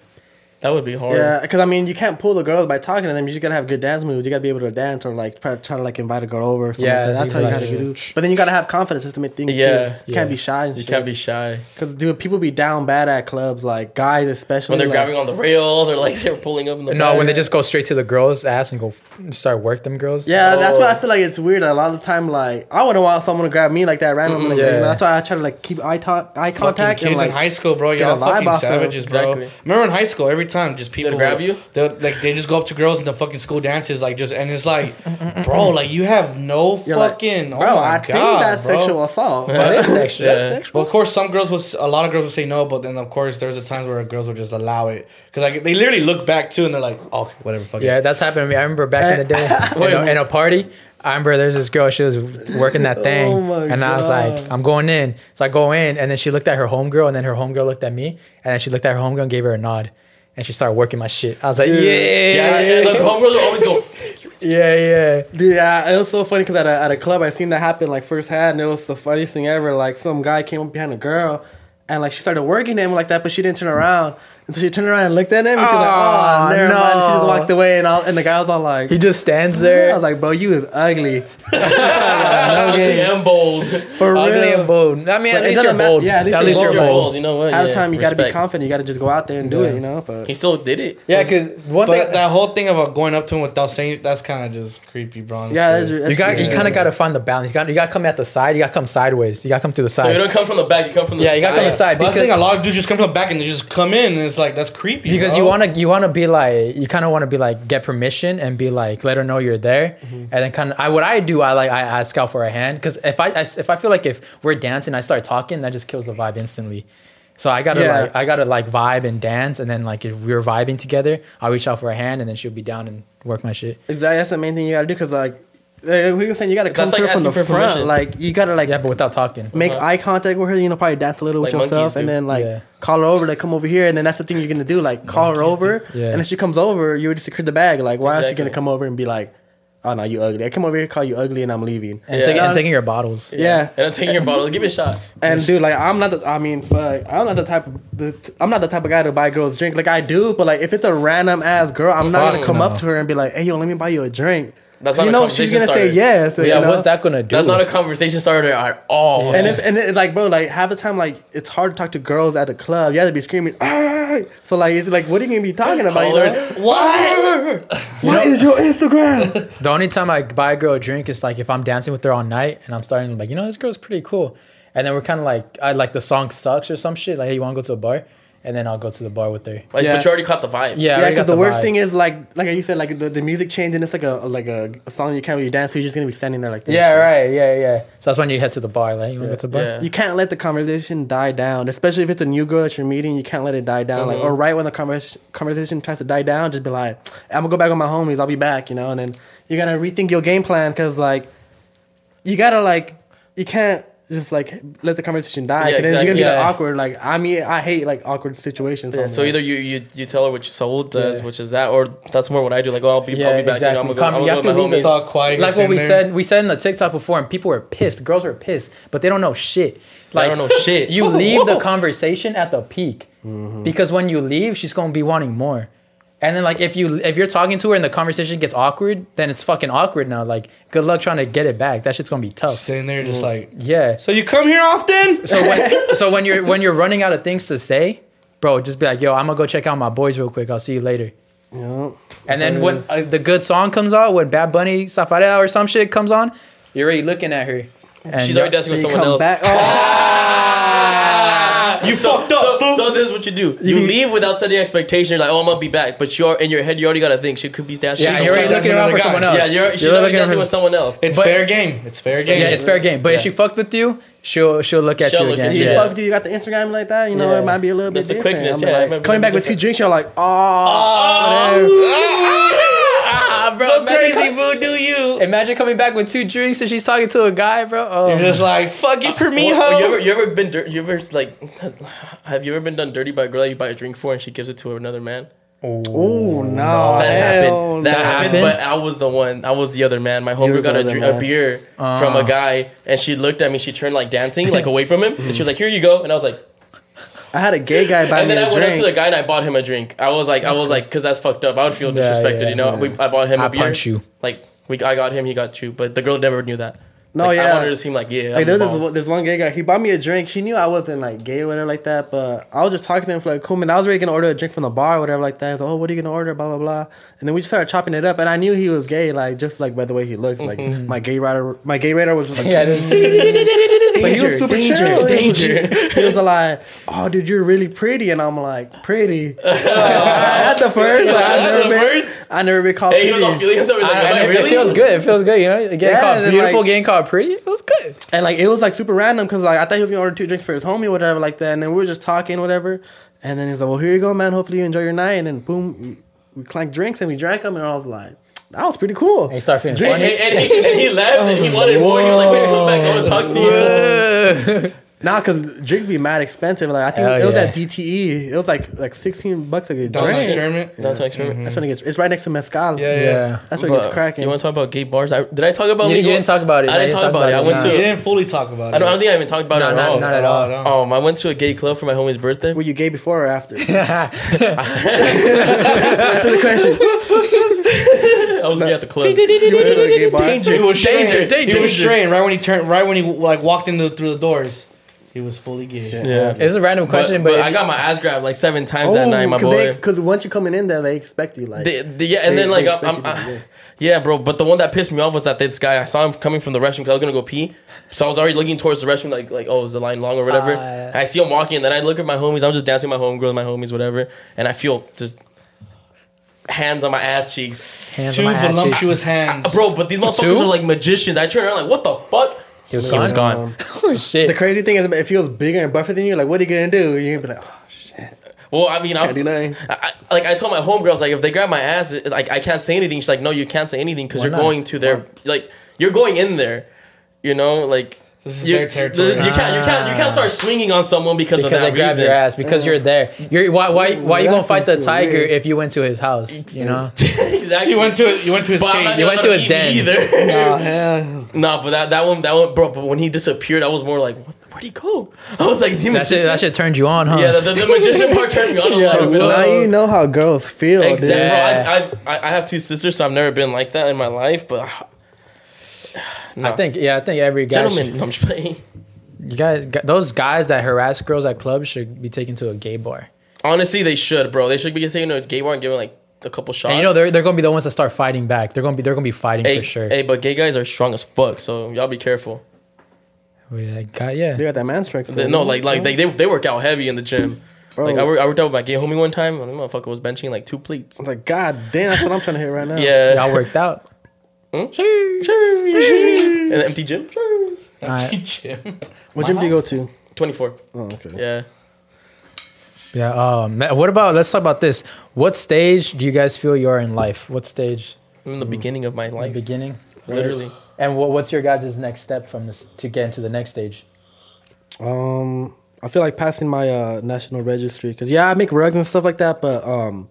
That would be hard. yeah, because I mean, you can't pull the girls by talking to them. You just gotta have good dance moves. You gotta be able to dance or like try, try to like invite a girl over. Or Yeah, like that. that's how you gotta gotta do do. But then you gotta have confidence just to make things. Yeah, too. you yeah. can't be shy. And You shit. can't be shy Because dude, people be down bad at clubs, like guys especially. when they're like, grabbing on the rails or like they're pulling up in the. No, back. when they just go straight to the girl's ass and go start work them girls. Yeah, that's why I Oh. feel like it's weird. A lot of the time, like I wouldn't want someone to grab me like that randomly. Like, Yeah. you know, that's why I try to like keep eye, ta- eye Fucking contact. kids and, like, in high school, bro. Y'all a vibe fucking off of 'em. savages, bro. Exactly. Remember in high school, every time just people They'd grab you? They'll, like they just go up to girls in the fucking school dances, like just and it's like, bro, like you have no You're like, fucking. Oh bro, oh my I god, think that's bro. sexual assault. That is sexual. That's Yeah. sexual. Well, of course, some girls was a lot of girls would say no, but then of course there's a times where girls would just allow it because like they literally look back too and they're like, oh, whatever, fuck Yeah, it. that's happened to me. I remember back in the day in, a, in a party. I remember there's this girl. She was working that oh thing, Oh and I was God. like, "I'm going in." So I go in, and then she looked at her homegirl, and then her homegirl looked at me, and then she looked at her homegirl and gave her a nod, and she started working my shit. I was like, Dude. "Yeah, Yeah, yeah. The homegirls always go. yeah, yeah." Dude, yeah, it was so funny because at a, at a club I seen that happen like firsthand. And it was the funniest thing ever. Like some guy came up behind a girl, and like she started working him like that, but she didn't turn around. And so she turned around and looked at him, and she was like, "Oh, never mind." She just walked away, and all, and the guy was all like, He just stands there." I was like, "Bro, you is ugly." no game. and bold. For ugly real. and bold. I mean, But at it least doesn't you're matter- bold. yeah, at least at you're least you're bold. bold. You know what? Half the Yeah, time you got to be confident. You got to just go out there and do Yeah. it. You know, but He still did it. Yeah, because one But thing that whole thing about going up to him without saying that's kind of just creepy, bro. honestly. yeah, that's, that's you got, you kind of got to find the balance. You got, you got to come at the side. You got to come sideways. You got to come through the side. So you don't come from the back. You come from the side. yeah, you got to come to the side But that's the because. A lot of dudes just come from the back and they just come in, and it's like that's creepy. because bro. you want to you want to be like you kind of want to be be like get permission and be like let her know you're there, Mm-hmm. and then kind of I what I do I like I ask out for a hand because if I, I if I feel like if we're dancing I start talking that just kills the vibe instantly. So I gotta Yeah. like I gotta like vibe and dance and then like if we're vibing together I'll reach out for a hand and then she'll be down and work my shit. Exactly. That's the main thing you gotta do because like uh, we were saying, you gotta come That's like through from the asking for front. permission. Like you gotta like Yeah, but without talking. make Uh-huh. eye contact with her. You know, probably dance a little with Like monkeys yourself, and do. then like Yeah. call her over. Like come over here, and then that's the thing you're gonna do. Like call her over, Yeah. and then she comes over. You already secured the bag. Like why is she gonna come over and be like, "Oh no, you ugly"? I come over here, call you ugly, and I'm leaving. And, Yeah. taking, and taking your bottles. Yeah. And I'm taking your bottle. Give me a shot. And dude, like I'm not. The, I mean, fuck, I'm not the type. Of, the, I'm not the type of guy to buy girls drink. Like I do, but like if it's a random ass girl, I'm not gonna Fuck come no. up to her and be like, "Hey, yo, let me buy you a drink." That's you not a know she's gonna say starter. yes. Yeah, you know? what's that gonna do? That's not a conversation starter at all. And it's, and it, like, bro, like half the time, like it's hard to talk to girls at a club. You have to be screaming. So like, it's like, what are you gonna be talking about? You know? What? What is your Instagram? The only time I buy a girl a drink is like if I'm dancing with her all night and I'm starting to like, you know, this girl's pretty cool. And then we're kind of like, I like the song sucks or some shit. Like, hey, you want to go to a bar? And then I'll go to the bar with her. Like, Yeah. But you already caught the vibe. Yeah, yeah, because the, worst vibe. thing is like, like you said, like the, the music changing. It's like a like a, a song you can't really dance So You're just gonna be standing there like this. Yeah, right. Yeah, yeah. So that's when you head to the bar. Like, you want to go to the bar? Yeah. You can't let the conversation die down, especially if it's a new girl that you're meeting. You can't let it die down. Like, Mhm. or right when the conversation conversation tries to die down, just be like, "I'm gonna go back with my homies. I'll be back," you know. And then you gotta rethink your game plan because like, you gotta like, you can't just like let the conversation die. Yeah, 'cause then it's gonna be exactly. like, awkward. Like, I mean, I hate like awkward situations. Yeah, so like- either you, you you tell her what your soul does, Yeah. which is that, or that's more what I do. Like, oh, I'll be, Yeah, I'll be back. exactly. You know, I'm gonna you go, have I'm to gonna leave go it with my It's homies. all quiet. Like what we there. said, we said in the TikTok before, and people were pissed. Girls were pissed, but they don't know shit. Like I don't know shit. You leave the conversation at the peak Mm-hmm. because when you leave, she's gonna be wanting more. And then like if you if you're talking to her and the conversation gets awkward, then it's fucking awkward now. Like good luck trying to get it back. That shit's gonna be tough. Sitting there just like, Yeah. so you come here often? So when so when you're when you're running out of things to say, bro, just be like, yo, I'm gonna go check out my boys real quick. I'll see you later. Yeah. And then when uh, the good song comes out, when Bad Bunny Safaera or some shit comes on, you're already looking at her. And She's yo- already dancing with So someone else. back. Oh, You fucked up. So, so this is what you do. You leave without setting expectation. You're like, oh, I'm gonna be back, but you're in your head. You already got to think she could be dancing. Yeah, you're already looking around for guy. someone else. Yeah, you're, she's You're already looking dancing for- with someone else. It's But- fair game. It's fair game. Yeah, it's fair game. But if she fucked with you, she'll she'll look at She'll you look again. at you Yeah. fucked you, you got the Instagram like that, you know, Yeah. it might be a little bit That's the different. quickness, I'm yeah, like, coming back little with two drinks, you're like, oh, Ah, bro, crazy Do you. Imagine coming back with two drinks and she's talking to a guy, bro. Oh, You're just like, fuck it for me, Well, ho. you ever you ever been dir- you ever like have you ever been done dirty by a girl that you buy a drink for and she gives it to another man? oh no, That happened. That, That happened, happened? but I was the one. I was the other man. My You homegirl got a, other dr- a beer Uh. from a guy, and she looked at me. She turned like dancing, like away from him, and she was like, "Here you go," and I was like, I had a gay guy buy and me then a I went up to the guy and I bought him a drink. I was like, I was like, because that's fucked up. I would feel Yeah, disrespected, yeah, you know. yeah. We, I bought him a I beer. punch you. Like we, I got him, he got you, but the girl never knew that. No, Like, I wanted to seem like, yeah, Like I'm there's the this, boss. this one gay guy. He bought me a drink. He knew I wasn't like gay or whatever like that. But I was just talking to him for like, cool man. I was ready gonna order a drink from the bar or whatever like that. He's like, oh, what are you gonna order? Blah blah blah. And then we just started chopping it up. And I knew he was gay, like just like by the way he looked. Like Mm-hmm. my gay radar, my gay radar was just like, yeah, this, but he was super danger, chill. danger. he was like, oh dude, you're really pretty. And I'm like, pretty. Like, at the first, like, I never the been, first? I never been called Hey, he was all feeling himself. He's like, I- am I it- really? It feels good. It feels good. You know, getting Yeah, called and then, beautiful, like- getting called pretty. It feels good. And like it was like super random because like I thought he was gonna order two drinks for his homie, whatever, like that. And then we were just talking, whatever. And then he's like, "Well, here you go, man. Hopefully you enjoy your night." And then boom, we, we clanked drinks and we drank them, and I was like, "That was pretty cool." And you start feeling And, funny. and, and he, and he left and he wanted more. He was like, wait, come back. I want to talk to you. Nah, cause drinks be mad expensive. Like I think Hell it was yeah. at DTE. It was like like sixteen bucks a good Downtown drink. experiment. Downtown experiment. That's when it gets. It's right next to mezcal. Yeah, yeah. yeah. That's when it gets But cracking. You want to talk about gay bars? I, did I talk about? You, you didn't talk about it. I didn't talk talk about it. I went nah. to- You didn't fully talk about I don't, I don't think I even talked about No, it at not- all. not at all. No. Um, I went to a gay club for my homie's birthday. Were you gay before or after? Answer the question. I was gay at the club. You went to a gay bar. He was Danger, straying. danger. He was straying right when he turned. Right when he like walked in the, through the doors. He was fully gay. Yeah. It's a random question, but, but, if I got my ass grabbed like seven times Oh, that night, my boy. Because once you're coming in there, they expect you. Like, The- the- yeah, and They- then like I'm, I'm, you to be I- yeah, bro. But the one that pissed me off was that this guy. I saw him coming from the restroom because I was gonna go pee. So I was already looking towards the restroom, like like oh, is the line long or whatever? Ah, yeah. I see him walking, and then I look at my homies. I'm just dancing with my homegirls, my homies, whatever. And I feel just hands on my ass cheeks. Hands Two on my ass cheeks. voluptuous hands. Bro, but these motherfuckers Two? are like magicians. I turn around like, what the fuck? He was He gone. was gone. Oh The crazy thing is, it feels bigger and buffer than you, like, what are you gonna do? You're gonna be like, oh shit, Well, I mean, can't do I, nothing. I, like I told my homegirls, like if they grab my ass, it- like I can't say anything. She's like, no, you can't say anything because you're not? going to their like you're going in there. You know, like This is you, their territory. You can't, you can't, you can't start ah. swinging on someone because, Because of they that grab reason. your ass because you're there. You're why why why you gonna fight the tiger weird. if you went to his house? You know. exactly. You went to it. You went to his But I'm not cage. You went to his den. me Either. Hell, Nah, but that, that one that one bro. But when he disappeared, I was more like, what, where'd he go? I was like, is he a That shit that shit turned you on, huh? Yeah, the, the, the magician part turned me on a little bit. now you know how girls feel. Exactly. Yeah. Bro, I, I've- I, I have two sisters, so I've never been like that in my life. But I think yeah, I think every guy gentlemen, should- no, I'm just playing. you guys those guys that harass girls at clubs should be taken to a gay bar. Honestly, they should, bro. They should be taken to a gay bar and giving like a couple shots. And you know they're they're gonna be the ones that start fighting back. They're gonna be they're gonna be fighting hey, for sure. hey, but gay guys are strong as fuck, so y'all be careful. Yeah, guy- yeah. They got that man strength. They- no, like like they, they they work out heavy in the gym. Bro. Like I worked, I worked out with my gay homie one time, and the motherfucker was benching like two plates. I'm like, God damn, that's what I'm trying to hear right now. Yeah, Y'all worked out. Hmm? in the empty gym. Alright. Jim. What gym do you go to? Twenty four. Oh, okay. Yeah. Yeah. Um. What about? Let's talk about this. What stage do you guys feel you are in life? What stage? I'm in the beginning of my The life, beginning. literally. And what, what's your guys' next step from this to get into the next stage? Um, I feel like passing my uh, national registry because yeah, I make rugs and stuff like that. But um,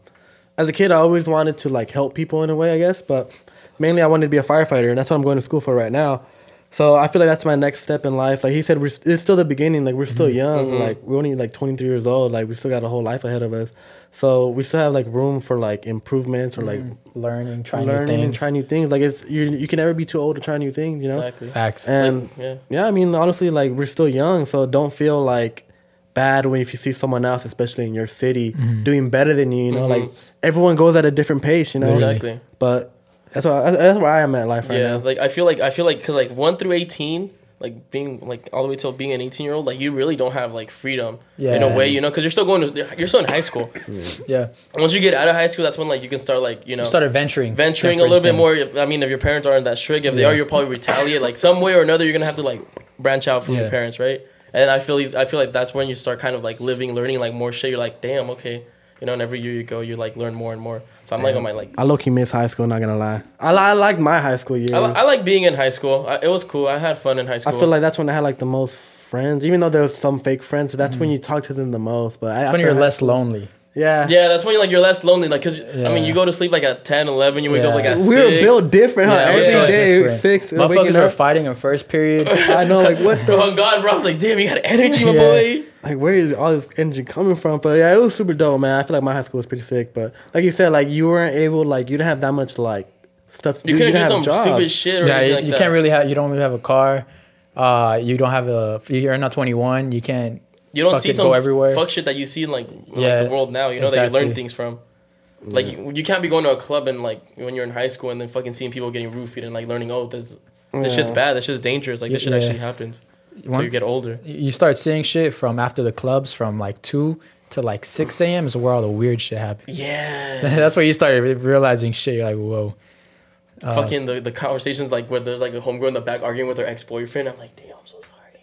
as a kid, I always wanted to like help people in a way, I guess. But mainly, I wanted to be a firefighter, and that's what I'm going to school for right now. So I feel like that's my next step in life. Like he said, we're, it's still the beginning. Like we're still mm-hmm. young. Mm-hmm. Like we're only like 23 years old. Like we still got a whole life ahead of us. So we still have like room for like improvements or like mm-hmm. Learning, trying new learning and things. trying new things. Like it's you you can never be too old to try new things. You know. Exactly. Facts. And yeah. yeah, I mean, honestly, like we're still young, so don't feel like bad when if you see someone else, especially in your city, doing better than you. You know, like everyone goes at a different pace. You know, Exactly. But that's what that's where I am at life right yeah, now. like I feel like I feel like because like one through eighteen, like being like all the way till being an eighteen year old, like you really don't have like freedom in a way, you know, because you're still going to you're still in high school. Yeah. Once you get out of high school, that's when like you can start like you know Started venturing. venturing a different little bit things. more. I mean, if your parents aren't that strict, if they are, you'll probably retaliate. Like some way or another, you're gonna have to like branch out from Yeah. your parents, right? And I feel I feel like that's when you start kind of like living, learning like more shit. You're like, damn, okay, you know. And every year you go, you like learn more and more. So I'm like on my like I low key miss high school. Not gonna lie, I, li- I liked my high school years. I, li- I like being in high school. I, it was cool. I had fun in high school. I feel like that's when I had like the most friends, even though there was some fake friends. That's when mm. you talk to them the most. But I, When after you're less school- lonely. Yeah, yeah, that's when you're like you're less lonely. Like, cause I mean, you go to sleep like at 10, 11, You wake up like at we were built different. huh? Yeah, we Every were day different. six. Motherfuckers waking were fighting in first period. I know, like what the Oh God, bro! I was like, damn, you got energy, my Yeah. boy. like where is all this energy coming from? But yeah, it was super dope, man. I feel like my high school was pretty sick. But like you said, like you weren't able, like you didn't have that much like stuff. To You do. couldn't do didn't some have jobs. stupid shit or yeah, anything you, like you can't really have. You don't really have a car. Uh, you don't have a. You're not 21. You can't. You don't see fucking some go everywhere. fuck shit that you see in like, in, like, the world now. You know that you learn things from. Like you, you can't be going to a club and like when you're in high school and then fucking seeing people getting roofied and like learning oh this this shit's bad this shit's dangerous like this shit actually happens. Until One- you get older. You start seeing shit from after the clubs from like two to like 6 a.m. is where all the weird shit happens. Yeah. That's where you start realizing shit. You're like, whoa. Uh, fucking the, the conversations like where there's like a homegirl in the back arguing with her ex boyfriend. I'm like, damn, I'm so sorry.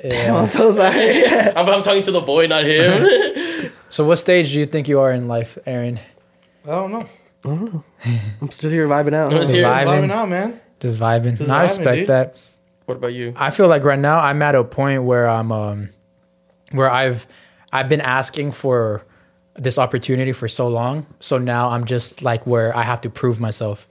Yeah. I'm so sorry. I'm, I'm talking to the boy, not him. So, what stage do you think you are in life, Aaron? I don't know. I don't know. just here vibing out. I'm just huh? here Vibing. Vibing out, man. Just vibing. Just I vibing, respect dude. that. what about you? I feel like right now I'm at a point where I'm um where I've I've been asking for this opportunity for so long. So now I'm just like where I have to prove myself.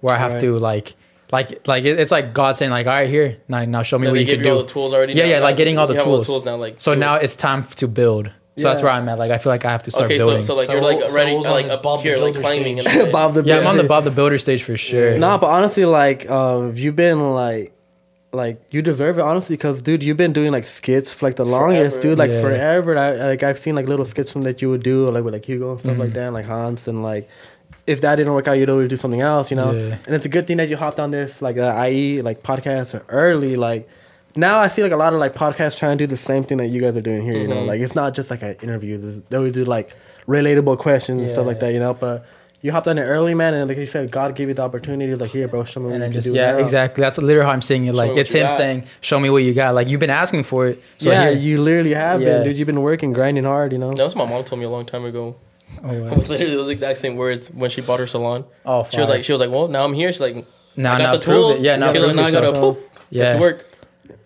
Where I have Right. to like like like it's like God saying like all right here now now show me Like, what they you give can you all the tools already. Yeah, now? yeah, like getting all the You have tools. now. Like So do it. now it's time to build. So that's where I'm at. Like I feel like I have to start okay, so building. so like So you're like Saul's already on like his up Bob the here like Builder climbing and stage. shit. Bob the yeah, I'm on the Builder. Bob the Builder stage for sure. Nah, but honestly, like, um, you've been like, like you deserve it, honestly, because dude, you've been doing like skits for like the longest, Forever. dude, like Yeah. forever. I like I've seen like little skits from that you would do, like with like Hugo and stuff Mm-hmm. like that, and, like Hans, and like if that didn't work out, you'd always do something else, you know. Yeah. And it's a good thing that you hopped on this like uh, IE like podcast early, like. Now I see like a lot of like podcasts trying to do the same thing that you guys are doing here. You know, Mhm. like it's not just like an interview. They always do like relatable questions and stuff Yeah. like that. You know, but you hopped on it early, man, and like you said, God gave you the opportunity. Like, here, bro, show me what And you can just do. yeah, now. exactly. That's literally how I'm seeing it. Like it's him got. saying, "Show me what you got." Like you've been asking for it. So yeah, here, you literally have Yeah. been, dude. You've been working, grinding hard, you know. That was my mom told me a long time ago. Oh, wow. Literally those exact same words when she bought her salon. oh She was like, she was like, well, now I'm here. She's like, now, I got now the tools. it. Yeah, now She was prove like, now I gotta yourself. poop. Yeah. Get to work.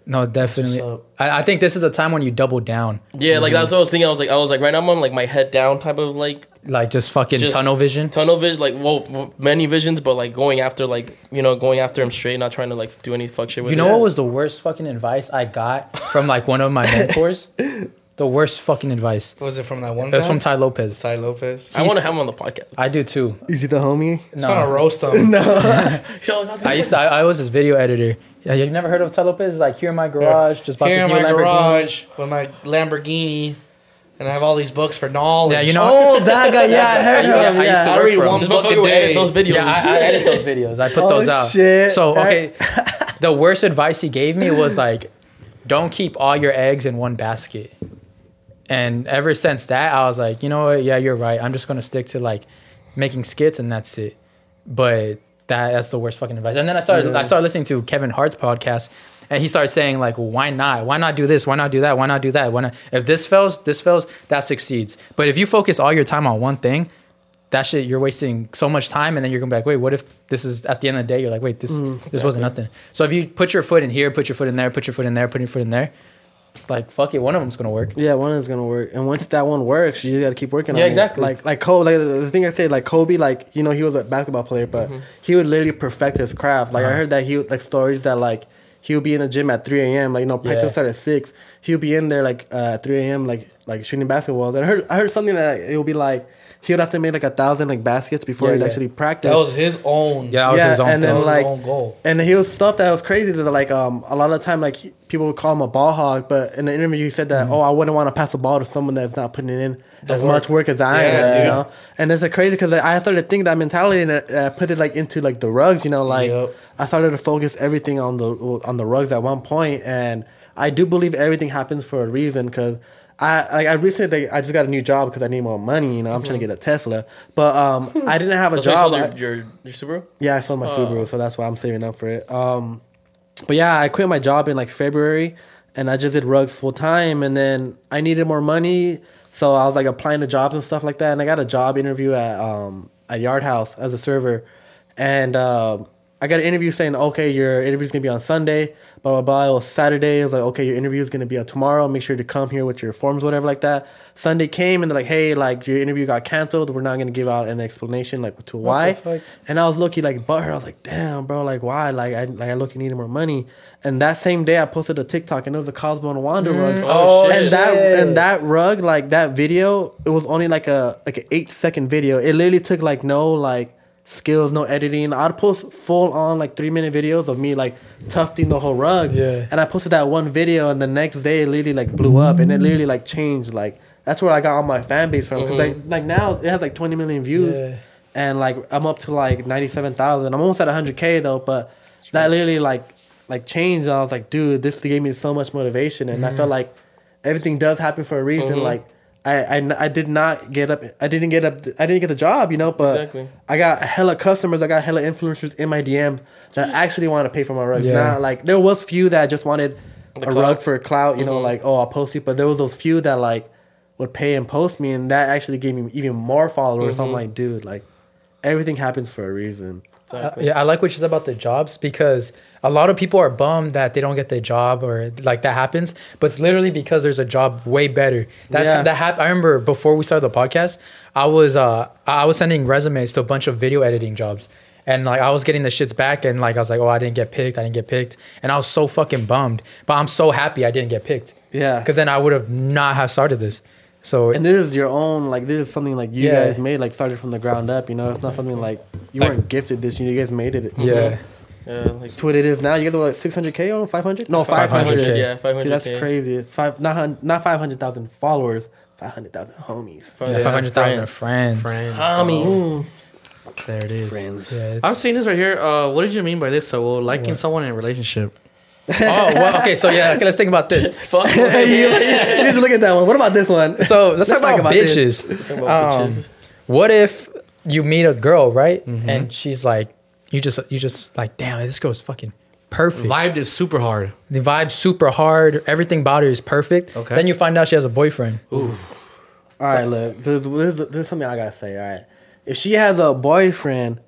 No, definitely. What's? I, I think this is the time when you double down. Yeah, like that's what I was thinking. I was like, I was like, right now I'm on like my head down type of like Like just fucking Just- tunnel vision. tunnel vision, like well, many visions, but like going after like you know going after him straight, not trying to like do any fuck shit with You it. know what was the worst fucking advice I got from like one of my mentors? The worst fucking advice. What was it from that one It was guy? from Tai Lopez. Tai Lopez. I want to have him on the podcast. I do too. Is he the homie? I want to No, roast him. No. I used to. I, I was his video editor. Yeah, you've never heard of Tai Lopez? Like here in my garage, just bought Here this in new my Lamborghini. garage with my Lamborghini, and I have all these books for knowledge. Yeah, you know. Oh, that guy. Yeah, I heard Yeah, him. I used to Yeah. work I read for him. one This book a would edit day. those videos. Yeah, I, I edit those videos. I put Oh, those out. shit. So okay, the worst advice he gave me was like, don't keep all your eggs in one basket. And ever since that, I was like, you know what? Yeah, you're right. I'm just gonna stick to like making skits and that's it. But that that's the worst fucking advice. And then I started I started listening to Kevin Hart's podcast. And he started saying like, why not? Why not do this? Why not do that? Why not do that? Why not? If this fails, this fails, that succeeds. But if you focus all your time on one thing, that shit you're wasting so much time and then you're gonna be like wait what if this is at the end of the day you're like wait this mm. this wasn't nothing so if you put your foot in here put your foot in there put your foot in there put your foot in there like fuck it one of them's gonna work Yeah, one is gonna work, and once that one works, you gotta keep working. Yeah, on it. exactly. Like like Kobe, like the thing I say, like Kobe, like you know he was a basketball player, but Mm-hmm. he would literally perfect his craft. Like I Uh-huh. heard that he would, like stories that like he would be in the gym at three a.m. Like you know practice Yeah. started at six. He would be in there like uh, at three a.m. like like shooting basketballs. And I heard I heard something that it would be like he would have to make like a thousand like baskets before Yeah, he'd yeah. actually practice. That was his own. yeah that was Yeah, his own and thing then, that was like- his own goal. And he was stuff that was crazy. That like um a lot of the time like he- people would call him a ball hog, but in the interview he said that Mm-hmm. oh I wouldn't want to pass the ball to someone that's not putting in as work. much work as I Yeah, am, you know. And it's like crazy because I started thinking that mentality and I I put it like into like the rugs, you know, like Yep. I started to focus everything on the on the rugs at one point, and I do believe everything happens for a reason because. I like I recently I just got a new job because I need more money. You know, I'm trying to get a Tesla, but um, I didn't have a That's why you job. sold your, your, your Subaru? yeah, I sold my Subaru, so that's why I'm saving up for it. Um, but yeah, I quit my job in like February, and I just did rugs full time, and then I needed more money, so I was like applying to jobs and stuff like that, and I got a job interview at um at Yard House as a server, and um I got an interview saying, okay, your interview's gonna be on Sunday, blah blah blah. It was Saturday. It was like, okay, your interview is gonna be on tomorrow. Make sure to come here with your forms, whatever, like that. Sunday came and they're like, hey, like your interview got canceled. We're not gonna give out an explanation like to why. And I was looking like butthurt. I was like, damn, bro, like why? Like I like I look needed more money. And that same day I posted a TikTok and it was a Cosmo and Wanda rug. Oh, shit. And that and that rug, like that video, it was only like a like an eight second video. It literally took like no like skills, no editing. I'd post full on like three minute videos of me like tufting the whole rug. Yeah. And I posted that one video and the next day it literally like blew up and it literally like changed like that's where I got all my fan base from because like mm-hmm. like now it has like 20 million views Yeah. and like I'm up to like 97,000. I'm almost at 100k though, but that literally like like changed and I was like, dude, this gave me so much motivation and I felt mm-hmm. like everything does happen for a reason mm-hmm. like I, I, I did not get up I didn't get up I didn't get the job, you know, but Exactly. I got hella customers, I got hella influencers in my DMs that actually want to pay for my rugs. Yeah. Now like there was few that just wanted The a clout. rug for a clout, you know, Mhm. like oh I'll post you, but there was those few that like would pay and post me, and that actually gave me even more followers. I'm Mhm. like, dude, like everything happens for a reason. Exactly. Uh, yeah, I like what you said about the jobs because a lot of people are bummed that they don't get the job or like that happens, but it's literally because there's a job way better. That's Yeah. that hap- I remember before we started the podcast, I was uh I was sending resumes to a bunch of video editing jobs. And like I was getting the shits back and like I was like, oh I didn't get picked, I didn't get picked. And I was so fucking bummed. But I'm so happy I didn't get picked. Yeah, Because then I would have not have started this. So and this is your own like this is something like you Yeah. guys made like started from the ground up. You know, it's not something like you Like- weren't gifted this. You guys made it. yeah. Yeah, like It's what it is now. You guys are like 600k on 500? No, 500. 500K. Yeah, 500. Dude, that's crazy. It's five not hun- not 500,000 followers, 500,000 homies. Yeah, 500,000 friends. Homies. There it is. Friends. Yeah, I'm seeing this right here. Uh, what did you mean by this? So, well, liking someone in a relationship. oh, well, okay. So yeah, okay. Let's think about this. Fuck. Hey, you, you just look at that one. What about this one? So let's, talk, talk about, about this. bitches. Talk about Um, bitches. What if you meet a girl, right? And she's like, you just you just like, damn, this girl's fucking perfect. Vibed is super hard. the vibe super hard. Everything about her is perfect. Okay. Then you find out she has a boyfriend. Ooh. All right, look, there's, there's, there's something I gotta say. All right, if she has a boyfriend,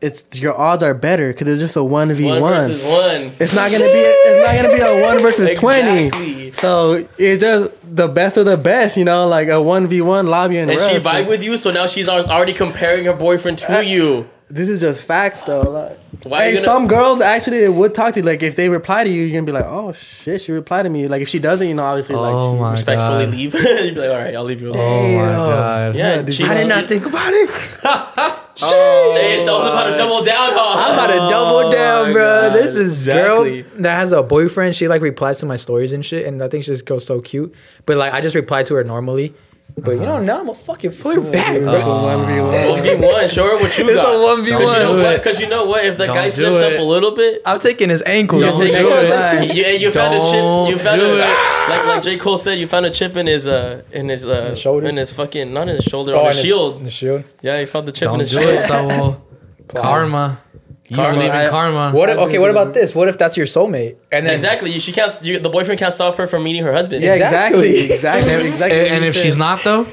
it's your odds are better because it's just a one v One one. versus one. It's not gonna be. A, it's not gonna be a one versus twenty. Exactly. So it's just the best of the best, you know, like a one v one lobby and. And she rough. vibe with you, so now she's already comparing her boyfriend to you. This is just facts, though. Like, Why hey, gonna- some girls actually would talk to you. Like if they reply to you, you're gonna be like, "Oh shit, she replied to me." Like if she doesn't, you know, obviously, Oh like, she, my Respectfully God. leave. You'd be like, all right, I'll leave you alone. Oh my god. Yeah, dude, she's I did not think about it. Oh hey, someone's about to double down, huh? I'm about to double oh down, my bro. God. This is Exactly. girl that has a boyfriend. She like replies to my stories and shit, and I think she just goes so cute. But like, I just reply to her normally. But you know, now I'm a fucking flirt back, bro. one v one. One v one. Show her what you It's got. a 1v1. Because you know Don't what? it. You know what? If the Don't guy do slips up it. a little bit, I'm taking his ankles. you Don't do it. it. You, and you found a Don't chip. You found do a, it. like like J Cole said. You found a chip in his uh in his uh his shoulder? in his fucking not in his shoulder Oh, on and his shield. The shield. Yeah, he found the chip in Don't his do shield. it, Saul. Karma. You Karma. believe in karma. What? If, okay, what about this? What if that's your soulmate? And then Exactly. She can't. You, the boyfriend can't stop her from meeting her husband. Yeah, Exactly. exactly, exactly, exactly. And, and if she's not though,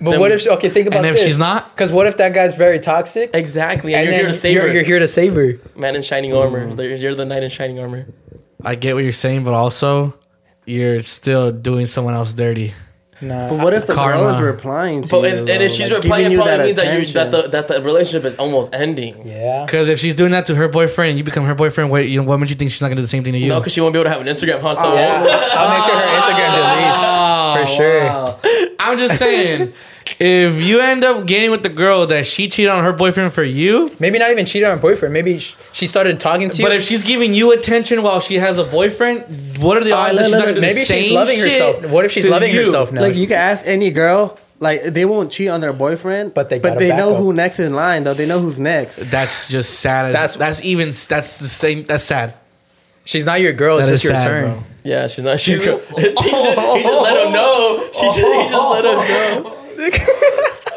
But Then- what if? She, okay, think about and if this. she's not, because what if that guy's very toxic? Exactly. And, And you're then here to save you're, her. you're here to save her. Man in shining armor. Mm. You're- You're the knight in shining armor. I get what you're saying, but also you're still doing someone else dirty. Nah. But what if the Karma. girl is replying to But you? and, and if she's Like, replying, giving it you probably that means that you that the that the relationship is almost ending. yeah. Because if she's doing that to her boyfriend, and you become her boyfriend. Wait, you know, what makes you think she's not gonna do the same thing to you? No, because she won't be able to have an Instagram, huh? So oh, Yeah. I'll make sure her Instagram deletes for oh, sure. Oh, I'm just saying, if you end up getting with the girl that she cheated on her boyfriend for you, Maybe not even cheated on her boyfriend. Maybe sh- she started talking to you. but if she's giving you attention while she has a boyfriend, what are the Alright, odds that let- she's let- not gonna do the maybe she's same loving shit herself. What if she's to loving you? herself now? Like you can ask any girl, like they won't cheat on their boyfriend, But they but gotta they know up. who next in line though. They know who's next. That's just sad. As, That's- that's that's even that's the same. That's sad. she's not your girl. It's That just is your sad, turn. bro. yeah, she's not. She's, he, just, he just let him know. She just, he just let him know.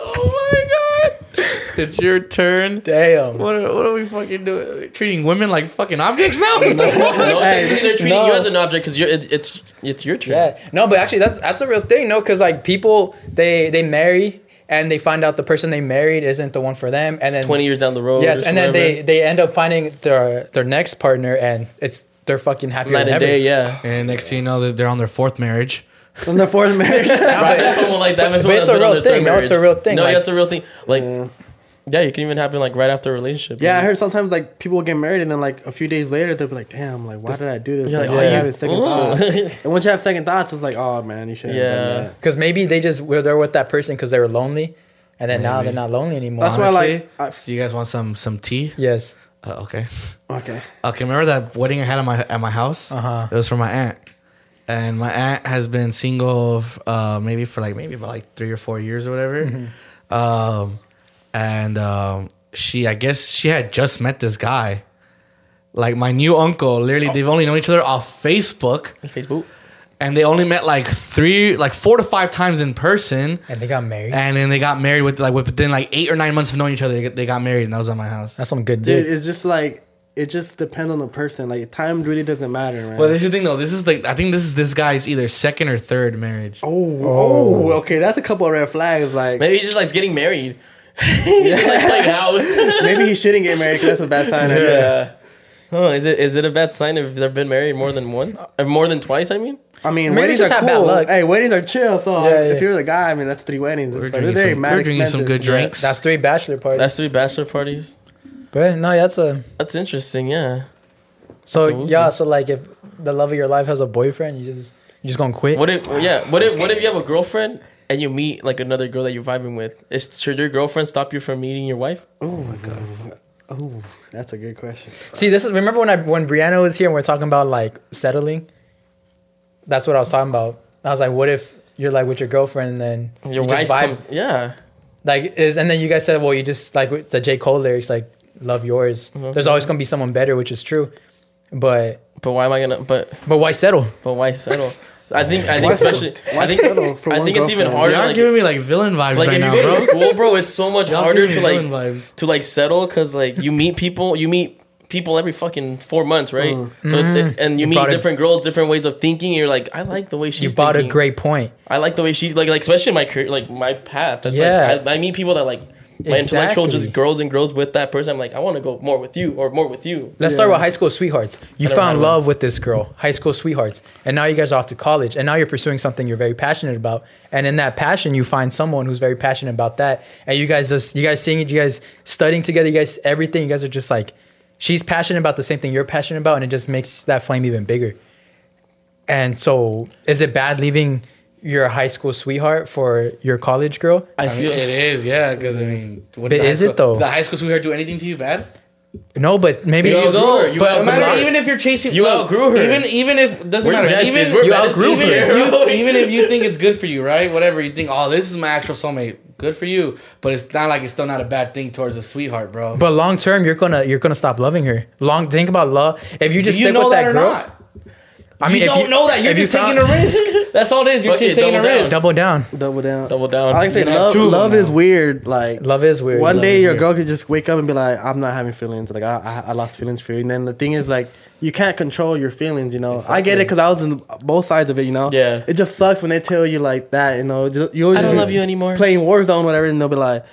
Oh my god! It's your turn. Damn. What are, what are we fucking doing? Treating women like fucking objects now? No, technically they're treating no. you as an object because it, it's it's your turn. Yeah. No, but actually, that's that's a real thing. No, because like people they they marry and they find out the person they married isn't the one for them, and then Twenty years down the road. yes, or and then they they end up finding their their next partner, and it's they're fucking happy night than and ever. day. Yeah. and next thing you know, they're on their fourth marriage. From the fourth marriage. Right, that's someone like that. but- but it's a real thing, no, it's a real thing, No, like- yeah, it's a real thing. Like, yeah, it can even happen like right after a relationship. Yeah, I you know? heard sometimes like people get married and then like a few days later they'll be like, "Damn, like why did I do this?" You're Like, like, oh, oh, you you- have a second Mm. thought. and once you have second thoughts, it's like, "Oh man, you shouldn't Yeah. Because maybe they just were they're with that person because they were lonely, and then now they're not lonely anymore. That's why, like, I- so you guys want some some tea? yes. Uh, okay. Okay. Okay. Remember that wedding I had at my at my house? Uh-huh. It was for my aunt, and my aunt has been single, uh, maybe for like maybe about like three or four years or whatever. Mm-hmm. Um, and um, she, I guess, she had just met this guy. Like my new uncle, literally, they've only known each other off Facebook, Facebook. and they only met like three, like four to five times in person. And they got married. And then they got married with like within like eight or nine months of knowing each other. They got, married, and that was at my house. That's some good Dude, dick. it's just like it just depends on the person. Like time really doesn't matter, man. Well, this is the thing though. This is like I think this is this guy's either second or third marriage. Oh, oh, oh, okay, that's a couple of red flags. Like Maybe he's just like getting married. he just playing house. maybe he shouldn't get married because that's a bad sign. right there. yeah. Oh, is it is it a bad sign if they've been married more than once? Or more than twice? I mean. I mean, Maybe weddings just are have bad cool. luck. Hey, weddings are chill. So Yeah, if you're the guy, I mean, that's three weddings. We're But drinking some, we're drinking some good drinks. That's three bachelor parties. That's three bachelor parties. But no, that's a That's interesting. Yeah. so yeah. So like, if the love of your life has a boyfriend, you just you just gonna quit. What if yeah? What if what if you have a girlfriend and you meet like another girl that you're vibing with? Is should your girlfriend stop you from meeting your wife? Oh my god. Oh, that's a good question. See, this is remember when I when Brianna was here and we are talking about like settling. That's what I was talking about. I was like, what if you're like with your girlfriend and then Your you wife just vibe comes. Yeah. like is and then you guys said, well, you just like with the J Cole lyrics, like love yours. There's always gonna be someone better, which is true. But But why am I gonna? But but why settle? but why settle? I think I think Why especially why I think I think it's even harder. You're Like, giving me like villain vibes like right if now, go bro. to school, bro, it's so much Y'all harder to like vibes. to like settle because like you meet people, you meet people every fucking four months, right? So it's it, and you, You meet brought a- different girls, different ways of thinking. And you're like, I like the way she's. You brought a great point. I like the way she's like, like especially in my career, like my path. It's Yeah. like I, I meet people that like my intellectual just grows and grows with that person. I'm like, I want to go more with you or more with you. Let's start with high school sweethearts. You found love with this girl, high school sweethearts, and now you guys are off to college, and now you're pursuing something you're very passionate about. And in that passion, you find someone who's very passionate about that, and you guys just, you guys seeing it, you guys studying together, you guys everything, you guys are just like, she's passionate about the same thing you're passionate about, and it just makes that flame even bigger. And so, is it bad leaving your high school sweetheart for your college girl? I I mean, feel it is, yeah. Because I mean, what But the is it though? The high school sweetheart do anything to you bad? No, but maybe You outgrew her. You but no matter, her. even if you're chasing, You look, outgrew her. Even even if doesn't We're matter. besties. Even We're You outgrew her. if you, even if you think it's good for you, right? Whatever you think, oh, this is my actual soulmate. Good for you, but it's not like it's still not a bad thing towards a sweetheart, bro. But long term, you're gonna you're gonna stop loving her. Long think about love. If you do just you stick know with that, that, or girl, not? I mean, you if don't know that. You're if you just taking found- a risk. That's all it is. You're Fuck just taking a down. risk. Double down. Double down. Double down. I like say You can have love. two of them Love is weird. Like Love is weird. one Love day your weird. girl could just wake up and be like, "I'm not having feelings." Like I, I, I lost feelings for you. And then the thing is, like, you can't control your feelings. You know, I get it because I was in both sides of it. You know, Yeah. It just sucks when they tell you like that. You know, you I don't love you anymore. Playing Warzone, whatever, and they'll be like,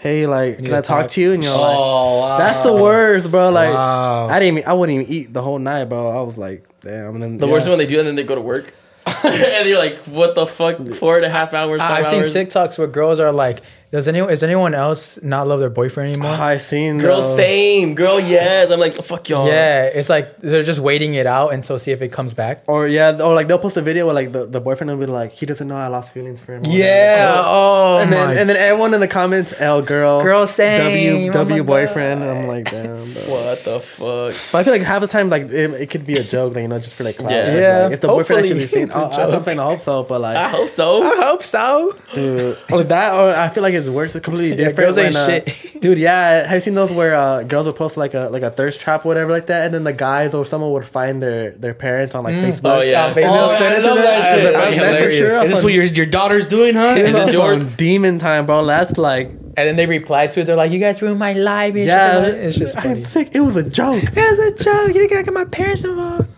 "Hey, like, can I talk talk. to you?" And you're like, Oh, wow. "That's the worst, bro." Like, Wow. I didn't. Even, I wouldn't even eat the whole night, bro. I was like, "Damn." And then The yeah. worst is when they do, and then they go to work, and you're like, "What the fuck? Four and a half hours, 5 I've seen. TikToks where girls are like, "Does anyone is anyone else not love their boyfriend anymore?" I seen Girl, those. same. Girl, yes. I'm like, oh, fuck y'all. Yeah, it's like they're just waiting it out until see if it comes back. Or yeah, or like they'll post a video where like the, the boyfriend will be like, he doesn't know I lost feelings for him. or Yeah. Oh, and my. then and then everyone in the comments, L girl, Girl, same. W Oh W my boyfriend. God. I'm like, damn. Bro. What the fuck? But I feel like half the time, like it, it could be a joke, like you know, just for like, clout. Yeah. Like, Yeah, if the boyfriend hopefully actually seen, it's oh, I'm joke. saying. I hope so, but like I hope so. I hope so. dude, or that, or I feel like it's worse. It's completely Yeah, different. girls ain't uh, shit. dude. Yeah, have you seen those where uh, girls will post like a like a thirst trap, or whatever, like that, and then the guys or someone would find their their parents on like Facebook. Oh, yeah. On Facebook. Oh, I send it to love them. that shit. a- that's just hilarious. Is this what your your daughter's doing, huh? Is this That's yours? Demon time, bro. That's like, And then they reply to it. They're like, "You guys ruined my life." and yeah, like that. it's just funny. I'm sick. It was a joke. it was a joke. You didn't get my parents involved.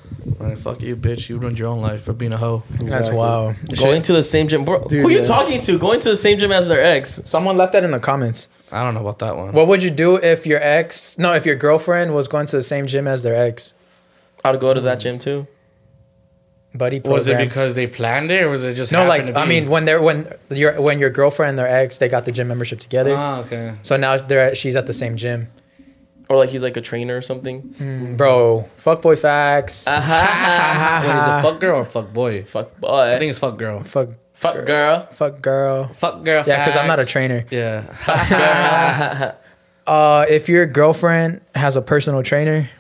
Man, fuck you, bitch. You ruined your own life for being a hoe. That's Exactly. wild. Going to the same gym, bro. Dude, who are you yeah. talking to? Going to the same gym as their ex? Someone left that in the comments. I don't know about that one. What would you do if your ex, no, if your girlfriend was going to the same gym as their ex? I'd go to that gym too. Buddy was it because they planned it, or was it just No, like happened to I be? mean, when they're when your when your girlfriend and their ex, they got the gym membership together. Ah, okay. so now they're at, she's at the same gym. Or like he's like a trainer or something. Mm, bro, fuckboy facts. What is it? Fuck girl or fuck boy? Fuck boy. I think it's fuck girl. fuck, fuck girl. fuck girl. Fuck girl. Yeah, because I'm not a trainer. Yeah. Uh, if your girlfriend has a personal trainer,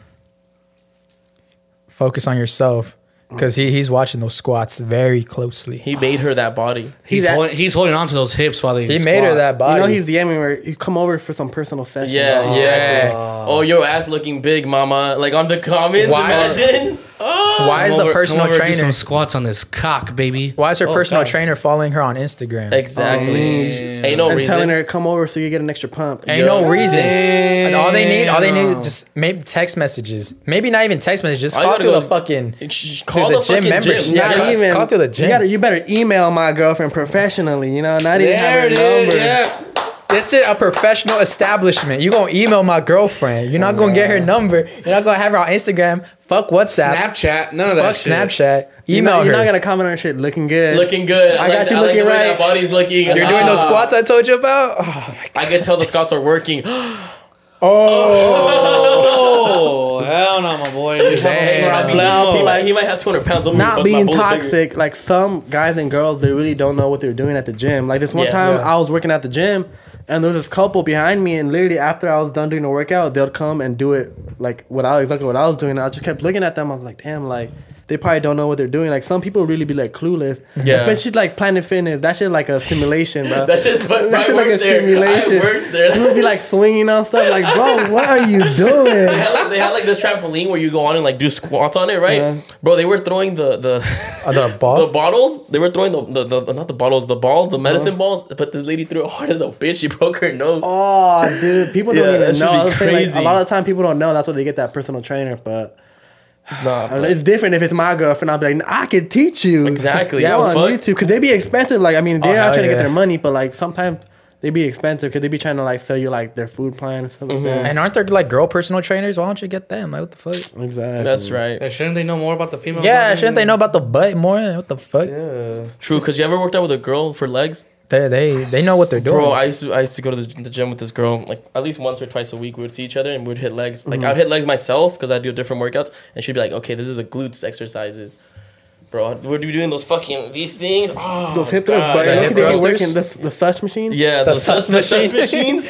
focus on yourself because he, he's watching those squats very closely. He made her that body. he's at- holding, he's holding on to those hips while they. He made her squat. that You body. know he's DMing where you come over for some personal session. Yeah, oh, bro. exactly. Oh, your ass looking big, mama. Like on the comments, Why- imagine. Oh. Why is Come the over- come personal over and do trainer? some squats on this cock, baby. Why is her Oh, personal God. trainer following her on Instagram? Exactly. Oh, Damn. Ain't no and reason. telling her to come over so you get an extra pump. Ain't no Yeah. reason. All they need, all they need, is just maybe text messages. Maybe not even text messages. Just All you call gotta through go the is- fucking Sh- Call the, the, gym fucking membership. gym. Yeah, Not call, even. call through the You gym. gotta, you better email my girlfriend professionally. You know, not even have There her it number. is. Yeah. This is a professional establishment. You gonna email my girlfriend. You're not gonna get her number. You're not gonna have her on Instagram. Fuck WhatsApp. Snapchat. None of that Fuck shit. Snapchat. You're Email not, you're her. not gonna comment on her shit looking good. Looking good. I like- got you like looking the way right. That body's looking. You're doing those Ah. squats I told you about. Oh, I can tell the squats are working. Oh hell no, my boy. Damn. I mean, Now, he, might, he might have 200 pounds over me, not my being bullet bigger. toxic. Like some guys and girls, they really don't know what they're doing at the gym. Like this one Yeah. time, Yeah. I was working at the gym, and there was this couple behind me, and literally after I was done doing the workout, they'll come and do it like what I exactly what I was doing. I just kept looking at them. I was like, damn, like they probably don't know what they're doing. Like some people really be like clueless. Yeah. Especially like Planet Fitness. That shit like a simulation, bro. That's just but that shit like a there. simulation. I worked there. You would be like swinging on stuff. Like, bro, what are you doing? They had, like, they had like this trampoline where you go on and like do squats on it, right? Yeah. Bro, they were throwing the the Uh, the ball? the bottles. They were throwing the, the, the not the bottles, the balls, the Uh-huh. medicine balls. But this lady threw it hard as a bitch. She broke her nose. Oh, dude, people don't Yeah, even that know. saying, like, a lot of time people don't know. That's why they get that personal trainer. But Nah, I don't know, but- it's different if it's my girlfriend. I'll be like, I can teach you exactly. Yeah, Yeah, on fuck. YouTube because they be expensive. Like, I mean, they Oh, are hell trying to get their money, but like sometimes they be expensive because they be trying to like sell you like their food plan and stuff Mm-hmm. like that. And aren't there like girl personal trainers? Why don't you get them? Like, what the fuck? Exactly. That's right. Yeah, shouldn't they know more about the female? Yeah, body? shouldn't they know about the butt more? What the fuck? Yeah. True, because you ever worked out with a girl for legs? They they they know what they're doing. Bro, I used to I used to go to the, the gym with this girl like at least once or twice a week. We would see each other and we would hit legs. Mm-hmm. Like I'd hit legs myself because I do different workouts, and she'd be like, "Okay, this is a glutes exercises." Bro, we'd be doing those fucking these things. Oh, Those hip thrusts, God. but The you hip they be thrusters? working the, the such machine. Yeah, the, The sus, sus the sus machines,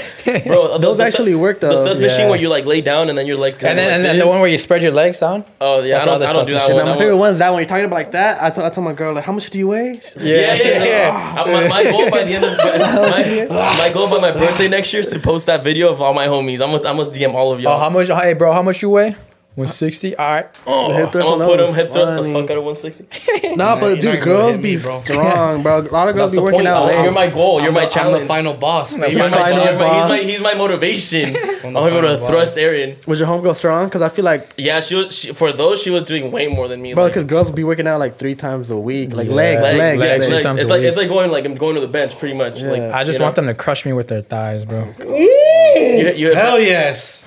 bro. the- Those the actually sus- work, though. The though. sus machine where you like lay down and then your legs kind and then of and like then the one where you spread your legs down. oh yeah, That's I don't, the I don't do that machine. one. Now, my That favorite one- one is that one. you're talking about like that. I tell, I tell my girl like, how much do you weigh? Yeah, yeah, yeah. My, my goal by the end of my, my goal by my birthday next year is to post that video of all my homies. I must I must DM all of y'all. Oh, how much? Hey, bro, how much you weigh? One sixty. All right. Oh. The hip I'm gonna put that them hip thrust the fuck out of 160. Nah, but you're dude, not gonna girls hit be me, bro. strong, bro. A lot of girls That's be the working point. out Oh, late. you're my goal. You're I'm my the, challenge. I'm the final boss, baby. You're my, Final you're boss. he's, my, he's my motivation. I'm the able to final thrust Arian. Was your homegirl strong? Because I feel like, Yeah, she was. She, for those, she was doing way more than me. bro, like, because girls be working out like three times a week, like Yeah. legs, legs, legs, legs, legs, legs. It's like it's like going like I'm going to the bench, pretty much. Like Yeah. I just want them to crush me with their thighs, bro. You, you, Hell yes.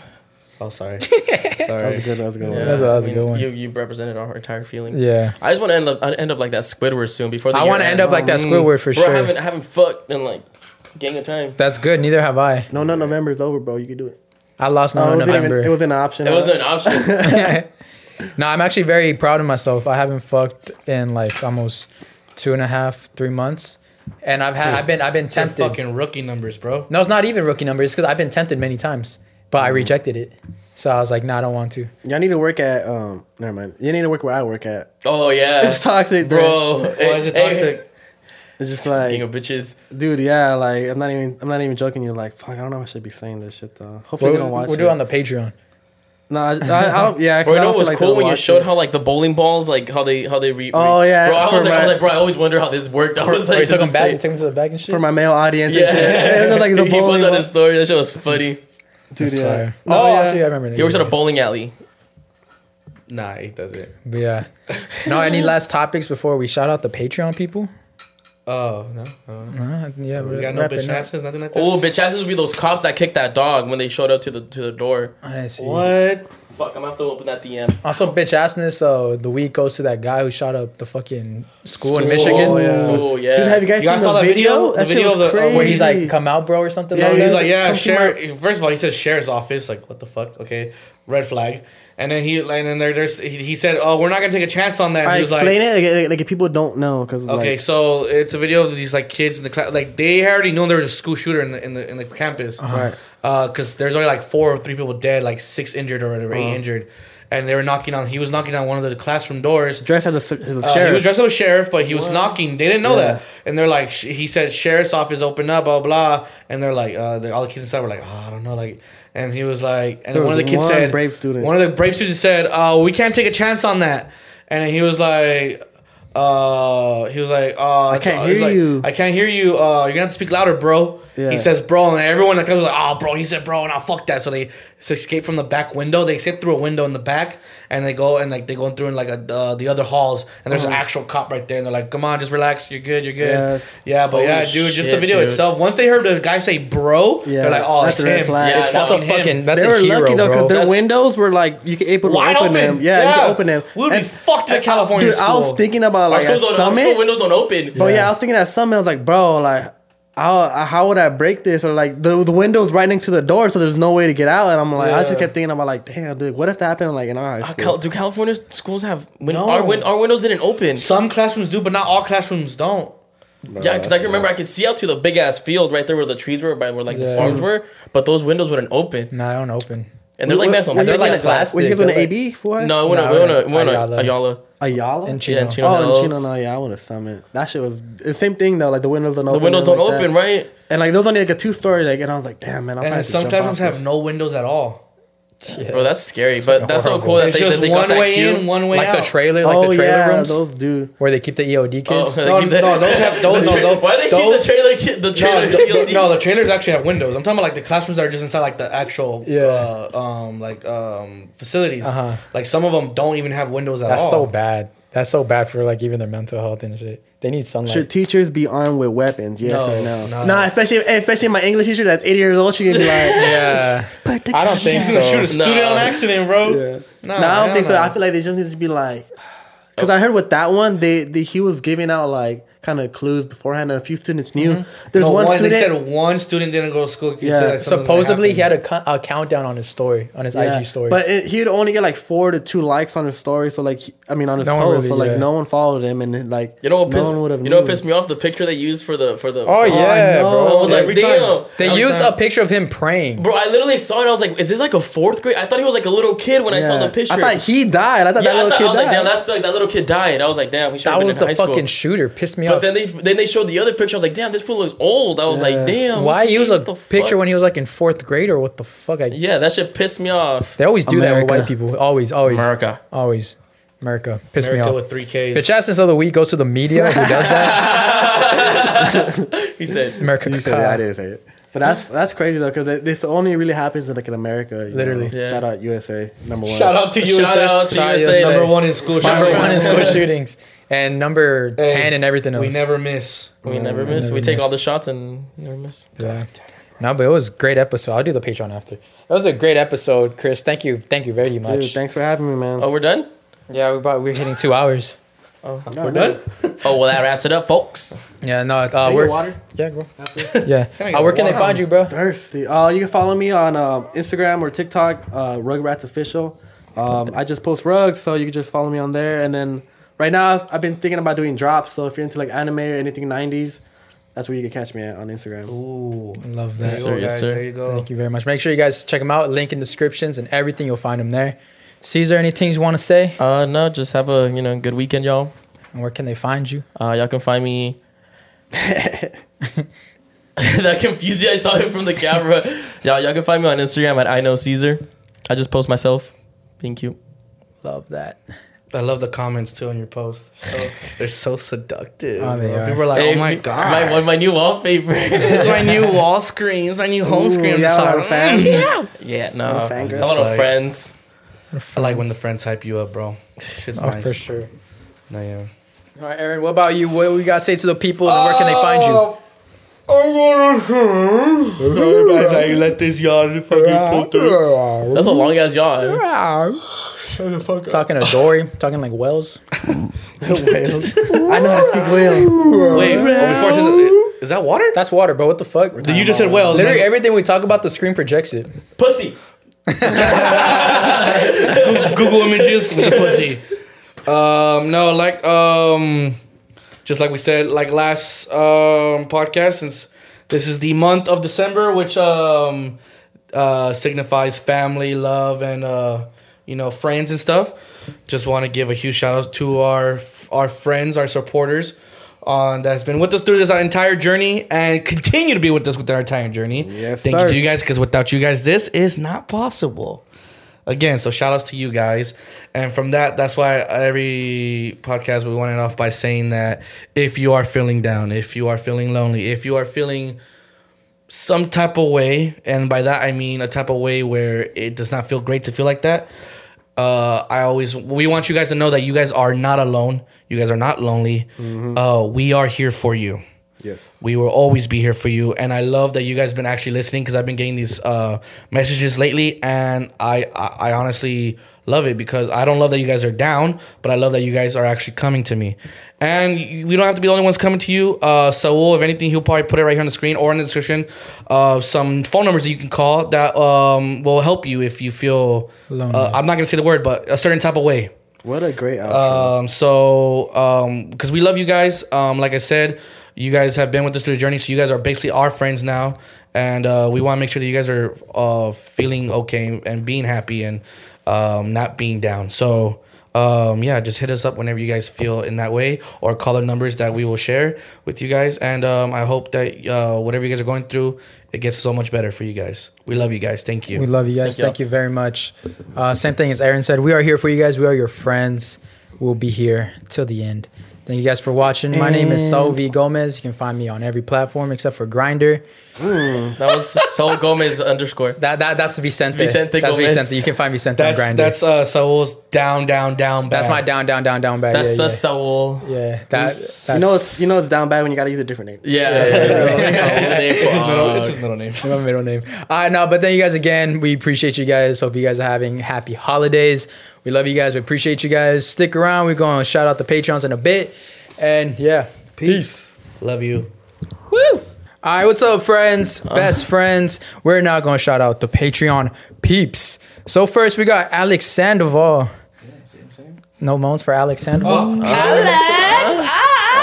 Oh, sorry. That was sorry. good. That was a good. Yeah, one. That's a- that's a I mean, good one. You you represented our entire feeling. Yeah. I just want to end up end up like that Squidward soon before the I want to end up like that Squidward for Bro, I sure. haven't I haven't fucked in like gang of time. That's good. Neither have I. No, no, November is over, bro. You can do it. I lost Oh, no it, in wasn't even, November. it wasn't an option. It wasn't an option. no, I'm actually very proud of myself. I haven't fucked in like almost two and a half, three months, and I've had I've been I've been They're tempted. fucking rookie numbers, bro. No, it's not even rookie numbers because I've been tempted many times, but I rejected it. So I was like, no, I don't want to. Y'all need to work at. Um, never mind. You need to work where I work at. oh yeah, It's toxic, bro. bro. Why is it toxic? It's just Speaking like, of bitches, dude, yeah, like I'm not even, I'm not even joking. You're like, fuck, I don't know if I should be saying this shit though. Hopefully We'll, they don't watch we'll it. do it on the Patreon. No, I, I, I don't. Yeah, bro. You I know don't what was like cool when you showed it. how like the bowling balls, like how they how they re. Oh, yeah, bro. I was like, I was like, bro. I always wonder how this worked. I was like, you took this them back, you is took them to the back and shit. for my male audience. yeah. and shit. it was like the he bowling posted on his story. That shit was funny. Dude. That's Yeah. fire. No, oh, yeah. actually, I remember. that. He works at a bowling alley. Nah, he doesn't. But yeah. no, any last topics before we shout out the Patreon people? Oh no, I don't know. Uh, yeah, we got no wrapping bitch up. asses, nothing like that. Oh, bitch asses would be those cops that kicked that dog when they showed up to the to the door. I didn't see. What? Fuck, I'm gonna have to open that DM. Also, bitch assness. Uh, the week goes to that guy who shot up the fucking school, in School. Michigan, Oh, yeah. Oh yeah. Dude, have you guys You guys seen saw the that video? video? The shit video was of the- uh, where he's like, "Come out, bro," or something. Yeah, like he's like, yeah, Come see sheriff. First of all, he says sheriff's office. Like, what the fuck? Okay, red flag. And then he, and then there, there's, he, he said, oh, we're not gonna take a chance on that. And I he was explain like, it like, like if people don't know because okay, like, so it's a video of these like kids in the class. Like they already know there was a school shooter in the in the in the campus. Right. Uh, because there's only like four or three people dead, like six injured or whatever, eight Uh-huh. injured. And they were knocking on. He was knocking on one of the classroom doors. dressed as a, as a Uh, sheriff. he was dressed as sheriff, but he was knocking. They didn't know Yeah. that, and they're like, sh- he said, "Sheriff's office open up, blah blah," and they're like, uh, they're, all the kids inside were like, "Oh, I don't know," like, and he was like, and There one of the kids one said, brave student. one of the brave students said, "Oh, we can't take a chance on that," and he was like. Uh, he was like, uh, I can't hear you. I can't hear you. Uh, you're gonna have to speak louder, bro. Yeah. He says, bro, and everyone that comes like, oh, bro. He said, bro, and I fuck that. So they so escape from the back window. They escape through a window in the back, and they go and like they go through in like a, uh, the other halls, and there's an actual cop right there, and they're like, come on, just relax, you're good, you're good. Yes. Yeah, but Holy yeah, dude, just the video dude. itself. Once they heard the guy say, bro, Yeah, they're like, oh, that's it's a him. flag. Yeah, it's that's That's a fucking him. fucking. That's they a were hero, lucky though bro. because their That's- windows were like you could able to Wide open, open. them. Yeah, you Yeah. could open them. We would be And- fucked in California Dude, I was thinking about Our like at don't, our school Summit. windows don't open. But yeah, I was thinking at Summit. I was like, bro, like. How, how would I break this? Or like the the window's right next to the door, so there's no way to get out. And I'm like, I just kept thinking about like, damn, dude, what if that happened like in our high Uh, school? Cal- do California schools have win- No. our win- our windows didn't open? Some classrooms do, but not all classrooms don't. Yeah, because I can remember I could see out to the big ass field right there where the trees were, by where like the farms were, but those windows wouldn't open, Nah, I don't open. and they're like What- next on what- they're they're like like glass. plastic. Were you given an AB for it? No, I went No, to we went to we went to Ayala. Ayala. Ayala. And Yeah, Chino. and Chino oh, and Hills. Chino, no, yeah, I went to Summit. That shit was the same thing though. Like the windows don't The open. windows don't like that. open, right? And like there was only like a two story, like, and I was like, damn man. I'll And probably then have to jump off sometimes have no windows at all. Bro, that's scary. But that's so cool that It's they, just that they one that way queue. in, one way Like out. the trailer, like oh the trailer yeah, rooms those do. where they keep the EOD Oh, kids. they No, keep that- no, those have those. The no, those Why they those, keep the trailer? ki- The No, trailer. the, the, no, the trailers actually have windows. I'm talking about like the classrooms that are just inside like the actual, Yeah. uh, um, like um, facilities. Uh-huh. Like some of them don't even have windows at That's all. That's so bad. That's so bad for like even their mental health and shit. They need sunlight. Should teachers be armed with weapons? Yes No, or no? no. Nah, especially especially my English teacher that's 80 years old. She gonna be like, yeah, I don't think He's gonna so. shoot a student Nah. on accident, bro. yeah. Nah, No, I don't hell think so. no. I feel like they just need to be like, because I heard with that one, they, they he was giving out like kind of clues beforehand, and a few students knew. Mm-hmm. There's No, one, one, student. they said one student didn't go to school. Yeah. said, like, Supposedly, he had a, co- a countdown on his story, on his yeah, IG story. but it, he'd only get like four to two likes on his story. So like, I mean, on his No post, really- so like yeah. no one followed him, and like You know what no pissed? one would have. you know what pissed me off? The picture they used for the for the. oh for- yeah, bro. I was like, Every damn. time. They Every used a picture of him praying. Bro, I literally saw it. I was like, is this like a fourth grade? I thought he was like a little kid when I saw the picture. I thought he died. I thought yeah, that I, little thought, kid I was died. like, damn, that's like that little kid died. I was like, damn, he should have That been was in the high fucking school. shooter. Pissed me But then they then they showed the other picture. I was like, damn, this fool looks old. I was Yeah. like, damn. Why use a the picture fuck? when he was like in fourth grade or what the fuck? I, Yeah, that shit pissed me off. They always do that with white people. Always, always, America. always. America. Piss me off. with three Ks. Bitch ass of the week goes to the media who does that. He said, America. You said it, I didn't say it. But that's that's crazy though, because this only really happens in like in America. Literally. Yeah. Shout out USA number one. Shout out to USA. shout out to Shout out USA. number one in school. Shootings. Number shootings. one in school shootings and number Hey, ten and everything else. We never miss. We never We miss. never We take miss. all the shots and never miss. Yeah. No, but it was a great episode. I'll do the Patreon after. It was a great episode, Chris. Thank you. Thank you very much. Dude, thanks for having me, man. Oh, we're done. Yeah, we about we're hitting two hours. Oh we're done? Oh well, that wraps it up, folks. Yeah, no, uh, Can we're water? yeah, bro. Yeah, Can uh, where can they find you, bro? Thirsty. Uh, you can follow me on um, Instagram or TikTok, uh, Wrugratz Official. Um, I just post rugs, so you can just follow me on there. And then right now, I've- I've been thinking about doing drops. So if you're into like anime or anything 90s, that's where you can catch me at on Instagram. Ooh. Love There that. you sir, go, yes, guys. sir. There you go. Thank you very much. Make sure you guys check them out. Link in descriptions and everything. You'll find them there. Cesar, anything you want to say? Uh, no, just have a you know good weekend, y'all. And where can they find you? Uh, y'all can find me. that confused you. I saw him from the camera. y'all, y'all can find me on Instagram at I know Cesar. I just post myself being cute. Love that. I love the comments too on your post. So, they're so seductive. Oh, they are. People are like, Hey, "Oh my my god, one my new wallpaper. it's my new wall screen. It's my new home Ooh, screen." I'm yeah, just a lot like, of fans. "Mm, yeah. yeah, no, Little a fangirls. lot of friends. I like when the friends hype you up, bro. Shit's Oh, nice. for sure. No, yeah. All right, Aaron. What about you? What we got to say to the people? And where can they find you? I let this yawn fucking pull through. That's a long ass yawn. Talking to Dory. Talking like Wells. Whales. I know how to speak whale. Wait, oh, before I said, is that water? That's water, bro. What the fuck? Did you just said whales? Literally everything we talk about, the screen projects it. Pussy. Google images with the pussy. Um, no, like um, just like we said, like last um podcast, since this is the month of December, which um uh signifies family, love, and uh you know friends and stuff. Just want to give a huge shout out to our our friends, our supporters. On that's been with us through this entire journey and continue to be with us with our entire journey. Yes, Thank sir. you to you guys because without you guys, this is not possible again so shout outs to you guys and from that that's why every podcast we want it off by saying that if you are feeling down if you are feeling lonely if you are feeling some type of way and by that i mean a type of way where it does not feel great to feel like that uh i always we want you guys to know that you guys are not alone. You guys are not lonely. Uh we are here for you. Yes. we will always be here for you. And i love that you guys been actually listening because i've been getting these uh, messages lately. And I, I i honestly love it because i don't love that you guys are down but i love that you guys are actually coming to me and we don't have to be the only ones coming to you uh saul if anything he'll probably put it right here on the screen or in the description uh some phone numbers that you can call that um will help you if you feel Lonely. uh, i'm not gonna say the word but a certain type of way What a great outro. um, so, um, because we love you guys. Um, like I said, you guys have been with us through the journey, so you guys are basically our friends now, and uh, we want to make sure that you guys are uh, feeling okay and being happy and um, not being down. So, um, yeah, just hit us up whenever you guys feel in that way, or call the numbers that we will share with you guys. And um, I hope that uh, whatever you guys are going through, it gets so much better for you guys. We love you guys. Thank you. We love you guys. Thank Thank you very much. Uh, same thing as Aaron said. We are here for you guys. We are your friends. We'll be here till the end. Thank you guys for watching. My name is Saul V Gomez. You can find me on every platform except for Grindr. That was Saul Gomez underscore. That, that that's Vicente. Vicente that's Gomez. Vicente. You can find Vicente on That's that's uh, Saul's down, down, down. Bad. That's my down, down, down, down bag. That's yeah, the yeah. Saul. yeah. That, that's, You know it's you know it's down bad when you gotta use a different name. Yeah, yeah, yeah. Change the name. It's his middle. Fuck. It's his middle name. my middle name. All right, no, but thank you guys again. We appreciate you guys. Hope you guys are having happy holidays. We love you guys. We appreciate you guys. Stick around. We're going to shout out the patrons in a bit. And yeah, peace. Love you. Woo! All right, what's up, friends? Best friends. We're now going to shout out the Patreon peeps. So first, we got Alex Sandoval. No moans for Alex Sandoval. Oh.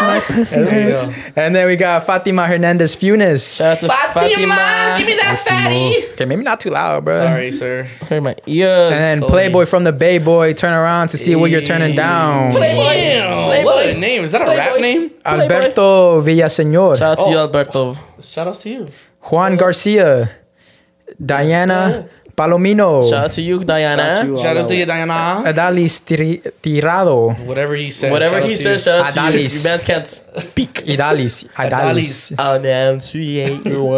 There you go. And then we got Fatima Hernandez Funes. Shout out to Fatima, give me that fatty. Okay, maybe not too loud, bro. Sorry, sir. Hurt my ears. And then Sorry. Playboy from the Bay Boy, turn around to see what you're turning down. Damn, what a name. Is that a rap name? Alberto Villaseñor, Shout out to you, Oh. Alberto. Shout outs to you. Juan Garcia, Diana Palomino, Shout out to you, Diana. you, Shout outs to you, Diana. Adalis Tiri- Tirado, Whatever he said. Whatever he outs says, shout out to you. Adalis. You bands can't speak. Idalis, Idalis, Kevin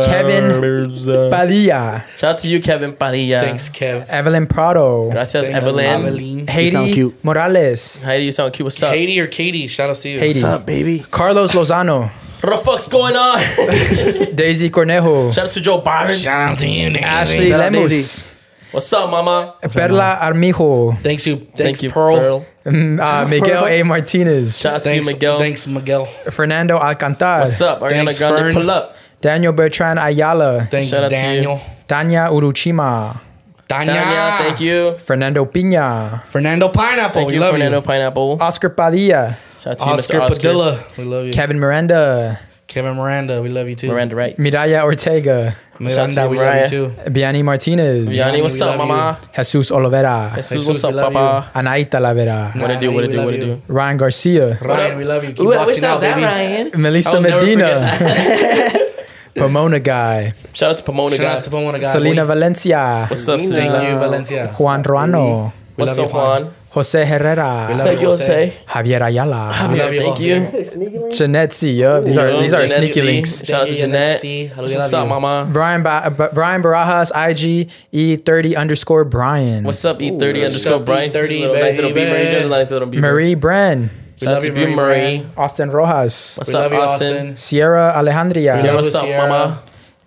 Kevin Padilla, Shout out to you, Kevin Padilla. Thanks, Kev. Evelyn Prado, Gracias, Thanks, Evelyn. Evelyn. sound Haiti cute. Morales, Heidi, you sound cute. What's up? Katie or Katie? Shout out to you. Haiti, What's up, baby? Carlos Lozano, What the fuck's going on? Daisy Cornejo, Shout out to Joe Byron. Shout out to you, nigga. Ashley Shout Lemus, Daisy. What's up, mama? Perla Armijo, Thanks you. Thanks, Thank you, Pearl. Pearl. mm, uh, Miguel A. Martinez, Shout out to you, Miguel. Thanks, Miguel. Fernando Alcantar, What's up? Ariana Thanks, Grande, Fern. pull up. Daniel Bertrand Ayala, Thanks, Shout out to you. Daniel. Tanya Uruchima, Tanya. Tanya, thank you. Fernando Pina, Fernando Pineapple. Thank we you, love Fernando you. Pineapple. Oscar Padilla, Shout out to you, Oscar Mr. Oscar. Padilla. We love you. Kevin Miranda, Kevin Miranda. We love you too. Miranda Wright. Miraya Ortega, Shout out to Miranda. We love you too. Biani Martinez, Yanni, what's We up, love mama? Jesus Olivera, Jesus, Jesus, what's we up, love papa? Anaita Lavera, What it do, what it do, what it do? Ryan Garcia, Ryan, we love you. Keep Ooh, watching that out, that, baby. Ryan. Melissa Medina, Pomona Guy, Shout out to Pomona, Shout out to Pomona guy. Selena. Valencia, What's up, Thank Selena? you, Valencia. Juan Ruano, What's up, Juan. Juan? Jose Herrera, We love Thank you, Jose. Javier Ayala, We love Thank you. Jeanette C. Yup, these are Yo, these are Jeanette sneaky C. links. Shout out to Thank you, Jeanette Jeanette. C. How do we What's up, you? mama? Brian ba- B- Brian Barajas, IG E30 underscore Brian. What's up, E30 what's underscore up, Brian? E30, Little nice little baby. beam nice little beam. Marie Bren, Shout out love to you, you, Marie Marie. Austin Rojas, What's We up, Austin? Austin. Sierra Alejandria, We What's up, Sierra. mama?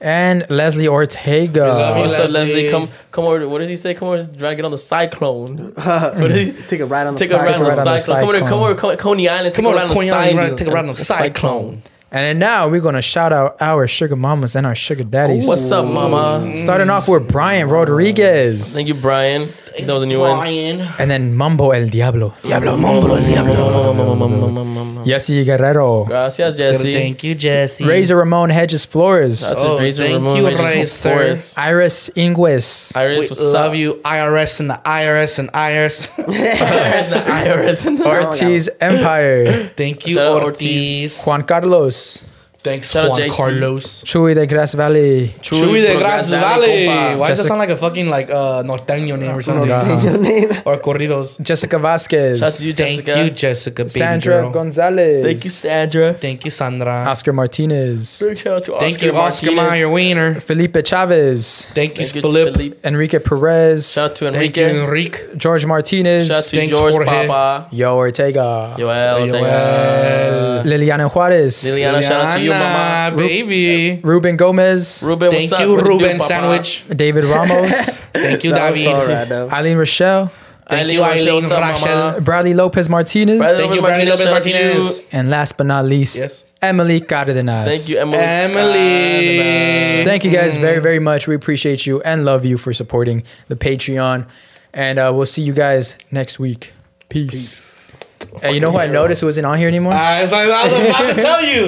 And Leslie Ortega. We love you, What's up, Leslie. Leslie? Come, come over. What does he say? Come over, drag it on the cyclone. what he? Take a ride on the Take a ride on the ride on the cyclone. Come over, come over, Coney Island. Take Come a ride on the Coney Island, cyclone. take a ride on the cyclone. And now we're gonna shout out our sugar mamas and our sugar daddies. What's up, mama? Starting off with Brian Rodriguez, Thank you, Brian. That was a new one. And then Mambo El Diablo, Diablo, Mambo, El Diablo. Yesy Guerrero, Gracias, Jesse. Thank you, Jesse. Razor Ramon Hedges Flores, That's Oh, Razor thank Ramon, you, Razor Razor. Forest. Iris Ingles, Iris, We love up? you, IRS and the IRS and IRS. There's the IRS in the Ortiz Empire, Thank you, Shout Ortiz. Juan Carlos, Adios. Thanks, Shout out Juan JC. Carlos. Chuy de Grass Valley, Chuy de Grass Valley. Why does Jessica- that sound like a fucking like uh norteño name or something? Your name. or corridos. Jessica Vasquez, Shout out to you, Thank Jessica. you, Jessica. Baby Sandra girl. Gonzalez, Thank you, Sandra. Thank you, Sandra. Oscar Martinez, Big shout out to Thank Oscar you, Oscar Martinez. Mayer Wiener. Felipe Chavez, Thank you, Thank you, Philip. Philippe. Enrique Perez, Shout out to Thank Enrique. you, Enrique. George Martinez, Shout out to Thanks, George Jorge. Papa. Yo Ortega, Joel. thank Joel. Liliana Juarez, you. Liliana, shout out to you, Liliana, mama. baby. Ruben Gomez, Ruben, Thank what's up? you, What it do, Ruben Papa? Sandwich. David Ramos, Thank you, That was David. all right, though. Eileen Rochelle, Thank you, Rochelle, Eileen what's up, Bradley Lopez Martinez, Bradley Thank you, Lopez Bradley Lopez shout out. Martinez. and last but not least, Yes. Emily Cardenas. Thank you, Emily. Emily. Thank you guys very, very much. We appreciate you and love you for supporting the Patreon. And uh, we'll see you guys next week. Peace. Hey, you know who I noticed who wasn't on here anymore? I was like, I was about to tell you.